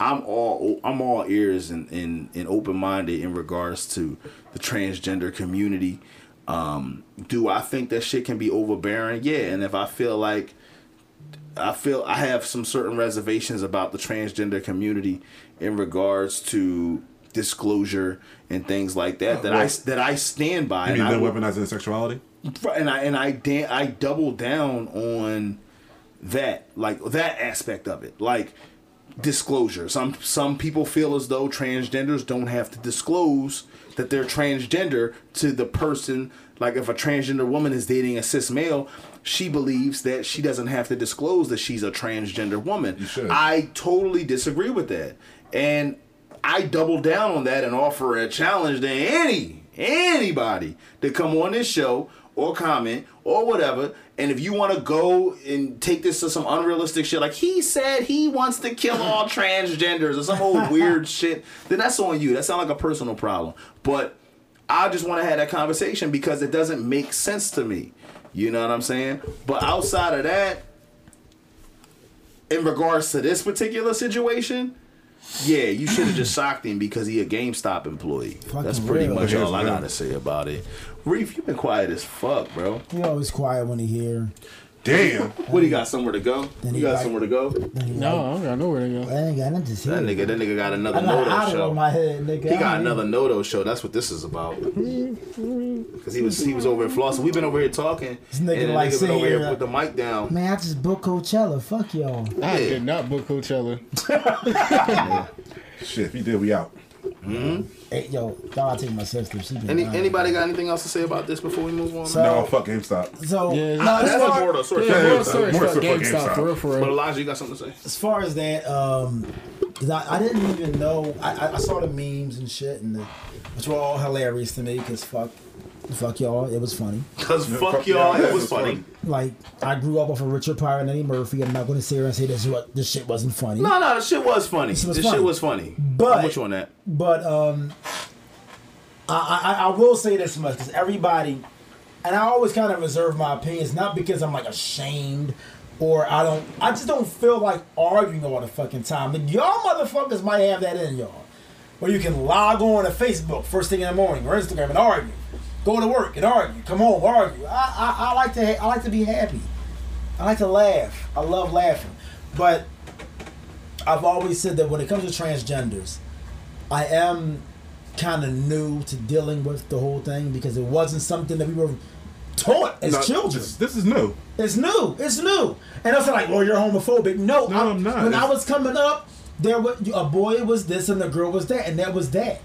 [SPEAKER 1] I'm all I'm all ears and and, and open minded in regards to the transgender community. Um, do I think that shit can be overbearing? Yeah, and if I feel like I feel I have some certain reservations about the transgender community in regards to disclosure and things like that that I that I stand by.
[SPEAKER 3] You mean
[SPEAKER 1] and I
[SPEAKER 3] them
[SPEAKER 1] will-
[SPEAKER 3] weaponizing sexuality?
[SPEAKER 1] and I and I da- I double down on that like that aspect of it like disclosure some some people feel as though transgenders don't have to disclose that they're transgender to the person like if a transgender woman is dating a cis male she believes that she doesn't have to disclose that she's a transgender woman i totally disagree with that and i double down on that and offer a challenge to any anybody to come on this show or comment or whatever. And if you want to go and take this to some unrealistic shit, like he said he wants to kill all transgenders or some old weird shit, then that's on you. That sounds like a personal problem. But I just want to have that conversation because it doesn't make sense to me. You know what I'm saying? But outside of that, in regards to this particular situation, yeah, you should have just socked him because he a GameStop employee. That's pretty
[SPEAKER 2] real.
[SPEAKER 1] much all I gotta say about it. Reef, you been quiet as fuck, bro.
[SPEAKER 2] He always quiet when he here.
[SPEAKER 3] Damn.
[SPEAKER 1] What do you got somewhere to go?
[SPEAKER 2] Then
[SPEAKER 1] You
[SPEAKER 2] he
[SPEAKER 1] got
[SPEAKER 2] like-
[SPEAKER 1] somewhere to go?
[SPEAKER 2] Then
[SPEAKER 4] No, I don't got nowhere to go.
[SPEAKER 2] I ain't got nothing to say.
[SPEAKER 1] That nigga, that nigga got another
[SPEAKER 2] I got an
[SPEAKER 1] Noto
[SPEAKER 2] idol
[SPEAKER 1] show.
[SPEAKER 2] my head, nigga.
[SPEAKER 1] He got another Noto show. That's what this is about. Because he was he was over in Flossing. We've been over here talking,
[SPEAKER 2] This
[SPEAKER 1] and
[SPEAKER 2] nigga
[SPEAKER 1] the
[SPEAKER 2] like
[SPEAKER 1] nigga been
[SPEAKER 2] sitting
[SPEAKER 1] over here
[SPEAKER 2] here-
[SPEAKER 1] with the mic down.
[SPEAKER 2] Man, I just booked Coachella. Fuck y'all.
[SPEAKER 4] I
[SPEAKER 1] Yeah.
[SPEAKER 4] did not book Coachella.
[SPEAKER 3] Shit, if he did, we out.
[SPEAKER 2] Hey, yo, y'all take my sister. She been
[SPEAKER 1] Any
[SPEAKER 2] lying.
[SPEAKER 1] anybody got anything else to say about this before we move on?
[SPEAKER 2] So-
[SPEAKER 3] No, fuck GameStop.
[SPEAKER 2] So,
[SPEAKER 4] Yeah.
[SPEAKER 2] no,
[SPEAKER 1] That's
[SPEAKER 2] as,
[SPEAKER 1] a
[SPEAKER 2] far,
[SPEAKER 1] more though. Sorry.
[SPEAKER 4] Yeah,
[SPEAKER 3] yeah,
[SPEAKER 4] more
[SPEAKER 3] yeah,
[SPEAKER 4] stories
[SPEAKER 3] more
[SPEAKER 4] about
[SPEAKER 3] stuff about
[SPEAKER 4] GameStop,
[SPEAKER 3] GameStop.
[SPEAKER 4] for real, for
[SPEAKER 1] But. Elijah, you got something to say?
[SPEAKER 2] as far as that, um, 'cause I, I didn't even know. I, I, I saw the memes and shit, and the, which were all hilarious to me. Cause fuck, fuck y'all, it was funny.
[SPEAKER 1] Because
[SPEAKER 3] Yeah,
[SPEAKER 1] fuck
[SPEAKER 3] fuck
[SPEAKER 1] y'all,
[SPEAKER 3] y'all,
[SPEAKER 1] it was
[SPEAKER 3] it's
[SPEAKER 1] funny.
[SPEAKER 3] funny.
[SPEAKER 2] Like I grew up with a Richard Pryor and Eddie Murphy. I'm not going to sit here and say this what this shit wasn't funny.
[SPEAKER 1] No, no, the shit was funny.
[SPEAKER 2] This
[SPEAKER 1] This,
[SPEAKER 2] funny.
[SPEAKER 1] shit was funny.
[SPEAKER 2] But-
[SPEAKER 1] I'm with you on that.
[SPEAKER 2] But um, I, I I will say this much because everybody, and I always kind of reserve my opinions, not because I'm like ashamed or I don't. I just don't feel like arguing all the fucking time. And y'all motherfuckers might have that in y'all, where you can log on to Facebook first thing in the morning or Instagram and argue, go to work and argue, come home argue. I I, I like to ha- I like to be happy. I like to laugh. I love laughing, but I've always said that when it comes to transgenders, I am kind of new to dealing with the whole thing because it wasn't something that we were taught as
[SPEAKER 3] No,
[SPEAKER 2] children.
[SPEAKER 3] This, this is new.
[SPEAKER 2] It's new. It's new. And I was like, well, you're homophobic. No,
[SPEAKER 3] No, I'm not.
[SPEAKER 2] When I was coming up, there was a boy was this and the girl was that, and that was that.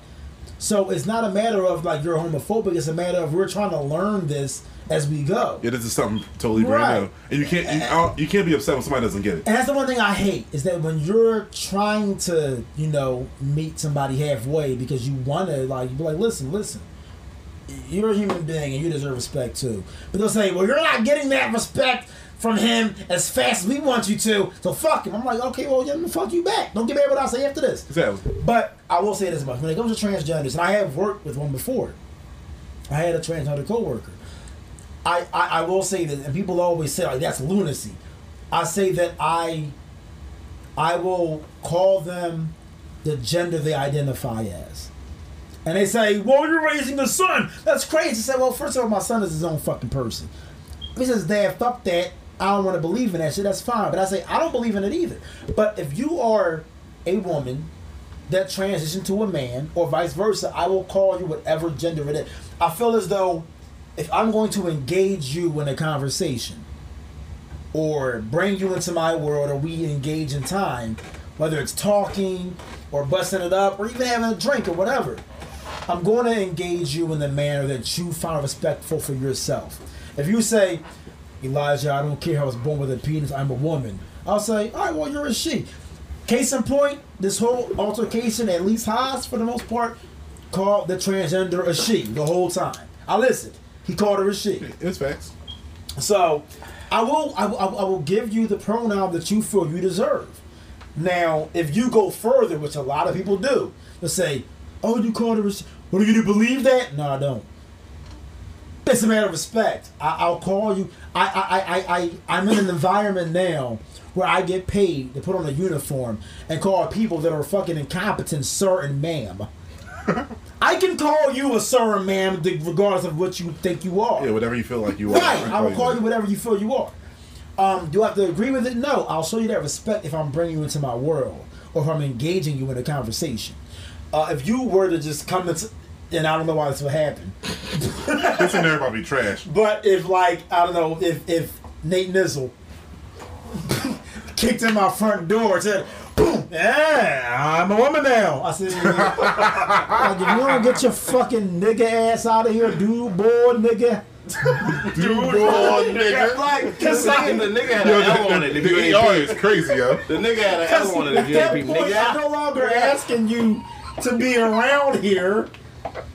[SPEAKER 2] So it's not a matter of like you're homophobic. It's a matter of we're trying to learn this as we go.
[SPEAKER 3] Yeah, this is something totally brand
[SPEAKER 2] Right.
[SPEAKER 3] new, and you can't you, you can't be upset when somebody doesn't get it.
[SPEAKER 2] And that's the one thing I hate is that when you're trying to, you know, meet somebody halfway because you want to, like, you be like, listen, listen, you're a human being and you deserve respect too. But they'll say, well, you're not getting that respect from him as fast as we want you to, so fuck him. I'm like, okay, well, then fuck you back. Don't give me what I say after this.
[SPEAKER 3] Exactly.
[SPEAKER 2] But I will say this much: when it comes to transgenders, and I have worked with one before. I had a transgender coworker. I, I I will say that, and people always say like that's lunacy. I say that I I will call them the gender they identify as. And they say, "Well, you're raising a son. That's crazy." I say, "Well, first of all, my son is his own fucking person." He says, "Dad, fuck that. I don't want to believe in that shit. That's fine." But I say, "I don't believe in it either." But if you are a woman that transition to a man or vice versa, I will call you whatever gender it is. I feel as though if I'm going to engage you in a conversation or bring you into my world or we engage in time, whether it's talking or busting it up or even having a drink or whatever, I'm going to engage you in the manner that you find respectful for yourself. If you say, Elijah, I don't care how I was born with a penis, I'm a woman, I'll say, all right, well, you're a she. Case in point, this whole altercation, at least Haas for the most part, called the transgender a she the whole time. I listened. He called her a she.
[SPEAKER 3] It's facts.
[SPEAKER 2] So, I will, I will, I will give you the pronoun that you feel you deserve. Now, if you go further, which a lot of people do, they'll say, "Oh, you called her a she. Well, do you believe that?" No, I don't. It's a matter of respect. I, I'll call you. I, I, I, I, I'm in an environment now where I get paid to put on a uniform and call people that are fucking incompetent sir and ma'am. I can call you a sir and ma'am regardless of what you think you are.
[SPEAKER 3] Yeah, whatever you feel like you are.
[SPEAKER 2] Right. I will call you whatever you feel you are. Um, do I have to agree with it? No. I'll show you that respect if I'm bringing you into my world or if I'm engaging you in a conversation. Uh, if you were to just come into, and I don't know why this would happen,
[SPEAKER 3] This in there about be trash.
[SPEAKER 2] but if like I don't know if if Nate Nizzle kicked in my front door and said, "Boom, yeah, I'm a woman now," I said, "Like if you want to get your fucking nigga ass out of here, dude, boy, nigga."
[SPEAKER 3] Dude, boy, nigga.
[SPEAKER 2] Like,
[SPEAKER 1] Cause the nigga had
[SPEAKER 3] Yo,
[SPEAKER 1] an L on it.
[SPEAKER 3] the,
[SPEAKER 1] If you
[SPEAKER 3] the
[SPEAKER 1] ain't
[SPEAKER 3] ER
[SPEAKER 1] peep.
[SPEAKER 3] is crazy, yo.
[SPEAKER 1] The nigga had an L on it. If
[SPEAKER 2] At
[SPEAKER 1] you ain't
[SPEAKER 2] that point,
[SPEAKER 1] Nigga,
[SPEAKER 2] I'm no longer asking you to be around here.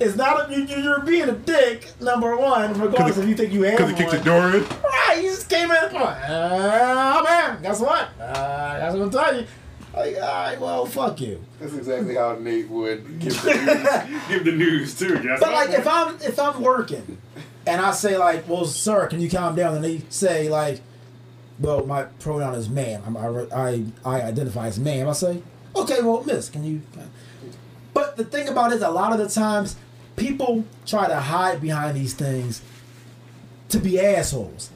[SPEAKER 2] It's not a, you, you're being a dick. Number one, regardless if you think you have
[SPEAKER 3] Because he kicked the door in.
[SPEAKER 2] Right, you just came in. Oh man, guess what? Uh, that's what I'm telling you. Like, all right, well, fuck you.
[SPEAKER 5] That's exactly how Nate would give the news, give the news too. Guys.
[SPEAKER 2] But like, if I'm if I'm working, and I say like, well, sir, can you calm down? And they say like, well, my pronoun is man. I'm, I I I identify as man. I say, okay, well, miss, can you? But the thing about it is, a lot of the times, people try to hide behind these things to be assholes.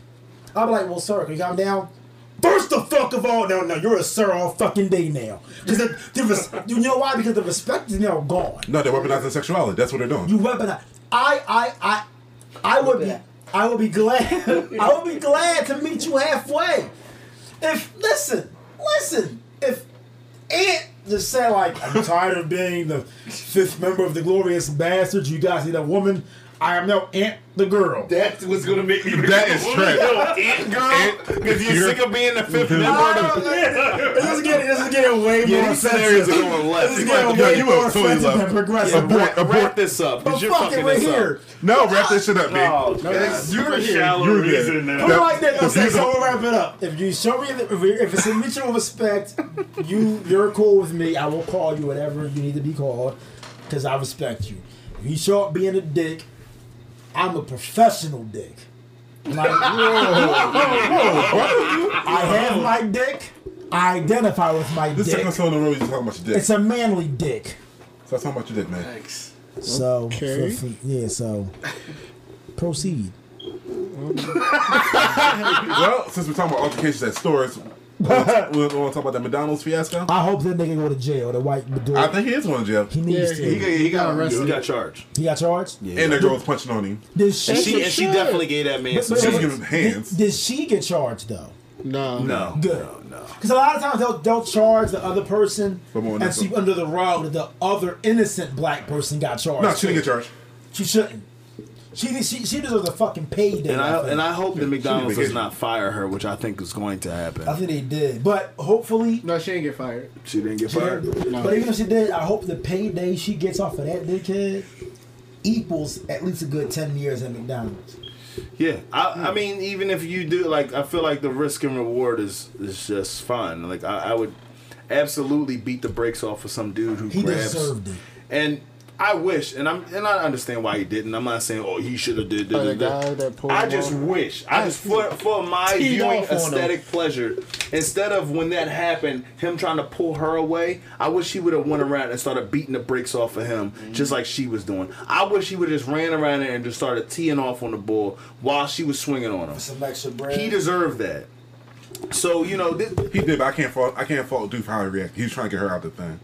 [SPEAKER 2] I'm like, well, sir, can you calm down? First the fuck of all, no, no, you're a sir all fucking day now. Because the, the res- you know why? Because the respect is now gone.
[SPEAKER 3] No, they're weaponizing sexuality. That's what they're doing.
[SPEAKER 2] You weaponize. I, I, I, I would be, I would be glad. I would be glad to meet you halfway. If listen, listen, if Ant just said like, I'm tired of being the fifth member of the glorious bastards. You guys need a woman. I am now Aunt the girl.
[SPEAKER 5] That's what's gonna make me.
[SPEAKER 3] That is trash.
[SPEAKER 1] aunt, girl, because you're
[SPEAKER 3] You're-
[SPEAKER 1] sick of being the fifth
[SPEAKER 3] No,
[SPEAKER 1] member
[SPEAKER 2] I
[SPEAKER 1] of
[SPEAKER 2] don't
[SPEAKER 1] the.
[SPEAKER 2] This is getting, this is getting way
[SPEAKER 1] Yeah,
[SPEAKER 2] more
[SPEAKER 1] these scenarios are
[SPEAKER 2] offensive.
[SPEAKER 1] going left.
[SPEAKER 2] This is
[SPEAKER 1] You might
[SPEAKER 2] getting
[SPEAKER 3] Yeah,
[SPEAKER 2] way
[SPEAKER 3] you
[SPEAKER 2] more
[SPEAKER 3] went totally
[SPEAKER 2] offensive
[SPEAKER 3] left.
[SPEAKER 2] than progressive.
[SPEAKER 3] Abort, abort.
[SPEAKER 1] wrap this up,
[SPEAKER 2] But
[SPEAKER 1] you're fucking
[SPEAKER 2] it, we're
[SPEAKER 1] this
[SPEAKER 2] here.
[SPEAKER 1] up.
[SPEAKER 3] No, wrap this shit up, man.
[SPEAKER 1] Oh,
[SPEAKER 5] No,
[SPEAKER 1] God.
[SPEAKER 5] that's super
[SPEAKER 2] here.
[SPEAKER 5] shallow
[SPEAKER 3] You're
[SPEAKER 5] reason
[SPEAKER 3] good.
[SPEAKER 5] now.
[SPEAKER 2] Put it like that.
[SPEAKER 3] the
[SPEAKER 2] Okay,
[SPEAKER 3] views
[SPEAKER 2] so we'll wrap it up. If you show me, the, if, if it's a mutual respect, you you're cool with me. I will call you whatever you need to be called, because I respect you. If you show up being a dick, I'm a professional dick. Like, I have my dick. I identify with my
[SPEAKER 3] This second
[SPEAKER 2] dick.
[SPEAKER 3] episode in a row, you just talking about your dick.
[SPEAKER 2] It's a manly dick.
[SPEAKER 3] Stop talking about your dick, man.
[SPEAKER 5] Thanks.
[SPEAKER 2] So,
[SPEAKER 4] Okay.
[SPEAKER 2] for- for- yeah. So, proceed.
[SPEAKER 3] Well, since we're talking about altercations at stores, we want to talk about that McDonald's fiasco.
[SPEAKER 2] I hope that nigga go to jail. The white dude.
[SPEAKER 3] I think he is going to jail.
[SPEAKER 2] he needs
[SPEAKER 4] Yeah,
[SPEAKER 2] to.
[SPEAKER 1] He got, he got
[SPEAKER 4] got arrested.
[SPEAKER 1] He got charged.
[SPEAKER 2] He got charged.
[SPEAKER 1] Yeah.
[SPEAKER 3] And the girl was punching on him.
[SPEAKER 2] Did she?
[SPEAKER 1] And she, and she definitely gave that man
[SPEAKER 2] But-
[SPEAKER 1] some.
[SPEAKER 2] but-
[SPEAKER 3] She was giving him hands.
[SPEAKER 2] Did, did she get charged though?
[SPEAKER 4] No.
[SPEAKER 1] No.
[SPEAKER 2] Good.
[SPEAKER 1] No, no.
[SPEAKER 2] Because a lot of times they'll they'll charge the other person and
[SPEAKER 3] than
[SPEAKER 2] sweep under the rug that the other innocent black person got charged.
[SPEAKER 3] No, she didn't get
[SPEAKER 2] too.
[SPEAKER 3] charged.
[SPEAKER 2] She shouldn't. She she she deserves a fucking payday.
[SPEAKER 1] And I
[SPEAKER 2] think.
[SPEAKER 1] and I hope that McDonald's does not fire her, which I think is going to happen.
[SPEAKER 2] I think they did, but hopefully.
[SPEAKER 4] No, she didn't get fired.
[SPEAKER 1] She didn't get
[SPEAKER 2] she
[SPEAKER 1] fired.
[SPEAKER 2] did.
[SPEAKER 4] No.
[SPEAKER 2] But even if she did, I hope the payday she gets off of that dickhead equals at least a good ten years at McDonald's.
[SPEAKER 1] Yeah, I, I mean, even if you do, like, I feel like the risk and reward is is just fun. Like, I, I would absolutely beat the brakes off of some dude who
[SPEAKER 2] He
[SPEAKER 1] grabs.
[SPEAKER 2] deserved it.
[SPEAKER 1] And I wish, and I'm and I understand why he didn't. I'm not saying, oh, he should have did.
[SPEAKER 4] Oh,
[SPEAKER 1] did, did.
[SPEAKER 4] that
[SPEAKER 1] I just
[SPEAKER 4] off?
[SPEAKER 1] wish. I just for for my viewing
[SPEAKER 4] off on him.
[SPEAKER 1] aesthetic pleasure. Instead of when that happened, him trying to pull her away, I wish he would have went around and started beating the brakes off of him,
[SPEAKER 4] Mm-hmm.
[SPEAKER 1] just like she was doing. I wish he would have just ran around there and just started teeing off on the bull while she was swinging on him.
[SPEAKER 2] Some extra bread.
[SPEAKER 1] He deserved that. So you know, this,
[SPEAKER 3] He did, but I can't fault. I can't fault dude for how he reacted. He was trying to get her out of the thing.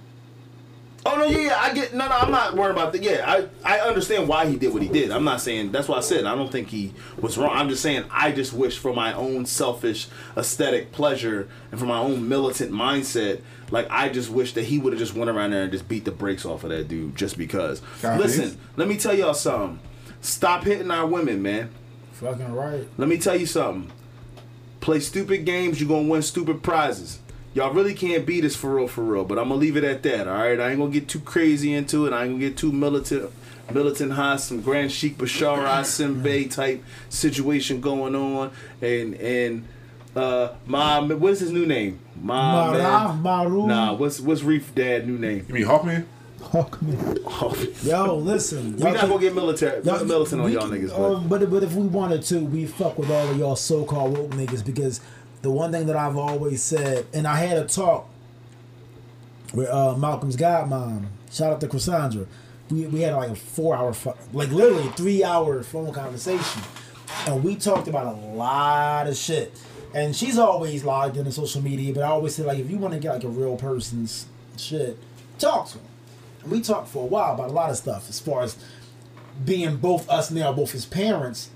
[SPEAKER 1] Oh no, yeah, yeah, I get no, no. I'm not worried about that. Yeah, I I understand why he did what he did. I'm not saying that's why I said I don't think he was wrong. I'm just saying I just wish for my own selfish aesthetic pleasure and for my own militant mindset. Like I just wish that he would have just went around there and just beat the brakes off of that dude just because.
[SPEAKER 3] Copies.
[SPEAKER 1] Listen, let me tell y'all something. Stop hitting our women, man.
[SPEAKER 2] Fucking right.
[SPEAKER 1] Let me tell you something. Play stupid games, you're gonna win stupid prizes. Y'all really can't beat us for real, for real. But I'm gonna leave it at that. All right, I ain't gonna get too crazy into it. I ain't gonna get too militant, militant high, some Grand Sheik Bashar Simbe type situation going on. And and uh, my what is his new name? My
[SPEAKER 2] Marav. Maru.
[SPEAKER 1] Nah, what's what's Reef Dad new name?
[SPEAKER 3] You mean Hawkman?
[SPEAKER 2] Hawkman. Yo, listen.
[SPEAKER 1] We not gonna get military
[SPEAKER 2] y'all-
[SPEAKER 1] militant on y'all niggas, but
[SPEAKER 2] um, but but if we wanted to, we fuck with all of y'all so-called woke niggas because the one thing that I've always said, and I had a talk with uh, Malcolm's godmom. Shout out to Cassandra. We, we had like a four hour, like literally three hour phone conversation, and we talked about a lot of shit. And she's always logged into social media, but I always say like, if you want to get like a real person's shit, talk to them. And we talked for a while about a lot of stuff as far as being both us now, both his parents.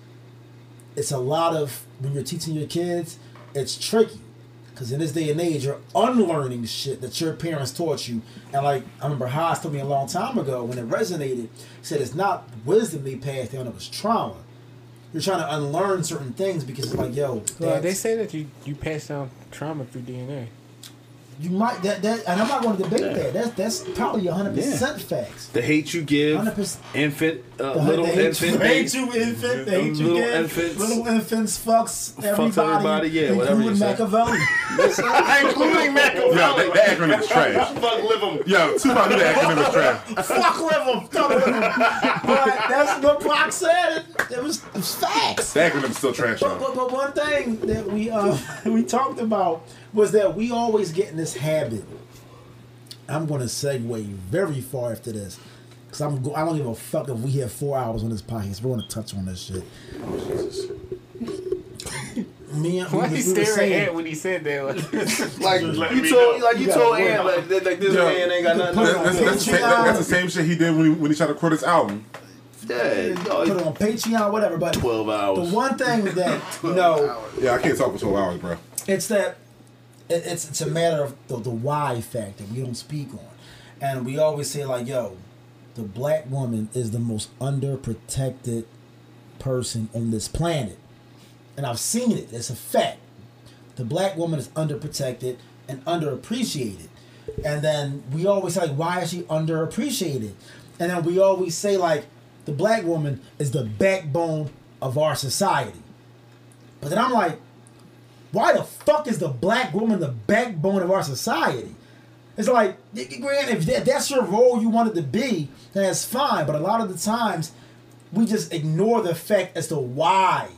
[SPEAKER 2] It's a lot of when you're teaching your kids, it's tricky. Because in this day and age, you're unlearning shit that your parents taught you. And like, I remember Haas told me a long time ago when it resonated, said it's not wisdom they passed down, it was trauma. You're trying to unlearn certain things because it's like, yo,
[SPEAKER 4] Well, they say that you, you pass down trauma through DNA.
[SPEAKER 2] You might, that, that, and I'm not going to debate that. That's, that's probably 100% facts.
[SPEAKER 1] the hate you give
[SPEAKER 2] 100%.
[SPEAKER 1] infant, uh,
[SPEAKER 2] The-
[SPEAKER 1] little
[SPEAKER 2] they hate
[SPEAKER 1] infant,
[SPEAKER 2] you, hate you, infant. They hate you,
[SPEAKER 1] Little
[SPEAKER 2] kid.
[SPEAKER 1] infants.
[SPEAKER 2] Little infants fucks everybody.
[SPEAKER 1] everybody, yeah, whatever you
[SPEAKER 2] including. Machiavelli.
[SPEAKER 1] including Machiavelli.
[SPEAKER 3] Yo, that, that acronym is trash.
[SPEAKER 1] Fuck live 'em.
[SPEAKER 3] Yo, Tupac knew that acronym is trash.
[SPEAKER 2] Fuck live 'em, fuck live 'em. But that's what Pac said. It, it was, it was facts.
[SPEAKER 3] That acronym is still trash,
[SPEAKER 2] But, but, but one thing that we uh, we talked about was that we always get in this habit. I'm going to segue very far after this. Cause I'm go- I don't give a fuck if we have four hours on this podcast. We're gonna touch on this shit. Me and
[SPEAKER 4] Why
[SPEAKER 2] we,
[SPEAKER 4] he
[SPEAKER 2] we
[SPEAKER 4] staring
[SPEAKER 2] saying,
[SPEAKER 4] at when he said that?
[SPEAKER 1] Like
[SPEAKER 5] let
[SPEAKER 1] you told,
[SPEAKER 5] know.
[SPEAKER 1] like you
[SPEAKER 2] You
[SPEAKER 1] told
[SPEAKER 2] gotta
[SPEAKER 1] Ann, like, like this
[SPEAKER 3] Yo,
[SPEAKER 1] man ain't got nothing.
[SPEAKER 2] put it on
[SPEAKER 3] That's, that's, the same, that's the same shit he did when he, when he tried to record his album.
[SPEAKER 1] Yeah,
[SPEAKER 2] put it on Patreon, whatever. But
[SPEAKER 1] twelve hours.
[SPEAKER 2] the one thing that you know,
[SPEAKER 3] Yeah, I can't talk for 12 hours, bro.
[SPEAKER 2] it's that it, it's it's a matter of the, the why factor we don't speak on, and we always say like, yo, the black woman is the most underprotected person on this planet, and I've seen it. It's a fact. The black woman is underprotected and underappreciated, and then we always say, like, why is she underappreciated? And then we always say like, the black woman is the backbone of our society. But then I'm like, why the fuck is the black woman the backbone of our society? It's like, granted, if that, that's your role you wanted to be, then that's fine. But a lot of the times, we just ignore the fact as to why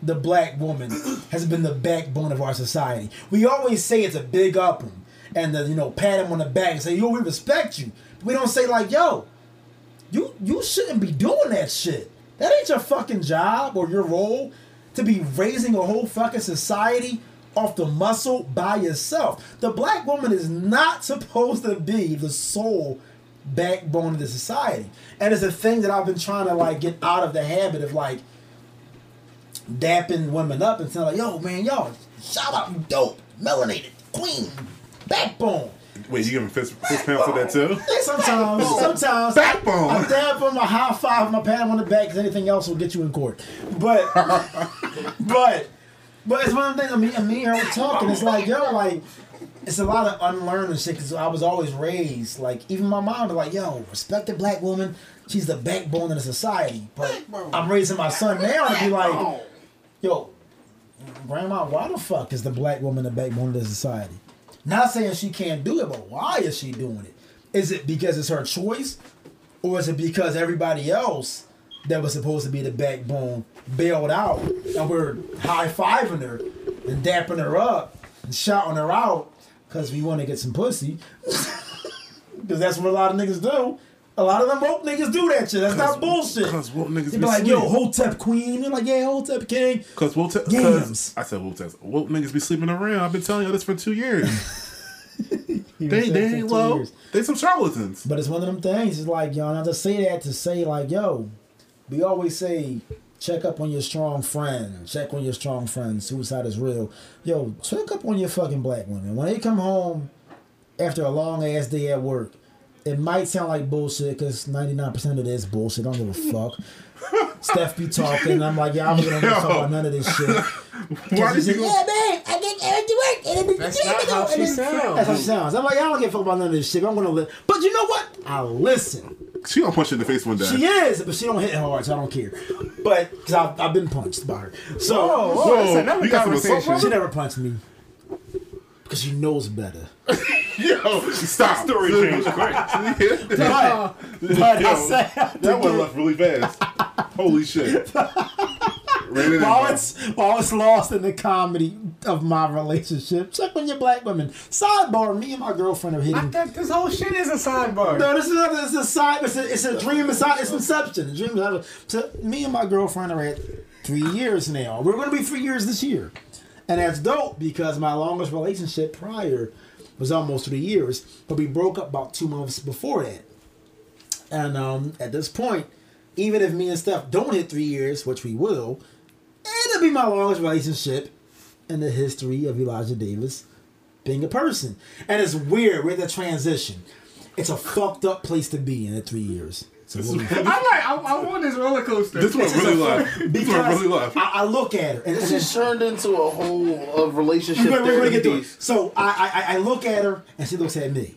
[SPEAKER 2] the black woman has been the backbone of our society. We always say it's a big up 'em and the, you know pat him on the back and say, "Yo, we respect you." But we don't say like, "Yo, you you shouldn't be doing that shit. That ain't your fucking job or your role to be raising a whole fucking society off the muscle by yourself. The black woman is not supposed to be the sole backbone of the society. And it's a thing that I've been trying to like get out of the habit of like dapping women up and saying like, yo man, y'all shout out you dope, melanated, queen, backbone.
[SPEAKER 3] Wait, you give him fist, fist pound for that, too?
[SPEAKER 2] Sometimes, sometimes,
[SPEAKER 3] Backbone.
[SPEAKER 2] I dab him, a high five, my pat him on the back, because anything else will get you in court. But, but, but it's one of the things. I mean, and me and her were talking. It's like, yo, like, it's a lot of unlearning shit. Because I was always raised, like, even my mom was like, yo, respect the black woman. She's the backbone of the society. But I'm raising my son now to be like, yo, grandma, why the fuck is the black woman the backbone of the society? Not saying she can't do it, but why is she doing it? Is it because it's her choice? Or is it because everybody else that was supposed to be the backbone bailed out and we're high fiving her and dapping her up and shouting her out because we want to get some pussy? Because that's what a lot of niggas do. A lot of them woke niggas do that shit. That's not bullshit.
[SPEAKER 3] Because woke niggas
[SPEAKER 2] They
[SPEAKER 3] be
[SPEAKER 2] be like, yo,
[SPEAKER 3] sleep.
[SPEAKER 2] Hotep queen. You're like, yeah, Hotep king.
[SPEAKER 3] Because woke, te-
[SPEAKER 2] Yams.
[SPEAKER 3] 'cause- I said woke, te- woke niggas be sleeping around. I've been telling you this for two years.
[SPEAKER 2] He
[SPEAKER 3] they they ain't low.
[SPEAKER 2] years.
[SPEAKER 3] They some charlatans.
[SPEAKER 2] But it's one of them things. It's like, yo, and I just say that to say, like, yo, we always say, check up on your strong friend. Check on your strong friend. Suicide is real. Yo, check up on your fucking black women. When they come home after a long ass day at work, it might sound like bullshit because 99% of it is bullshit. I don't give a fuck. Steph be talking. I'm like, yeah, I'm gonna talk about none of this shit.
[SPEAKER 3] Why
[SPEAKER 2] She's
[SPEAKER 3] did
[SPEAKER 2] like,
[SPEAKER 3] you?
[SPEAKER 2] yeah, man, I get I do work. And then-
[SPEAKER 4] That's not how she sounds.
[SPEAKER 2] That's how she sounds. I'm like, I don't give a fuck about none of this shit. I'm gonna live. But you know what? I listen.
[SPEAKER 3] She gonna punch you in the face one day.
[SPEAKER 2] She is, but she don't hit hard, so I don't care. But because I've, I've been punched by her, so
[SPEAKER 4] Oh, that's another
[SPEAKER 3] you got some assault
[SPEAKER 2] she never punched me. Because she knows better.
[SPEAKER 3] Yo, stop.
[SPEAKER 5] Story changed quick.
[SPEAKER 2] But, but I said
[SPEAKER 3] That one left really fast. Holy shit. Ran it in,
[SPEAKER 2] while it's while it's lost in the comedy of my relationship, check on your black women. Sidebar: Me and my girlfriend are
[SPEAKER 6] I
[SPEAKER 2] hitting.
[SPEAKER 6] this whole shit is a sidebar.
[SPEAKER 2] No, this is not. It's a side. It's a, it's a dream. It's, it's inception. A dream. So me and my girlfriend are at three years now. We're going to be three years this year, and that's dope because my longest relationship prior was almost three years, but we broke up about two months before that. And um, at this point, even if me and Steph don't hit three years, which we will, it'll be my longest relationship in the history of Elijah Davis being a person. And it's weird. We're at the transition. It's a fucked up place to be in at three years. So
[SPEAKER 3] This
[SPEAKER 2] we'll
[SPEAKER 3] is-
[SPEAKER 2] be-
[SPEAKER 6] I like. I, I want this roller coaster.
[SPEAKER 3] This one really
[SPEAKER 2] a-
[SPEAKER 3] left. This one really left.
[SPEAKER 2] I, I look at her and
[SPEAKER 1] This
[SPEAKER 2] and-
[SPEAKER 1] has turned into a whole of relationship.
[SPEAKER 2] We're, we're get to it. So I, I I look at her and she looks at me,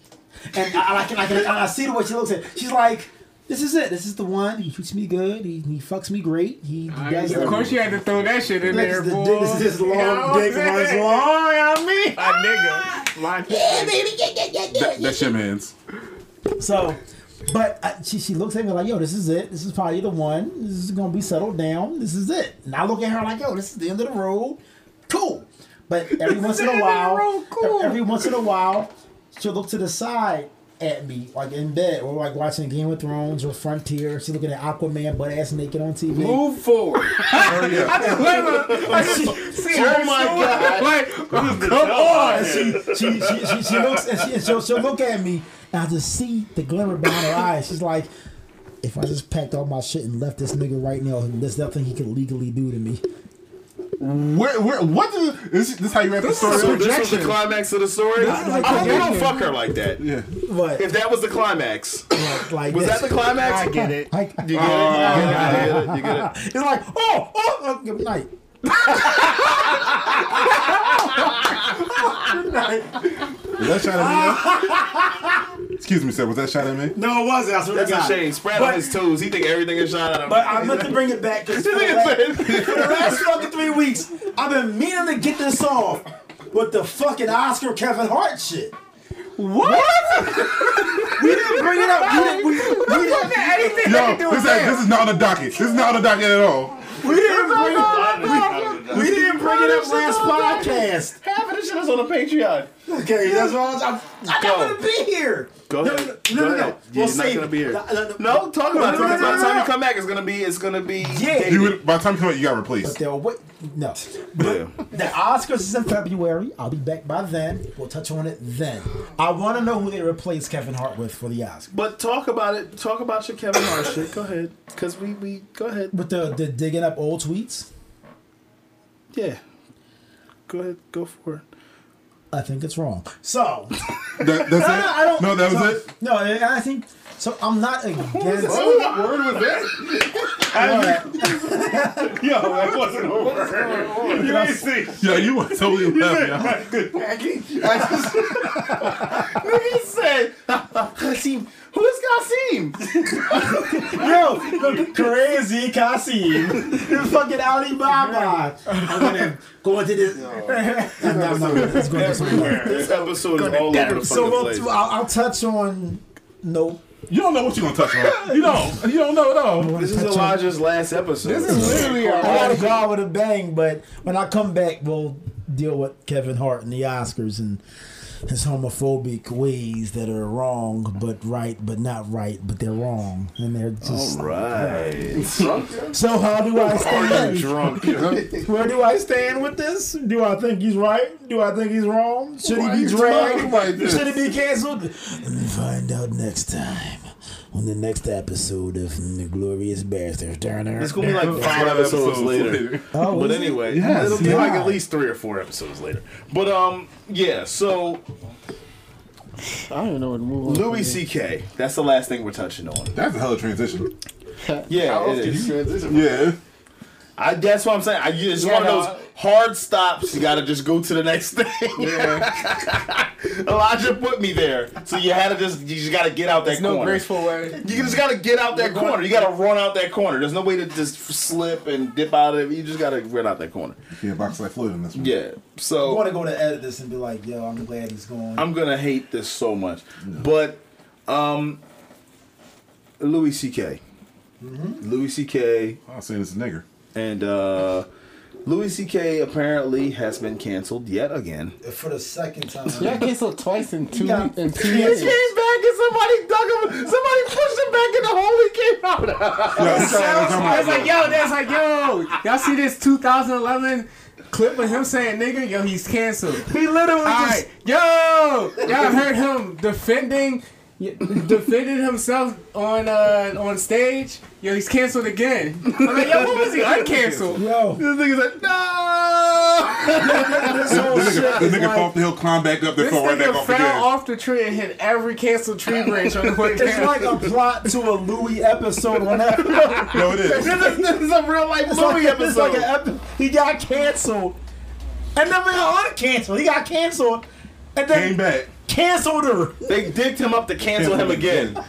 [SPEAKER 2] and I, I can I can I see the way she looks at. She's like, "This is it. This is the one. He treats me good. He, he fucks me great. He, he does
[SPEAKER 6] of course, you had to throw that shit in
[SPEAKER 2] Look,
[SPEAKER 6] there,
[SPEAKER 2] the
[SPEAKER 6] boy.
[SPEAKER 2] this is his long
[SPEAKER 6] You know
[SPEAKER 2] dick
[SPEAKER 6] I'm
[SPEAKER 2] and his
[SPEAKER 6] saying?
[SPEAKER 2] long-
[SPEAKER 6] You know what I oh, mean? My nigga. My
[SPEAKER 2] Yeah, baby, yeah, yeah, yeah, yeah,
[SPEAKER 3] That, that's your man's.
[SPEAKER 2] So, but uh, she she looks at me like, "Yo, this is it. This is probably the one. This is gonna be settled down. This is it." And I look at her like, "Yo, this is the end of the road. Cool." But every once in a
[SPEAKER 6] end of the
[SPEAKER 2] while,
[SPEAKER 6] cool.
[SPEAKER 2] every once in a while, she'll look to the side at me, like in bed, or like watching Game of Thrones or Frontier. She's looking at Aquaman butt ass naked on TV.
[SPEAKER 1] Move forward.
[SPEAKER 3] Oh, Hurry up.
[SPEAKER 6] Oh, see,
[SPEAKER 1] Oh my God.
[SPEAKER 6] Like,
[SPEAKER 2] Come on! She, she, she, she, she looks and, she, she'll, she'll look at me, and I just see the glimmer behind her eyes. She's like, if I just packed all my shit and left this nigga right now, there's nothing he could legally do to me.
[SPEAKER 3] Where, where, what the, is this how you wrap the story
[SPEAKER 1] So this was the climax of the story.
[SPEAKER 2] This is
[SPEAKER 1] I hope you don't fuck her like that.
[SPEAKER 3] Yeah.
[SPEAKER 2] But
[SPEAKER 1] If that was the climax,
[SPEAKER 2] like, like
[SPEAKER 1] was
[SPEAKER 2] this.
[SPEAKER 1] that the climax?
[SPEAKER 6] I get it.
[SPEAKER 2] Like,
[SPEAKER 1] You get it? Uh, you get it? You get it?
[SPEAKER 2] it's like, oh, oh, oh, good night.
[SPEAKER 3] Was that shot at me? Excuse me, sir. Was that shot at me?
[SPEAKER 2] No, it wasn't. I swear
[SPEAKER 1] That's
[SPEAKER 2] to
[SPEAKER 1] a
[SPEAKER 2] God.
[SPEAKER 1] shame. Spread
[SPEAKER 2] But-
[SPEAKER 1] on his toes. He think everything is shot at him.
[SPEAKER 2] But I meant to bring it back because for, the last- for the last fucking three weeks, I've been meaning to get this off with the fucking Oscar Kevin Hart shit.
[SPEAKER 6] what?
[SPEAKER 2] We didn't bring it up. We didn't. We, we didn't.
[SPEAKER 6] Anything
[SPEAKER 3] Yo,
[SPEAKER 6] to do
[SPEAKER 3] this,
[SPEAKER 6] with
[SPEAKER 3] ain't- this is not on the docket. This is not on the docket at all.
[SPEAKER 2] We didn't bring it. We, we didn't bring it up last podcast.
[SPEAKER 1] half of the shit is on the Patreon.
[SPEAKER 2] Okay, that's what I'm. I'm, I'm
[SPEAKER 1] Go.
[SPEAKER 2] not gonna be here.
[SPEAKER 1] Go
[SPEAKER 2] no,
[SPEAKER 1] ahead.
[SPEAKER 2] No,
[SPEAKER 1] Go
[SPEAKER 2] no, no,
[SPEAKER 1] ahead.
[SPEAKER 2] no.
[SPEAKER 1] You're
[SPEAKER 2] We'll
[SPEAKER 1] not gonna be here.
[SPEAKER 2] No, no, no.
[SPEAKER 1] No, talk about it.
[SPEAKER 2] No, no,
[SPEAKER 1] Because
[SPEAKER 2] no,
[SPEAKER 1] by the time you come back, it's gonna be it's gonna be
[SPEAKER 2] Yeah.
[SPEAKER 3] You would, by the time you come out, you got replaced.
[SPEAKER 2] But they'll wait. No.
[SPEAKER 1] Yeah.
[SPEAKER 2] The Oscars is in February. I'll be back by then. We'll touch on it then. I want to know who they replace Kevin Hart with for the Oscars.
[SPEAKER 1] But talk about it. Talk about your Kevin Hart shit. Go ahead. Because we we go ahead.
[SPEAKER 2] With the, the digging up old tweets,
[SPEAKER 1] Yeah. Go ahead. Go for it.
[SPEAKER 2] I think it's wrong. So,
[SPEAKER 3] That, that's
[SPEAKER 2] no,
[SPEAKER 3] it?
[SPEAKER 2] no, I don't.
[SPEAKER 3] no, that was
[SPEAKER 2] so-
[SPEAKER 3] it?
[SPEAKER 2] No, I I think so. I'm not against.
[SPEAKER 3] The word was that?
[SPEAKER 5] Yo, that wasn't over. You ain't see.
[SPEAKER 3] Yo, you were totally left, yo.
[SPEAKER 5] Good packing.
[SPEAKER 1] He said, Kasim, who is Kasim?
[SPEAKER 2] Yo, look, crazy Kasim. It's fucking Alibaba. I'm gonna go into this. I'm not- it's gonna be.
[SPEAKER 1] This episode is all over the
[SPEAKER 2] So
[SPEAKER 1] fucking
[SPEAKER 2] we'll,
[SPEAKER 1] place.
[SPEAKER 2] I'll, I'll touch on. Nope.
[SPEAKER 3] You don't know what you're gonna touch on. You don't. You don't know no.
[SPEAKER 1] This is Elijah's last episode.
[SPEAKER 6] This is literally
[SPEAKER 2] I
[SPEAKER 6] a
[SPEAKER 2] gotta go with a bang, but when I come back, we'll deal with Kevin Hart and the Oscars and his homophobic ways that are wrong, but right, but not right, but they're wrong, and they're just.
[SPEAKER 1] right.
[SPEAKER 2] So how do I stand?
[SPEAKER 1] Drunk.
[SPEAKER 2] Where do I stand with this? Do I think he's right? Do I think he's wrong? Should
[SPEAKER 3] Why
[SPEAKER 2] he be dragged?
[SPEAKER 3] like?
[SPEAKER 2] Should he be canceled? Let me find out next time on the next episode of The Glorious Bastards. Turner.
[SPEAKER 1] It's gonna be like five episodes later.
[SPEAKER 2] Oh,
[SPEAKER 1] But
[SPEAKER 2] is it?
[SPEAKER 1] anyway,
[SPEAKER 3] Yes,
[SPEAKER 1] it'll be like at least three or four episodes later. But um, yeah. So
[SPEAKER 4] I don't know what to move on.
[SPEAKER 1] Louis C.K. That's the last thing we're touching on.
[SPEAKER 3] That's a hell of a transition.
[SPEAKER 1] Yeah, it is.
[SPEAKER 3] Yeah.
[SPEAKER 1] I, that's what I'm saying. I, it's
[SPEAKER 6] Yeah,
[SPEAKER 1] one of those hard stops. You got to just go to the next thing. Elijah put me there, so you had to just you just got to get out that
[SPEAKER 6] corner. No graceful way.
[SPEAKER 1] You just got to get out that corner. You got to run out that corner. There's no way to just slip and dip out of it. You just got to run out that corner.
[SPEAKER 3] Yeah, box like Floyd in this one.
[SPEAKER 1] Yeah.
[SPEAKER 2] I
[SPEAKER 1] So
[SPEAKER 2] want to go to edit this and be like, yo, I'm glad he's going.
[SPEAKER 1] I'm gonna hate this so much, but um, Louis C.K. Louis C.K.
[SPEAKER 3] I was saying it's a nigger.
[SPEAKER 1] And uh, Louis C.K. apparently has been canceled yet again.
[SPEAKER 2] For the second time.
[SPEAKER 6] Yeah, canceled twice in two
[SPEAKER 2] Yeah.
[SPEAKER 6] in two
[SPEAKER 1] He
[SPEAKER 6] years.
[SPEAKER 1] came back and somebody dug him. Somebody pushed him back in the hole. He came out.
[SPEAKER 3] Yeah, it's-
[SPEAKER 6] I was like, yo, that's like, yo, y'all see this 2011 clip of him saying nigga? Yo, he's canceled.
[SPEAKER 1] he literally
[SPEAKER 6] All
[SPEAKER 1] just.
[SPEAKER 6] right, yo, y'all heard him defending, defended himself on uh on stage. Yo, he's canceled again. I'm like, yo, what was he uncanceled?
[SPEAKER 2] Yo,
[SPEAKER 1] This nigga's like, no.
[SPEAKER 2] this
[SPEAKER 3] The
[SPEAKER 2] whole
[SPEAKER 3] nigga, the nigga
[SPEAKER 2] like,
[SPEAKER 3] fell off the hill, climbed back up, then
[SPEAKER 6] This
[SPEAKER 3] fell right back
[SPEAKER 6] nigga
[SPEAKER 3] off
[SPEAKER 6] fell
[SPEAKER 3] again.
[SPEAKER 6] off the tree and hit every canceled tree branch on the way
[SPEAKER 2] it's
[SPEAKER 6] down.
[SPEAKER 2] like a plot to a Louie episode. Whenever
[SPEAKER 3] No, it is.
[SPEAKER 1] this, is, this is a real life
[SPEAKER 2] it's
[SPEAKER 1] Louis
[SPEAKER 2] like, it's like
[SPEAKER 1] episode.
[SPEAKER 2] an epi- he got canceled, and then we got uncanceled. He got canceled, and then
[SPEAKER 3] Came back.
[SPEAKER 2] canceled her.
[SPEAKER 1] they digged him up to cancel him again.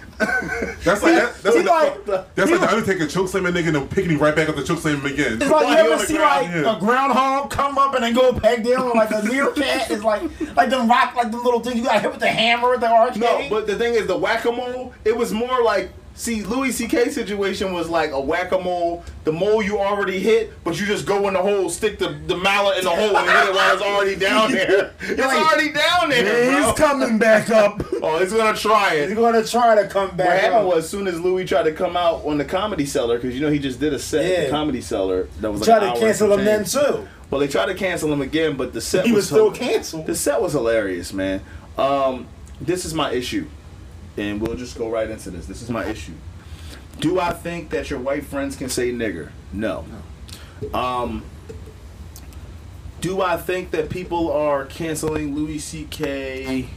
[SPEAKER 3] That's like that, that's
[SPEAKER 2] He
[SPEAKER 3] like,
[SPEAKER 2] like,
[SPEAKER 3] the, that's like the Undertaker choke slam a nigga and then picking him right back up to choke slam him again.
[SPEAKER 2] It's like you ever see
[SPEAKER 1] ground,
[SPEAKER 2] like
[SPEAKER 3] yeah.
[SPEAKER 2] a groundhog come up and then go back down or like a meerkat is like like them rock like them little things you got hit with the hammer at the arcade.
[SPEAKER 1] No, but the thing is, the whack a mole, it was more like, see, Louis C.K. situation was like a whack a mole. The mole you already hit, but you just go in the hole, stick the, the mallet in the hole, and hit it while it's already down there. It's already down there,
[SPEAKER 2] he's
[SPEAKER 1] bro.
[SPEAKER 2] coming back up.
[SPEAKER 1] Oh, he's gonna try it.
[SPEAKER 2] He's gonna try to come back.
[SPEAKER 1] What happened
[SPEAKER 2] up.
[SPEAKER 1] was, as soon as Louis tried to come out on the Comedy Cellar, because you know he just did a set at the Comedy Cellar that was like
[SPEAKER 2] Try
[SPEAKER 1] an
[SPEAKER 2] to cancel him then too.
[SPEAKER 1] Well, they tried to cancel him again, but the set
[SPEAKER 2] He was still
[SPEAKER 1] hil-
[SPEAKER 2] canceled.
[SPEAKER 1] The set was hilarious, man. Um, this is my issue, and we'll just go right into this. This is my issue. Do I think that your white friends can say nigger? No. Um, do I think that people are canceling Louis C.K.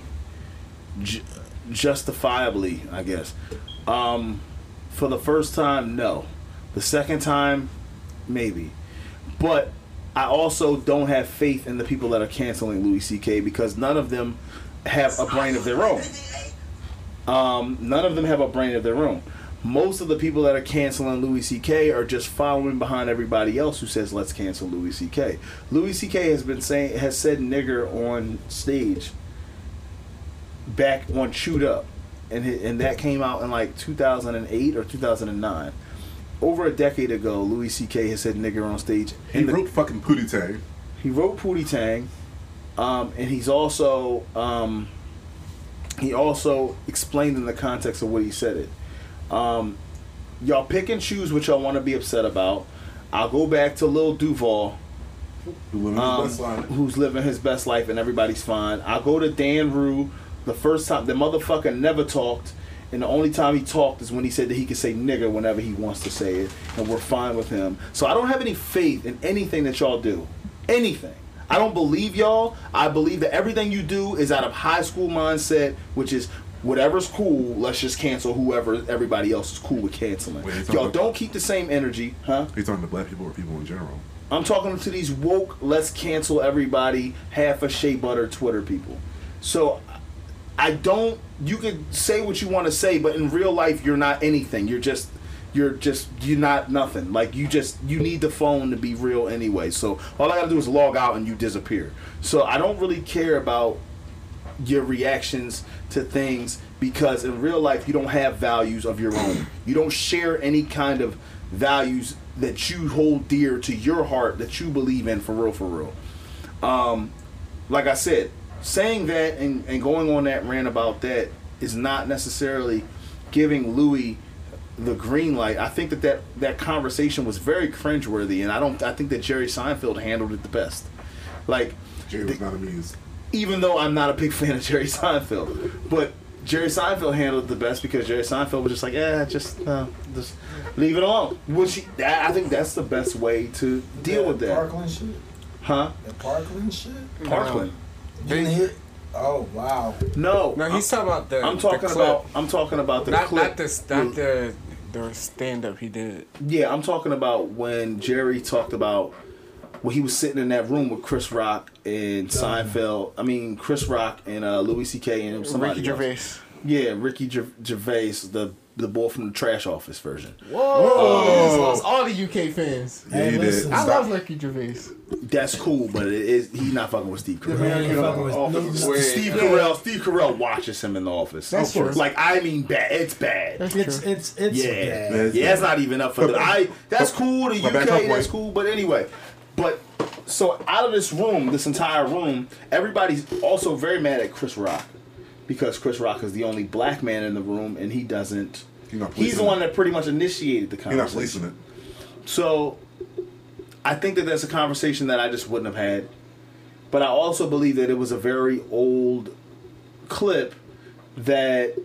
[SPEAKER 1] Ju- justifiably? I guess. Um, for the first time, no. The second time, maybe. But I also don't have faith in the people that are canceling Louis C.K. because none of them have a brain of their own. Um, none of them have a brain of their own. Most of the people that are canceling Louis C.K. are just following behind everybody else who says let's cancel Louis C.K. Louis C.K. has been saying has said nigger on stage back on Chewed Up, and and that came out in like 2008 or 2009. Over a decade ago, Louis C.K. has said nigger on stage.
[SPEAKER 3] He
[SPEAKER 1] the-
[SPEAKER 3] wrote fucking Pootie Tang.
[SPEAKER 1] he wrote Pootie Tang, um, and he's also um, he also explained in the context of what he said it. Um, y'all pick and choose what y'all want to be upset about. I'll go back to Lil Duval,
[SPEAKER 3] Who lived his
[SPEAKER 1] um, who's living his best life and everybody's fine. I'll go to Dan Rue. The first time the motherfucker never talked, and the only time he talked is when he said that he could say nigger whenever he wants to say it, and we're fine with him. So I don't have any faith in anything that y'all do. Anything. I don't believe y'all. I believe that everything you do is out of high school mindset, which is whatever's cool, let's just cancel whoever everybody else is cool with canceling.
[SPEAKER 3] Wait, you
[SPEAKER 1] Y'all don't keep the same energy, huh?
[SPEAKER 3] He's talking to black people or people in general.
[SPEAKER 1] I'm talking to these woke, let's cancel everybody, half a shea butter Twitter people. So I don't you could say what you want to say, but in real life you're not anything. You're just you're just you're not nothing. Like you just you need the phone to be real anyway. So all I gotta do is log out and you disappear. So I don't really care about your reactions to things because in real life you don't have values of your own. You don't share any kind of values that you hold dear to your heart that you believe in for real for real. Um, like I said, saying that and, and going on that rant about that is not necessarily giving Louis the green light. I think that that, that conversation was very cringeworthy, and I don't. I think that Jerry Seinfeld handled it the best. Like,
[SPEAKER 3] Jerry was not amused.
[SPEAKER 1] even though I'm not a big fan of Jerry Seinfeld, but Jerry Seinfeld handled it the best because Jerry Seinfeld was just like, yeah, just uh, just leave it alone. Which he, that, I think that's the best way to deal with that,
[SPEAKER 2] Parkland shit.
[SPEAKER 1] huh?
[SPEAKER 2] That Parkland shit.
[SPEAKER 1] Parkland.
[SPEAKER 2] You didn't hear? Oh wow.
[SPEAKER 1] No,
[SPEAKER 6] No, he's talking about the.
[SPEAKER 1] I'm
[SPEAKER 6] the
[SPEAKER 1] talking
[SPEAKER 6] clip.
[SPEAKER 1] about. I'm talking about the
[SPEAKER 6] not
[SPEAKER 1] clip.
[SPEAKER 6] not the not the the stand up he did.
[SPEAKER 1] Yeah, I'm talking about when Jerry talked about when he was sitting in that room with Chris Rock and Seinfeld. I mean, Chris Rock and uh, Louis C.K. and somebody
[SPEAKER 4] Ricky
[SPEAKER 1] else.
[SPEAKER 4] Gervais.
[SPEAKER 1] Yeah, Ricky Ger- Gervais, the the boy from the Trash Office version.
[SPEAKER 6] Whoa! Just lost all the UK fans.
[SPEAKER 3] Yeah, he
[SPEAKER 2] listen,
[SPEAKER 3] did.
[SPEAKER 6] I love Ricky Gervais.
[SPEAKER 1] That's cool, but it is he's not fucking with Steve Carell.
[SPEAKER 2] Man, you fucking with-
[SPEAKER 5] Office
[SPEAKER 2] no,
[SPEAKER 1] Steve
[SPEAKER 5] way-
[SPEAKER 1] Carell, Steve Carell watches him in the office.
[SPEAKER 6] That's true.
[SPEAKER 1] Like I mean, bad. It's bad.
[SPEAKER 6] That's
[SPEAKER 2] It's
[SPEAKER 6] true.
[SPEAKER 2] it's it's
[SPEAKER 1] Yeah,
[SPEAKER 2] bad.
[SPEAKER 1] yeah, it's not even up for the. I that's cool. The UK, that's
[SPEAKER 3] boy.
[SPEAKER 1] cool. But anyway, but so out of this room, this entire room, everybody's also very mad at Chris Rock because Chris Rock is the only black man in the room, and he doesn't.
[SPEAKER 3] He not
[SPEAKER 1] He's the one that pretty much initiated the
[SPEAKER 3] You're not
[SPEAKER 1] conversation.
[SPEAKER 3] policing it.
[SPEAKER 1] So I think that that's a conversation that I just wouldn't have had. But I also believe that it was a very old clip that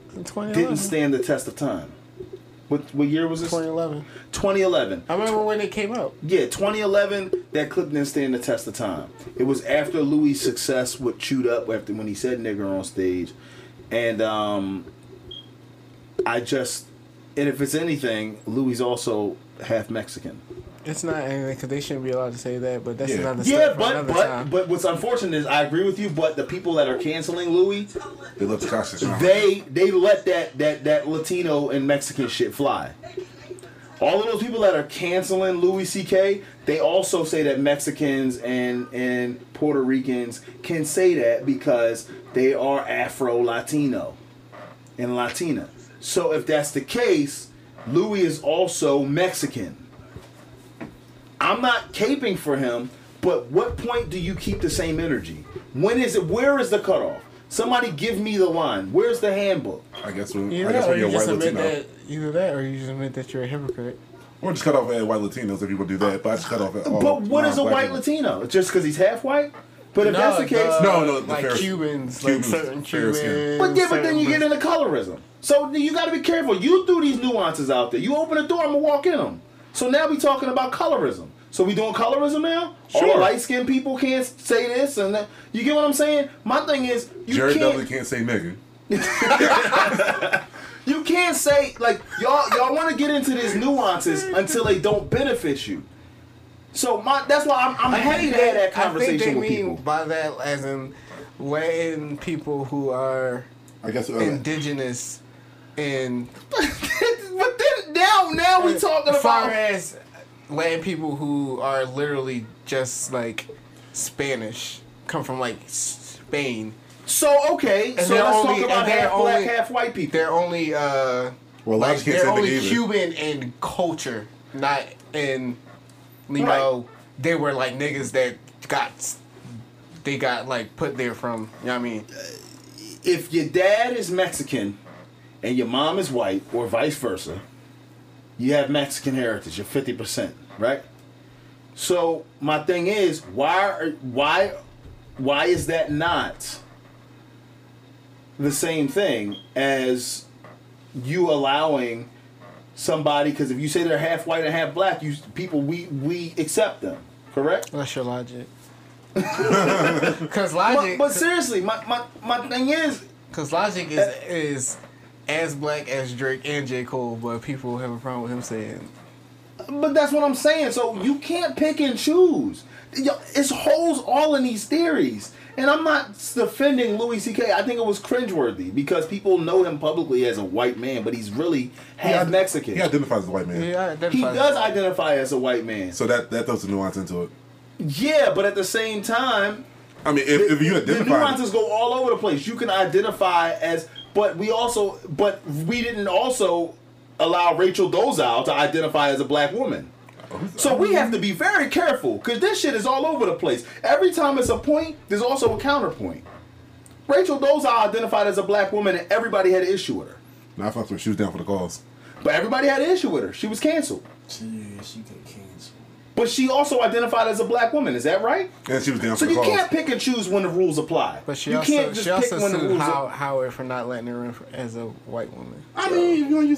[SPEAKER 1] didn't stand the test of time. What what year was this?
[SPEAKER 4] 2011.
[SPEAKER 1] 2011.
[SPEAKER 6] I remember when it came out.
[SPEAKER 1] Yeah, 2011. That clip didn't stand the test of time. It was after Louis' success with "Chewed Up," after when he said "nigger" on stage, and um, I just, and if it's anything, Louis also half Mexican.
[SPEAKER 6] It's not anything because they shouldn't be allowed to say that, but that's
[SPEAKER 3] Yeah.
[SPEAKER 6] another
[SPEAKER 1] Yeah,
[SPEAKER 6] story
[SPEAKER 1] but
[SPEAKER 6] another
[SPEAKER 1] but
[SPEAKER 6] time.
[SPEAKER 1] but what's unfortunate is I agree with you. But the people that are canceling Louis,
[SPEAKER 3] They love the costume.
[SPEAKER 1] they they let that that that Latino and Mexican shit fly. All of those people that are canceling Louis C.K. They also say that Mexicans and and Puerto Ricans can say that because they are Afro Latino and Latina. So if that's the case, Louis is also Mexican. I'm not caping for him, but what point do you keep the same energy? When is it? Where is the cutoff? Somebody give me the line. Where's the handbook?
[SPEAKER 3] I guess when,
[SPEAKER 6] Either
[SPEAKER 3] I guess
[SPEAKER 6] or
[SPEAKER 3] when
[SPEAKER 6] you
[SPEAKER 3] you're a
[SPEAKER 6] just
[SPEAKER 3] white
[SPEAKER 6] admit
[SPEAKER 3] Latino.
[SPEAKER 6] that. Either that, or you just admit that you're a hypocrite.
[SPEAKER 3] Or just cut off at white Latinos if people do that. But I just cut off at all.
[SPEAKER 1] but what is a white
[SPEAKER 3] people.
[SPEAKER 1] Latino? Just because he's half white? But if that's the case,
[SPEAKER 3] No, no, the
[SPEAKER 6] like
[SPEAKER 3] fair-
[SPEAKER 6] Cubans,
[SPEAKER 3] Cubans,
[SPEAKER 6] like certain
[SPEAKER 3] fair skin.
[SPEAKER 6] Cubans.
[SPEAKER 1] but yeah, but then you get into colorism. So you got to be careful. You threw these nuances out there. You open the door, I'm gonna walk in them. So now we talking about colorism. So we doing colorism now? All
[SPEAKER 3] Sure.
[SPEAKER 1] the light skinned people can't say this and that. You get what I'm saying? My thing is, you
[SPEAKER 3] Jared
[SPEAKER 1] can't.
[SPEAKER 3] Dudley can't say nigga.
[SPEAKER 1] You can't say like y'all y'all want to get into these nuances until they don't benefit you. So my that's why I'm, I'm happy to have that
[SPEAKER 6] I think
[SPEAKER 1] conversation
[SPEAKER 6] they
[SPEAKER 1] with
[SPEAKER 6] mean
[SPEAKER 1] people.
[SPEAKER 6] by that as in letting people who are
[SPEAKER 3] I guess. Uh,
[SPEAKER 6] indigenous and
[SPEAKER 1] but then now now we talking
[SPEAKER 6] as far
[SPEAKER 1] about
[SPEAKER 6] as letting people who are literally just like Spanish come from like Spain.
[SPEAKER 1] so okay.
[SPEAKER 6] And
[SPEAKER 1] so
[SPEAKER 6] they're
[SPEAKER 1] let's
[SPEAKER 6] only-
[SPEAKER 1] talk about
[SPEAKER 6] and they're
[SPEAKER 1] half black, half white people.
[SPEAKER 6] They're only uh
[SPEAKER 3] well,
[SPEAKER 6] like they're only
[SPEAKER 3] either.
[SPEAKER 6] Cuban in culture, not in you
[SPEAKER 1] Right.
[SPEAKER 6] know they were like niggas that got they got like put there from you know what I mean.
[SPEAKER 1] If your dad is Mexican and your mom is white, or vice versa, you have Mexican heritage. You're fifty percent, right? So my thing is, why are, why why is that not the same thing as you allowing somebody? Because if you say they're half white and half black, you people we we accept them, correct?
[SPEAKER 6] That's your logic. Because
[SPEAKER 1] But,
[SPEAKER 6] logic,
[SPEAKER 1] but seriously, my, my my thing is,
[SPEAKER 6] because logic is is as black as Drake and J Cole, but people have a problem with him saying.
[SPEAKER 1] But that's what I'm saying. So you can't pick and choose. It's holes all in these theories. And I'm not defending Louis C.K. I think it was cringeworthy because people know him publicly as a white man, but he's really half
[SPEAKER 3] He-
[SPEAKER 1] Mexican.
[SPEAKER 3] He identifies as a white man.
[SPEAKER 6] Yeah,
[SPEAKER 1] He does identify as a white man.
[SPEAKER 3] So that that throws a nuance into it.
[SPEAKER 1] Yeah, but at the same time,
[SPEAKER 3] I mean, if, if you identify,
[SPEAKER 1] the
[SPEAKER 3] identify,
[SPEAKER 1] nuances go all over the place. You can identify as, but we also, but we didn't also allow Rachel Dolezal to identify as a black woman. So we have to be very careful because this shit is all over the place. Every time it's a point, there's also a counterpoint. Rachel Dolezal identified as a black woman, and everybody had an issue with her.
[SPEAKER 3] Nah, I fucked with she was down for the cause.
[SPEAKER 1] But everybody had an issue with her. She was canceled.
[SPEAKER 2] Yeah, she got canceled.
[SPEAKER 1] But she also identified as a black woman. Is that right?
[SPEAKER 3] And she was down
[SPEAKER 1] So
[SPEAKER 3] for the
[SPEAKER 1] you
[SPEAKER 3] cause.
[SPEAKER 1] can't pick and choose when the rules apply.
[SPEAKER 6] But she
[SPEAKER 1] you
[SPEAKER 6] also
[SPEAKER 1] can't just
[SPEAKER 6] she also
[SPEAKER 1] pick when the
[SPEAKER 6] sued
[SPEAKER 1] rules.
[SPEAKER 6] How, Howard for not letting her in for, as a white woman.
[SPEAKER 3] I mean, you know, you.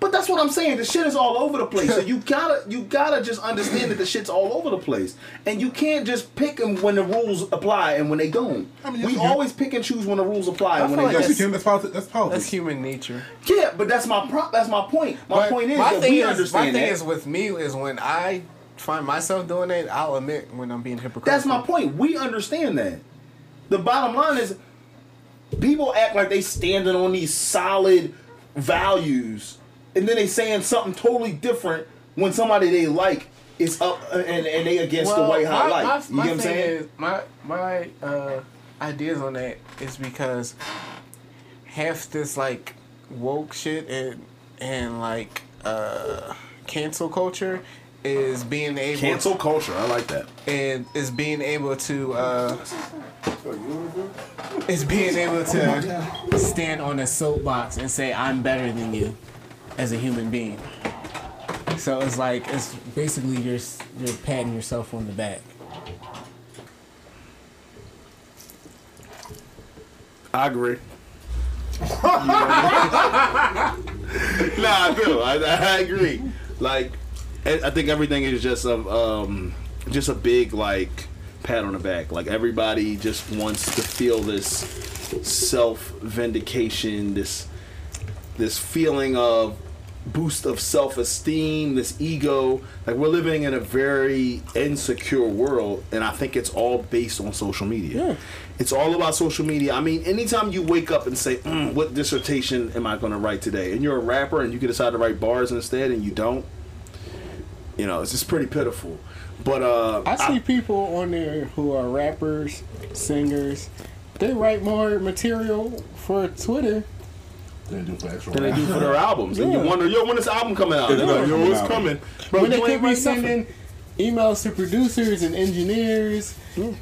[SPEAKER 1] But that's what I'm saying. The shit is all over the place. so you gotta you gotta just understand that the shit's all over the place, and you can't just pick them when the rules apply and when they don't.
[SPEAKER 3] I mean,
[SPEAKER 1] we
[SPEAKER 3] you
[SPEAKER 1] always pick and choose when the rules apply
[SPEAKER 6] I
[SPEAKER 1] and when
[SPEAKER 6] feel
[SPEAKER 1] they
[SPEAKER 6] like
[SPEAKER 3] Yes, you
[SPEAKER 1] don't.
[SPEAKER 3] can. That's politics. That's politics.
[SPEAKER 6] That's human nature.
[SPEAKER 1] Yeah, but that's my pro- that's my point. My
[SPEAKER 6] But
[SPEAKER 1] point is
[SPEAKER 6] my
[SPEAKER 1] that we
[SPEAKER 6] is,
[SPEAKER 1] understand
[SPEAKER 6] my thing
[SPEAKER 1] that.
[SPEAKER 6] is with me is when I find myself doing it, I'll admit when I'm being hypocritical.
[SPEAKER 1] That's my point. We understand that. The bottom line is people act like they standing on these solid values and then they saying something totally different when somebody they like is up uh, and, and they against the white hot
[SPEAKER 6] my,
[SPEAKER 1] light.
[SPEAKER 6] My,
[SPEAKER 1] you
[SPEAKER 6] my
[SPEAKER 1] get what I'm saying?
[SPEAKER 6] Is, my my uh, ideas on that is because half this like woke shit and and like uh, cancel culture is being able
[SPEAKER 1] Cancel culture. I like that.
[SPEAKER 6] and is being able to uh, is being able to stand on a soapbox and say I'm better than you as a human being. So it's like it's basically you're you're patting yourself on the back.
[SPEAKER 1] I agree. nah, I do. I, I agree. Like, I think everything is just a um, just a big like pat on the back. Like everybody just wants to feel this self vindication, this this feeling of boost of self esteem, this ego. Like we're living in a very insecure world, and I think it's all based on social media. It's all about social media. I mean, anytime you wake up and say, mm, "What dissertation am I going to write today?" and you're a rapper and you can decide to write bars instead, and you don't, you know, it's just pretty pitiful. But uh,
[SPEAKER 6] I see people on there who are rappers, singers. They write more material for Twitter.
[SPEAKER 3] They do for actual
[SPEAKER 1] than they do for their albums, Yeah. and you wonder, yo, when this album coming out?
[SPEAKER 3] It's
[SPEAKER 1] like, yo,
[SPEAKER 3] coming
[SPEAKER 1] what's coming? Bro,
[SPEAKER 6] when they
[SPEAKER 1] you
[SPEAKER 6] could
[SPEAKER 1] ain't
[SPEAKER 6] be sending emails to producers and engineers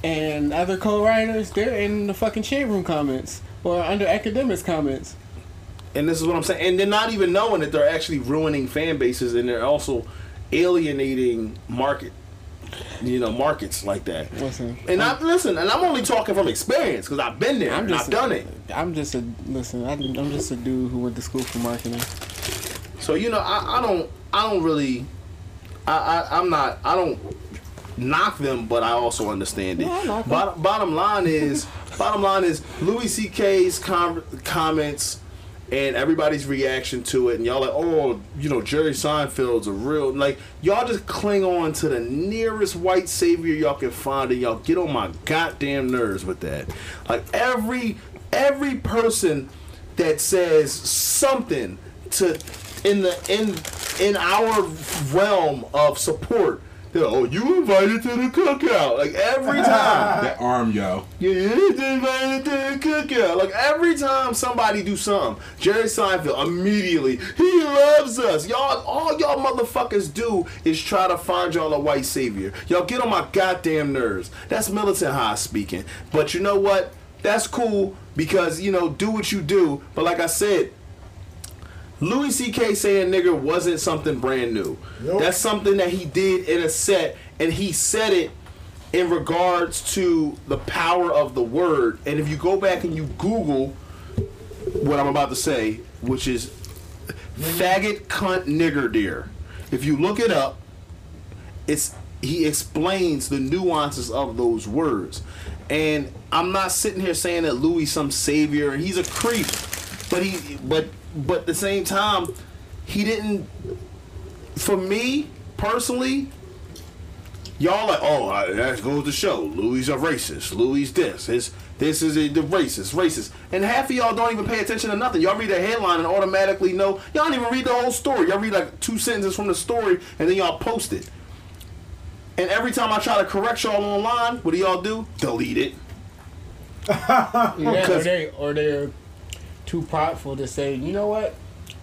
[SPEAKER 6] and other co-writers, they're in the fucking shade room comments or under academics comments.
[SPEAKER 1] And this is what I'm saying. And they're not even knowing that they're actually ruining fan bases and they're also alienating market you know, markets like that.
[SPEAKER 6] Listen,
[SPEAKER 1] And I listen, and I'm only talking from experience because I've been there and I've done it.
[SPEAKER 6] I'm just a listen. I'm, I'm just a dude who went to school for marketing.
[SPEAKER 1] So you know, I, I don't, I don't really, I, I, I'm not, I don't knock them, but I also understand it.
[SPEAKER 6] No, I
[SPEAKER 1] bottom, bottom line is, bottom line is Louis C.K.'s com- comments and everybody's reaction to it, and y'all like, oh, you know, Jerry Seinfeld's a real like, y'all just cling on to the nearest white savior y'all can find, and y'all get on my goddamn nerves with that. Like every every person that says something to in the in in our realm of support. Oh, you invited to the cookout like every time.
[SPEAKER 3] That arm, yo.
[SPEAKER 1] Yeah, you invited to the cookout. Like every time somebody do something, Jerry Seinfeld immediately he loves us. Y'all, all y'all motherfuckers do is try to find y'all a white savior. Y'all get on my goddamn nerves. That's militant high speaking. But you know what? That's cool because you know do what you do. But like I said, Louis C.K. saying nigger wasn't something brand new. That's something that he did in a set, and he said it in regards to the power of the word. And if you go back and you Google what I'm about to say, which is faggot, cunt, nigger, dear, if you look it up, it's he explains the nuances of those words. And I'm not sitting here saying that Louis some savior and he's a creep, but he but but at the same time, he didn't. For me personally, y'all like, oh, that goes to show Louis is a racist. Louis this. His this is a the racist, racist. And half of y'all don't even pay attention to nothing. Y'all read the headline and automatically know. Y'all don't even read the whole story. Y'all read like two sentences from the story and then y'all post it. And every time I try to correct y'all online, what do y'all do? Delete it.
[SPEAKER 6] Yeah, or they or they're too prideful to say, you know what,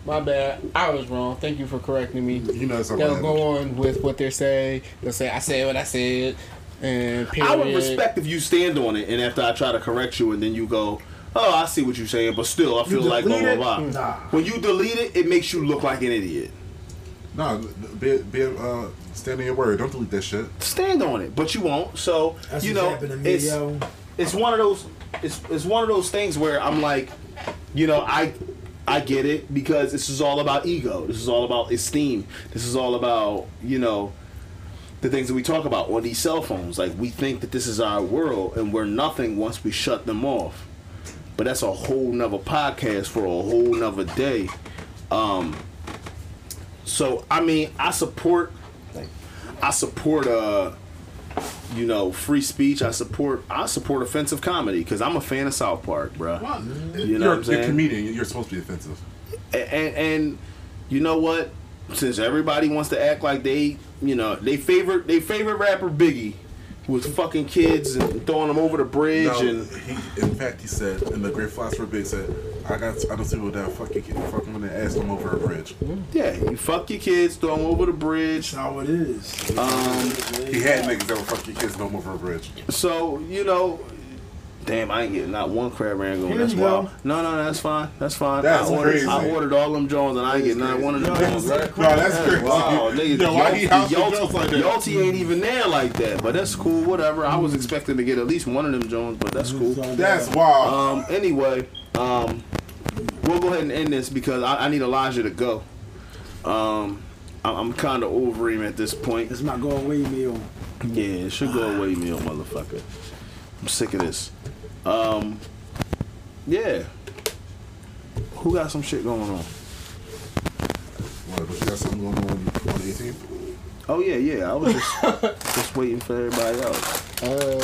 [SPEAKER 6] my bad, I was wrong. Thank you for correcting me.
[SPEAKER 3] You know something.
[SPEAKER 6] They'll go on with what they're saying. They'll say, I said what I said, and period.
[SPEAKER 1] I would respect if you stand on it and after I try to correct you and then you go, oh, I see what you're saying, but still I feel like blah,
[SPEAKER 2] delete
[SPEAKER 1] blah,
[SPEAKER 2] it?
[SPEAKER 1] blah.
[SPEAKER 2] Nah.
[SPEAKER 1] When you delete it, it makes you look like an idiot.
[SPEAKER 3] No, be, be uh, stand on your word. Don't delete that shit.
[SPEAKER 1] stand on it, but you won't. So
[SPEAKER 2] That's
[SPEAKER 1] you know,
[SPEAKER 2] to me,
[SPEAKER 1] it's
[SPEAKER 2] yo.
[SPEAKER 1] it's one of those it's it's one of those things where I'm like, you know, I I get it because this is all about ego. This is all about esteem. This is all about you know the things that we talk about on these cell phones. Like we think that this is our world and we're nothing once we shut them off. But that's a whole nother podcast for a whole nother day. Um, so I mean, I support I support uh you know free speech. I support I support offensive comedy because I'm a fan of South Park, bro. You know
[SPEAKER 3] you're,
[SPEAKER 1] what I'm
[SPEAKER 3] you're a comedian. You're supposed to be offensive.
[SPEAKER 1] and, and and you know what? Since everybody wants to act like they, you know, they favorite they favorite rapper Biggie was fucking kids and throwing them over the bridge
[SPEAKER 3] No,
[SPEAKER 1] and
[SPEAKER 3] he, in fact, he said, and the great philosopher Big said, "I got, I don't see what that fucking kid, fucking when they asked him over a bridge."
[SPEAKER 1] yeah, you fuck your kids, throw them over the bridge.
[SPEAKER 2] That's how it is.
[SPEAKER 1] Um,
[SPEAKER 3] He had niggas that would fuck your kids, throw them over a bridge.
[SPEAKER 1] so you know, damn, I ain't getting not one crab rangoon.
[SPEAKER 2] Here
[SPEAKER 1] That's
[SPEAKER 2] you go.
[SPEAKER 1] wild. No, no, that's fine. That's fine.
[SPEAKER 3] That's
[SPEAKER 1] I ordered,
[SPEAKER 3] crazy.
[SPEAKER 1] I ordered all them Jones and I ain't getting not one of them Jones. Right?
[SPEAKER 3] No, that's crazy.
[SPEAKER 1] Wow, nigga,
[SPEAKER 3] Yo, why he house
[SPEAKER 1] Yalty,
[SPEAKER 3] Jones like that?
[SPEAKER 1] Yalty ain't even there like that, but that's cool. Whatever. I was expecting to get at least one of them Jones, but that's cool.
[SPEAKER 3] That's wild.
[SPEAKER 1] Um. Anyway, um, we'll go ahead and end this because I, I need Elijah to go. Um, I'm, I'm kind of over him at this point.
[SPEAKER 2] It's my going away meal.
[SPEAKER 1] Yeah, it should go away, meal, motherfucker. I'm sick of this. Um. Yeah. Who got some shit going on?
[SPEAKER 3] What, you got something going on on the 18th?
[SPEAKER 1] Oh yeah, yeah. I was just just waiting for everybody else.
[SPEAKER 6] Uh,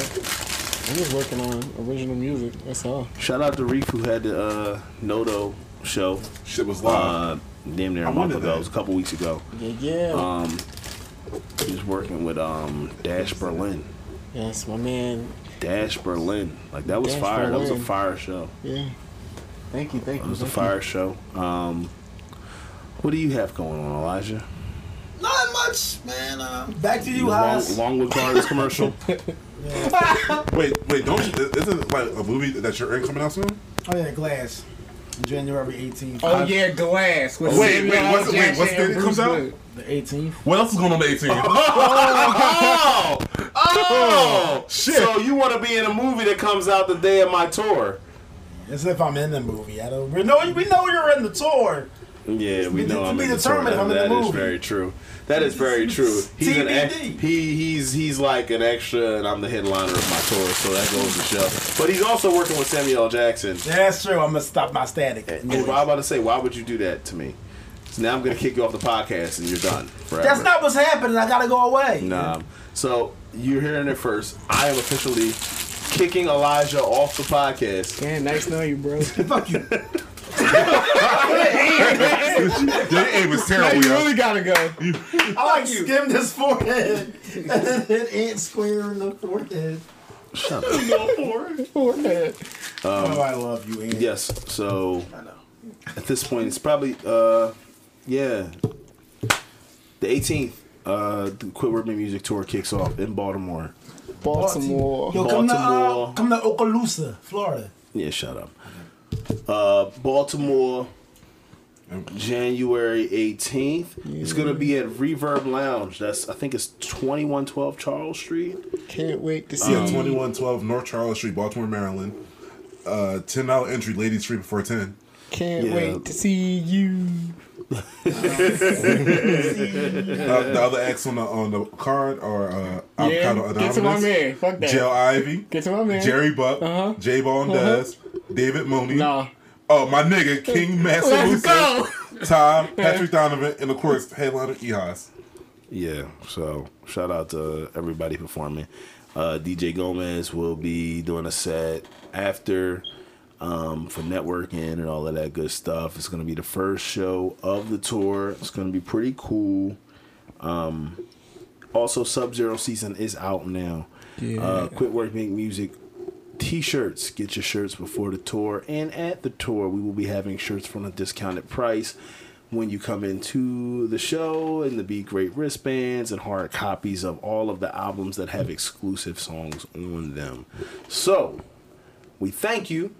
[SPEAKER 6] I'm just working on original music. That's all.
[SPEAKER 1] Shout out to Reef who had the uh, Nodo show.
[SPEAKER 3] Shit was live.
[SPEAKER 1] Uh, damn near
[SPEAKER 3] I
[SPEAKER 1] a month
[SPEAKER 3] wanted
[SPEAKER 1] ago.
[SPEAKER 3] that.
[SPEAKER 1] It was a couple weeks ago.
[SPEAKER 6] Yeah, yeah.
[SPEAKER 1] Um, he's working with um Dash Berlin.
[SPEAKER 6] yes, my man.
[SPEAKER 1] Dash Berlin. Like that was
[SPEAKER 6] Dash
[SPEAKER 1] fire. That was a fire show.
[SPEAKER 6] Yeah. Thank you, thank you.
[SPEAKER 1] It
[SPEAKER 6] you.
[SPEAKER 1] was a
[SPEAKER 6] thank
[SPEAKER 1] fire show. Um, what do you have going on, Elijah?
[SPEAKER 2] Not much, man. Uh, back to you,
[SPEAKER 1] Long,
[SPEAKER 2] Haas.
[SPEAKER 1] Longwood Gardens commercial.
[SPEAKER 3] Wait, wait, don't you? Isn't like a movie that you're in coming out soon?
[SPEAKER 2] Oh yeah, Glass. January 18th.
[SPEAKER 6] Oh yeah, Glass. With oh,
[SPEAKER 3] Wait,
[SPEAKER 6] wait,
[SPEAKER 3] what's- wait,
[SPEAKER 6] Jackson
[SPEAKER 3] what's the date comes out?
[SPEAKER 2] The 18th.
[SPEAKER 3] What else is going on the 18th?
[SPEAKER 1] oh, oh,
[SPEAKER 3] shit.
[SPEAKER 1] So you want to be in a movie that comes out the day of my tour?
[SPEAKER 2] As if I'm in the movie. I don't. We know. We know you're in the tour.
[SPEAKER 1] Yeah, we
[SPEAKER 2] be-
[SPEAKER 1] know
[SPEAKER 2] to
[SPEAKER 1] I'm
[SPEAKER 2] be
[SPEAKER 1] in the
[SPEAKER 2] determined if I'm in the
[SPEAKER 1] That is
[SPEAKER 2] movie.
[SPEAKER 1] very true. That is very true. He's an ex-
[SPEAKER 2] TBD.
[SPEAKER 1] he he's he's like an extra, and I'm the headliner of my tour, so that goes to show. But he's also working with Samuel L. Jackson.
[SPEAKER 2] That's true. I'm gonna stop my static.
[SPEAKER 1] And I'm about to say, why would you do that to me? So now I'm gonna kick you off the podcast, and you're done. Forever.
[SPEAKER 2] That's not what's happening. I gotta go away.
[SPEAKER 1] Nah. So you're hearing it first. I am officially kicking Elijah off the podcast.
[SPEAKER 6] Man, nice knowing you, bro.
[SPEAKER 2] Fuck you.
[SPEAKER 3] Your aim is
[SPEAKER 6] now
[SPEAKER 3] terrible,
[SPEAKER 6] you really gotta go.
[SPEAKER 2] I like skimmed his forehead and then hit ant square in the forehead.
[SPEAKER 1] Shut up.
[SPEAKER 6] Forehead.
[SPEAKER 2] oh, I love you, Ant.
[SPEAKER 1] Yes. So
[SPEAKER 2] I know.
[SPEAKER 1] at this point, it's probably uh, yeah, the 18th. Uh, the Quit Working Music Tour kicks off in Baltimore.
[SPEAKER 6] Baltimore.
[SPEAKER 2] Yo, come to uh, come to Okaloosa, Florida.
[SPEAKER 1] Yeah, shut up. Uh, Baltimore, January 18th. It's gonna be at Reverb Lounge. That's I think it's 2112 Charles Street.
[SPEAKER 6] Can't wait to see
[SPEAKER 3] Yeah,
[SPEAKER 6] you.
[SPEAKER 3] 2112 North Charles Street, Baltimore, Maryland. Uh, $10 entry, ladies free before 10.
[SPEAKER 6] Can't
[SPEAKER 1] Yeah.
[SPEAKER 6] wait to see you.
[SPEAKER 3] Uh, the other acts on the on the card are uh,
[SPEAKER 6] Yeah,
[SPEAKER 3] Avocado
[SPEAKER 6] get to my man. Fuck that.
[SPEAKER 3] Jill Ivy,
[SPEAKER 6] Get to my man.
[SPEAKER 3] Jerry Buck,
[SPEAKER 6] Uh-huh.
[SPEAKER 3] J Bone
[SPEAKER 6] Uh-huh.
[SPEAKER 3] Dez, David Mooney.
[SPEAKER 6] Nah.
[SPEAKER 3] Oh, my nigga, King Master
[SPEAKER 6] Let's
[SPEAKER 3] Musa,
[SPEAKER 6] go.
[SPEAKER 3] Tom, Patrick Donovan, and of course, headliner E-Hos.
[SPEAKER 1] Yeah, so shout out to everybody performing. Uh, DJ Gomez will be doing a set after um, for networking and all of that good stuff. It's going to be the first show of the tour. It's going to be pretty cool. Um, also, Sub Zero season is out now. Uh, Quit Work Make Music t-shirts get your shirts before the tour and at the tour we will be having shirts from a discounted price when you come into the show and the be great wristbands and hard copies of all of the albums that have exclusive songs on them so we thank you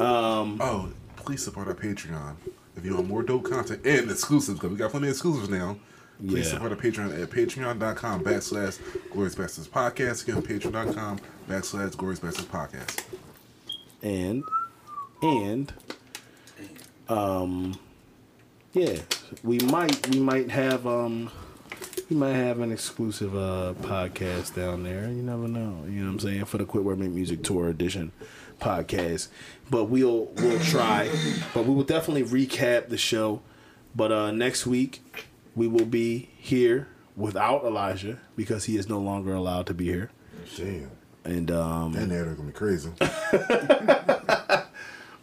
[SPEAKER 1] um
[SPEAKER 3] Oh, please support our Patreon. If you want more dope content and exclusives, because we got plenty of exclusives now. Please
[SPEAKER 1] Yeah.
[SPEAKER 3] support our Patreon at patreon.com backslash Glorious Bastards Podcast. Again, patreon.com backslash Glorious Bastards Podcast.
[SPEAKER 1] and and um yeah we might we might have um we might have an exclusive uh podcast down there you never know you know what i'm saying for the quit Work Make music tour edition podcast but we'll we'll try but we will definitely recap the show but uh next week we will be here without Elijah because he is no longer allowed to be here.
[SPEAKER 7] Damn.
[SPEAKER 1] And um,
[SPEAKER 7] That narrative gonna be crazy.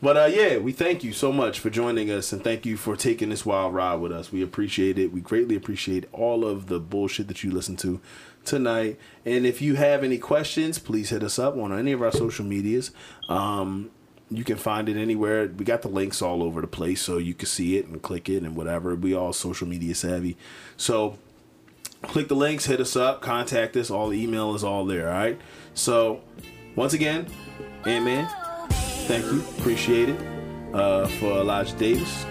[SPEAKER 1] But uh, yeah, we thank you so much for joining us, and thank you for taking this wild ride with us. We appreciate it. We greatly appreciate all of the bullshit that you listen to tonight. And if you have any questions, please hit us up on any of our social medias. Um, you can find it anywhere. We got the links all over the place, so you can see it and click it and whatever. We all social media savvy, so click the links, hit us up, contact us. All the email is all there. All right. So once again, Ant Man. Thank you. Appreciate it. Uh, for Elijah Davis.